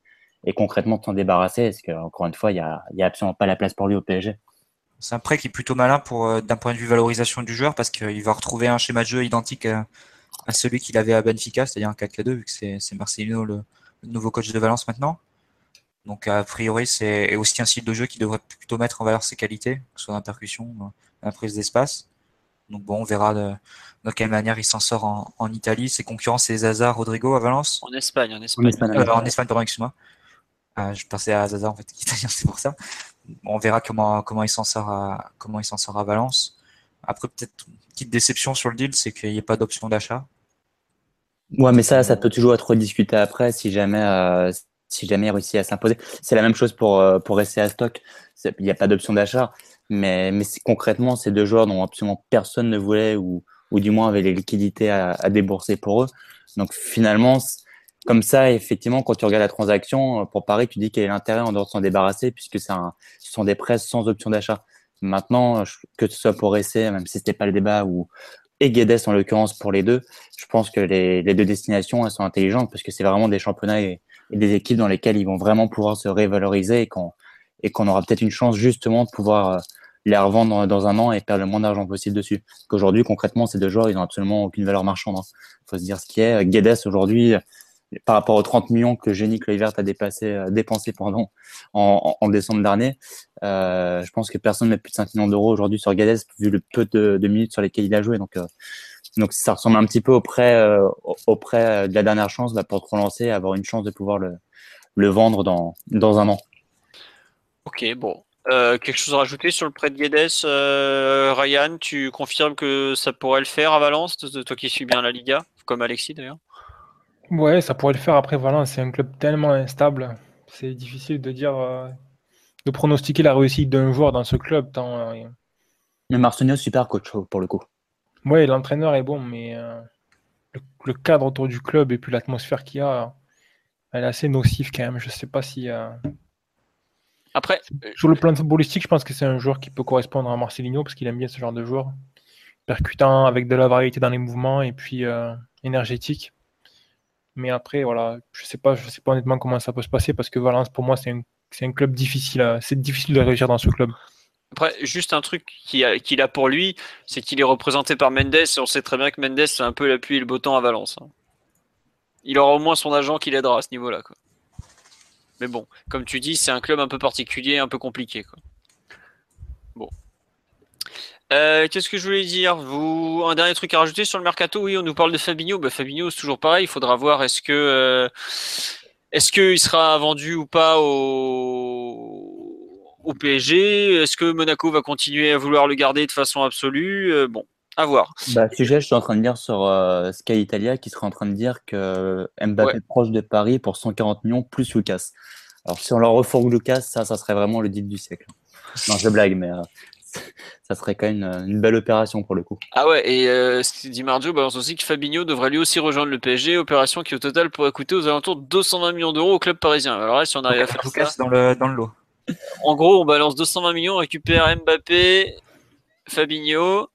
et concrètement t'en débarrasser Parce qu'encore une fois, il n'y a, y a absolument pas la place pour lui au PSG. C'est un prêt qui est plutôt malin pour euh, d'un point de vue valorisation du joueur parce qu'il va retrouver un schéma de jeu identique à, celui qu'il avait à Benfica, c'est-à-dire un 4-4-2 vu que c'est Marcelino le, nouveau coach de Valence maintenant. Donc a priori c'est aussi un style de jeu qui devrait plutôt mettre en valeur ses qualités, que ce soit dans la percussion, dans la prise d'espace. Donc bon, on verra de, de quelle manière il s'en sort en, en Italie. Ses concurrents, c'est Zaza, Rodrigo à Valence. En Espagne, en Espagne. En Espagne, euh, en Espagne pardon, excuse-moi. Ah, je pensais à Zaza en fait, qui c'est pour ça. On verra comment comment il s'en sort à comment il s'en sort à Valence. Après peut-être petite déception sur le deal, c'est qu'il n'y a pas d'option d'achat. Ouais, mais ça, ça peut toujours être rediscuté après si jamais euh, si jamais il réussit à s'imposer. C'est la même chose pour euh, pour rester à stock. Il n'y a pas d'option d'achat, mais mais concrètement, ces deux joueurs dont absolument personne ne voulait ou ou du moins avait les liquidités à débourser pour eux. Donc finalement, comme ça, effectivement, quand tu regardes la transaction, euh, pour Paris, tu dis y a l'intérêt en dehors de s'en débarrasser puisque un, ce sont des prêts sans option d'achat. Maintenant, que ce soit pour Essay, même si c'était pas le débat, ou et Guedes en l'occurrence pour les deux, je pense que les, les deux destinations sont intelligentes parce que c'est vraiment des championnats et, des équipes dans lesquelles ils vont vraiment pouvoir se révaloriser et qu'on et aura peut-être une chance justement de pouvoir euh, les revendre dans, un an et perdre le moins d'argent possible dessus. Qu'aujourd'hui, concrètement, ces deux joueurs, ils ont absolument aucune valeur marchande. Il hein. faut se dire ce qui est. Guedes aujourd'hui, par rapport aux 30 millions que Jenny Kluivert a dépassé, dépensé pendant, en, décembre dernier. je pense que personne n'a plus de 5 millions d'euros aujourd'hui sur Gades vu le peu de, minutes sur lesquelles il a joué. Donc, donc ça ressemble un petit peu au prêt, au prêt de la dernière chance bah, pour te relancer, avoir une chance de pouvoir le, vendre dans, dans un an. Ok, bon. Euh, quelque chose à rajouter sur le prêt de Guedes euh, Ryan, tu confirmes que ça pourrait le faire à Valence, toi qui suis bien la Liga, comme Alexis d'ailleurs? Ouais, ça pourrait le faire. Après, Valence, c'est un club tellement instable. C'est difficile de dire, euh, de pronostiquer la réussite d'un joueur dans ce club. Tant, mais Marcelino, super coach pour le coup. Ouais, l'entraîneur est bon, mais le, cadre autour du club et puis l'atmosphère qu'il y a, elle est assez nocive quand même. Je sais pas si. Après, sur le plan footballistique, je pense que c'est un joueur qui peut correspondre à Marcelinho parce qu'il aime bien ce genre de joueur. Percutant, avec de la variété dans les mouvements et puis euh, énergétique. Mais après, voilà, je sais pas, je sais pas honnêtement comment ça peut se passer parce que Valence, pour moi, c'est un, un, club difficile. C'est difficile de réussir dans ce club. Après, juste un truc qu'il a, a, pour lui, c'est qu'il est représenté par Mendes et on sait très bien que Mendes, c'est un peu l'appui et le beau temps à Valence. Hein. Il aura au moins son agent qui l'aidera à ce niveau-là. Mais bon, comme tu dis, c'est un club un peu particulier, un peu compliqué. Bon. Euh, qu'est-ce que je voulais dire? Vous, un dernier truc à rajouter sur le mercato? Oui, on nous parle de Fabinho. Bah, Fabinho, c'est toujours pareil. Il faudra voir est-ce que euh, est-ce qu'il sera vendu ou pas au, au PSG Est-ce que Monaco va continuer à vouloir le garder de façon absolue? Euh, Bon, à voir. Bah, sujet, je suis en train de lire sur Sky Italia qui serait en train de dire que Mbappé est proche de Paris pour 140 millions plus Lucas. Alors si on leur refourgue Lucas, ça, ça serait vraiment le deal du siècle. Non, je blague, mais euh, ça serait quand même une, belle opération pour le coup. Ah ouais, et euh, dit Mardio balance aussi que Fabinho devrait lui aussi rejoindre le PSG, opération qui au total pourrait coûter aux alentours de 220 millions d'euros au club parisien. Alors là, si on arrive à faire Lucas dans le, dans le lot. En gros, on balance 220 millions, on récupère Mbappé, Fabinho,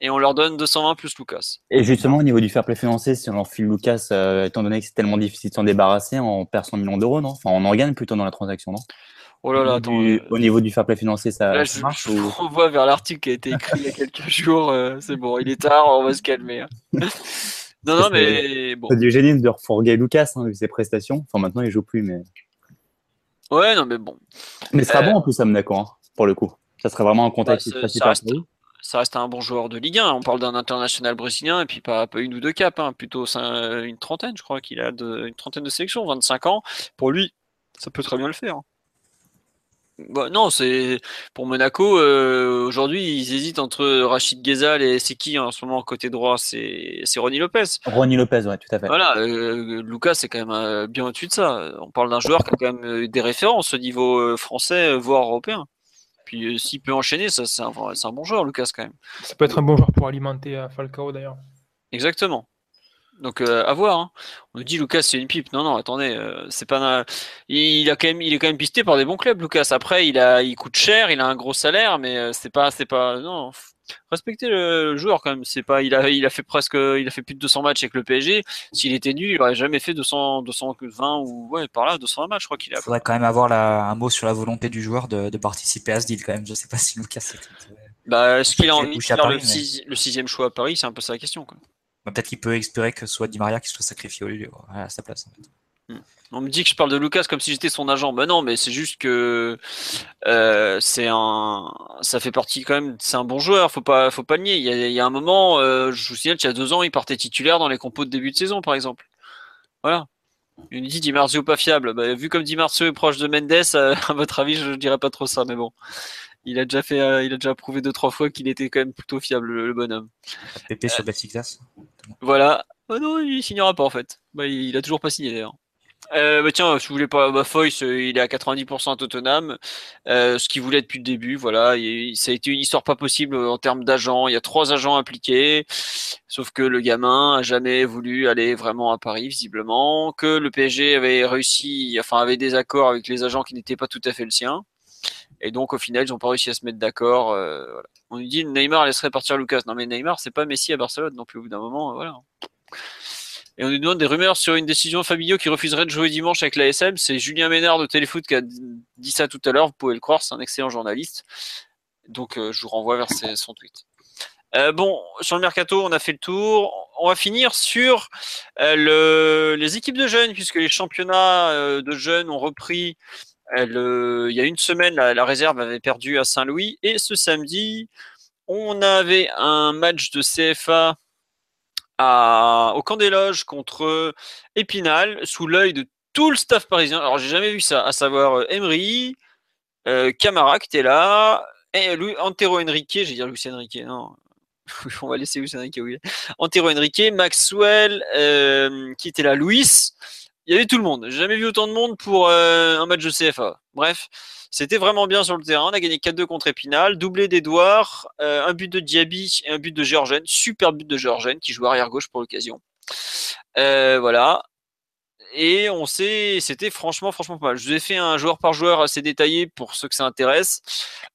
et on leur donne 220 plus Lucas. Et justement, au niveau du fair play financier, si on leur file Lucas, euh, étant donné que c'est tellement difficile de s'en débarrasser, on perd 100 millions d'euros, non? Enfin, on en gagne plutôt dans la transaction, non? Oh là là, attends. Euh, au niveau du fair play financier, ça, là, je, marche je renvoie vers l'article qui a été écrit il y a quelques jours. Euh, c'est bon, il est tard, on va se calmer. Hein. non, non, mais bon. C'est du génie de refourguer Lucas, hein, vu ses prestations. Enfin, maintenant, il joue plus, mais. Ouais, non, mais bon. Mais ce sera bon en plus à Monaco, hein, pour le coup. Ça serait vraiment un contexte bah, ça, reste, ça reste un bon joueur de Ligue 1. On parle d'un international brésilien et puis pas, une ou deux caps, hein. plutôt une trentaine, je crois qu'il a une trentaine de sélections, 25 ans. Pour lui, ça peut très bien le faire. Bah, non, c'est pour Monaco. Euh, aujourd'hui, ils hésitent entre Rachid Ghezal et c'est qui en ce moment côté droit? C'est Ronnie Lopez. Ronnie Lopez, ouais, tout à fait. Voilà, euh, Lucas, c'est quand même euh, bien au-dessus de ça. On parle d'un joueur qui a quand même des références au niveau français, voire européen. Puis euh, s'il peut enchaîner, ça, c'est, un, un, bon joueur, Lucas, quand même. Ça peut être un bon joueur pour alimenter euh, Falcao, d'ailleurs. Exactement. Donc euh, à voir. Hein. On nous dit Lucas c'est une pipe. Non non attendez, c'est pas. Il a quand même, il est quand même pisté par des bons clubs Lucas. Après il a, il coûte cher, il a un gros salaire, mais c'est pas, c'est pas. Non, respectez le joueur quand même. C'est pas, il a, il a fait presque, il a fait plus de 200 matchs avec le PSG. S'il était nul, il aurait jamais fait 200, 220 ou ouais par là 220 matchs. Je crois qu'il a. Il faudrait quand même avoir un mot sur la volonté du joueur de, participer à ce deal quand même. Je sais pas si Lucas. Bah, est-ce qu'il a envie de faire le, sixième choix à Paris C'est un peu ça la question. Bah, peut-être qu'il peut espérer que ce soit Di Maria qui soit sacrifié au lieu à sa place. Hmm. On me dit que je parle de Lucas comme si j'étais son agent. Ben non, mais c'est juste que euh, c'est un, ça fait partie quand même. C'est un bon joueur. Faut pas, faut pas le nier. Il y a, un moment, euh, je vous signale, il y a deux ans, il partait titulaire dans les compos de début de saison, par exemple. Voilà. Il dit Di Marzio pas fiable. Bah, vu comme Di Marzio est proche de Mendes, euh, à votre avis, je, dirais pas trop ça, mais bon. Il a déjà fait, il a déjà prouvé deux trois fois qu'il était quand même plutôt fiable, le, bonhomme. Pépé sur Voilà. Oh non, il signera pas en fait. Bah, il a toujours pas signé d'ailleurs. Euh, bah tiens, je voulais pas, bah, Foyce, il est à 90% à Tottenham, euh, ce qu'il voulait depuis le début, voilà. ça a été une histoire pas possible en termes d'agents. Il y a trois agents impliqués, sauf que le gamin a jamais voulu aller vraiment à Paris, visiblement, que le PSG avait réussi, enfin avait des accords avec les agents qui n'étaient pas tout à fait le sien. Et donc au final, ils n'ont pas réussi à se mettre d'accord. Euh. On nous dit Neymar laisserait partir Lucas. Non mais Neymar, c'est pas Messi à Barcelone, donc au bout d'un moment, voilà. Et on nous demande des rumeurs sur une décision Fabio qui refuserait de jouer dimanche avec la SM. C'est Julien Ménard de Téléfoot qui a dit ça tout à l'heure. Vous pouvez le croire, c'est un excellent journaliste. Donc euh, je vous renvoie vers son tweet. Euh, bon, sur le mercato, on a fait le tour. On va finir sur euh, le, les équipes de jeunes, puisque les championnats euh, de jeunes ont repris. Il y a une semaine, la, réserve avait perdu à Saint-Louis. Et ce samedi, on avait un match de CFA au camp des loges contre Épinal, sous l'œil de tout le staff parisien. Alors, j'ai jamais vu ça, à savoir Emery, Camara qui était là, et Louis, Antero Henrique, j'ai dire Lucien Henrique, non. On va laisser Lucien Henrique. Antero Henrique, Maxwell, euh, qui était là, Louis. Il y avait tout le monde. J'ai jamais vu autant de monde pour euh, un match de CFA. Bref, c'était vraiment bien sur le terrain. On a gagné 4-2 contre Épinal, doublé d'Edouard, euh, un but de Diaby et un but de Georgène. Super but de Georgène qui joue arrière gauche pour l'occasion. voilà et on sait, c'était franchement, franchement pas mal. Je vous ai fait un joueur par joueur assez détaillé pour ceux que ça intéresse.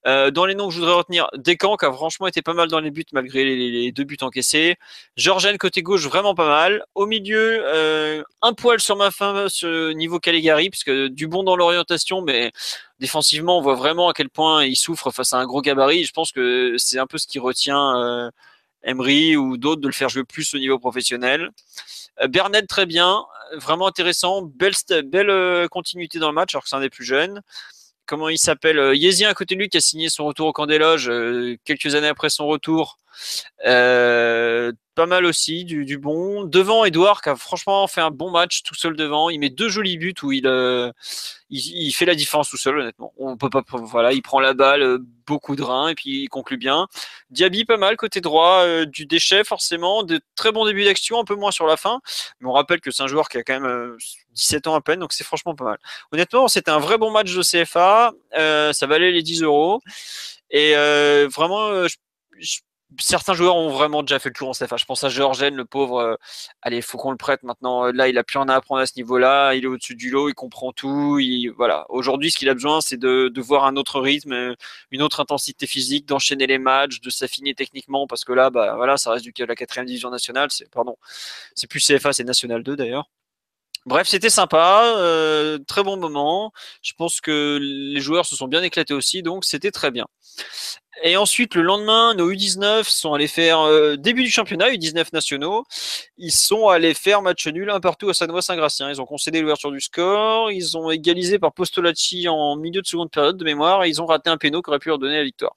Euh, dans les noms que je voudrais retenir, Descamps qui a franchement été pas mal dans les buts malgré les, deux buts encaissés. Georgène côté gauche vraiment pas mal. Au milieu, euh, un poil sur ma fin ce niveau Caligari puisque du bon dans l'orientation, mais défensivement on voit vraiment à quel point il souffre face à un gros gabarit. Je pense que c'est un peu ce qui retient euh, Emery ou d'autres de le faire jouer plus au niveau professionnel. Bernet très bien, vraiment intéressant, belle, belle euh, continuité dans le match alors que c'est un des plus jeunes. Comment il s'appelle euh, Yézien à côté de lui qui a signé son retour au camp des loges quelques années après son retour. Pas mal aussi, du, bon. Devant, Edouard qui a franchement fait un bon match tout seul devant. Il met deux jolis buts où il, il, fait la différence tout seul, honnêtement. On peut pas, voilà, il prend la balle, euh, beaucoup de reins et puis il conclut bien. Diaby pas mal côté droit, euh, du déchet forcément, de très bons débuts d'action, un peu moins sur la fin. Mais on rappelle que c'est un joueur qui a quand même 17 euh, ans à peine, donc c'est franchement pas mal. Honnêtement, c'était un vrai bon match de CFA. ça valait les 10 euros. Et vraiment, je certains joueurs ont vraiment déjà fait le tour en CFA. Je pense à Georgen, le pauvre. Euh, allez, faut qu'on le prête maintenant. Là, il a plus rien à apprendre à ce niveau-là. Il est au-dessus du lot, il comprend tout. Il, voilà. Aujourd'hui, ce qu'il a besoin, c'est de, voir un autre rythme, une autre intensité physique, d'enchaîner les matchs, de s'affiner techniquement, parce que là, bah voilà, ça reste du la quatrième division nationale. Pardon, c'est plus CFA, c'est National 2 d'ailleurs. Bref, c'était sympa, euh, très bon moment. Je pense que les joueurs se sont bien éclatés aussi, donc c'était très bien. Et ensuite, le lendemain, nos U19 sont allés faire euh, début du championnat, U19 nationaux. Ils sont allés faire match nul un partout à Sanois-Saint-Gratien. Ils ont concédé l'ouverture du score. Ils ont égalisé par Postolacci en milieu de seconde période de mémoire. Et ils ont raté un péno qui aurait pu leur donner la victoire.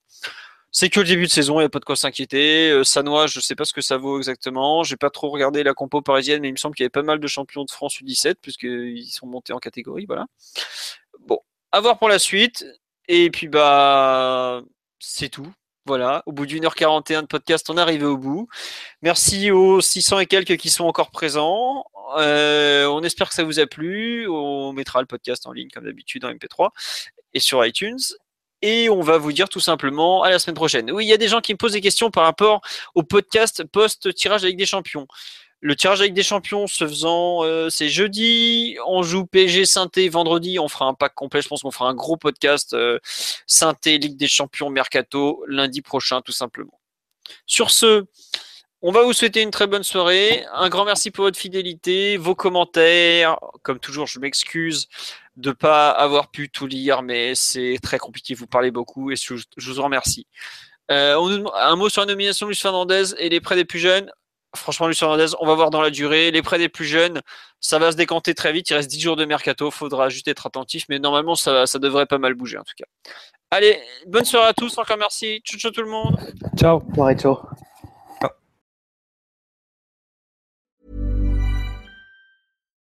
C'est que le début de saison, il n'y a pas de quoi s'inquiéter. Euh, Sanois, je ne sais pas ce que ça vaut exactement. J'ai pas trop regardé la compo parisienne, mais il me semble qu'il y avait pas mal de champions de France U17, puisqu'ils sont montés en catégorie. Voilà. Bon, à voir pour la suite. Et puis, bah, c'est tout. Voilà, au bout d'une heure 41 de podcast, on est arrivé au bout. Merci aux 600 et quelques qui sont encore présents. Euh, on espère que ça vous a plu. On mettra le podcast en ligne comme d'habitude en MP3 et sur iTunes. Et on va vous dire tout simplement à la semaine prochaine. Oui, il y a des gens qui me posent des questions par rapport au podcast post-tirage avec des champions. Le tirage avec des champions se faisant, euh, c'est jeudi. On joue PSG Synthé vendredi. On fera un pack complet. Je pense qu'on fera un gros podcast euh, Synthé Ligue des Champions Mercato lundi prochain, tout simplement. Sur ce, on va vous souhaiter une très bonne soirée. Un grand merci pour votre fidélité, vos commentaires. Comme toujours, je m'excuse de pas avoir pu tout lire, mais c'est très compliqué. Vous parlez beaucoup et je, vous en remercie. Euh, un mot sur la nomination de Luis Fernandez et les prêts des plus jeunes franchement, Lucien Hernandez, on va voir dans la durée. Les prêts des plus jeunes, ça va se décanter très vite. Il reste 10 jours de mercato. Faudra juste être attentif. Mais normalement, ça, ça devrait pas mal bouger en tout cas. Allez, bonne soirée à tous. Encore merci. Ciao, ciao tout le monde. Ciao. Soirée, ciao.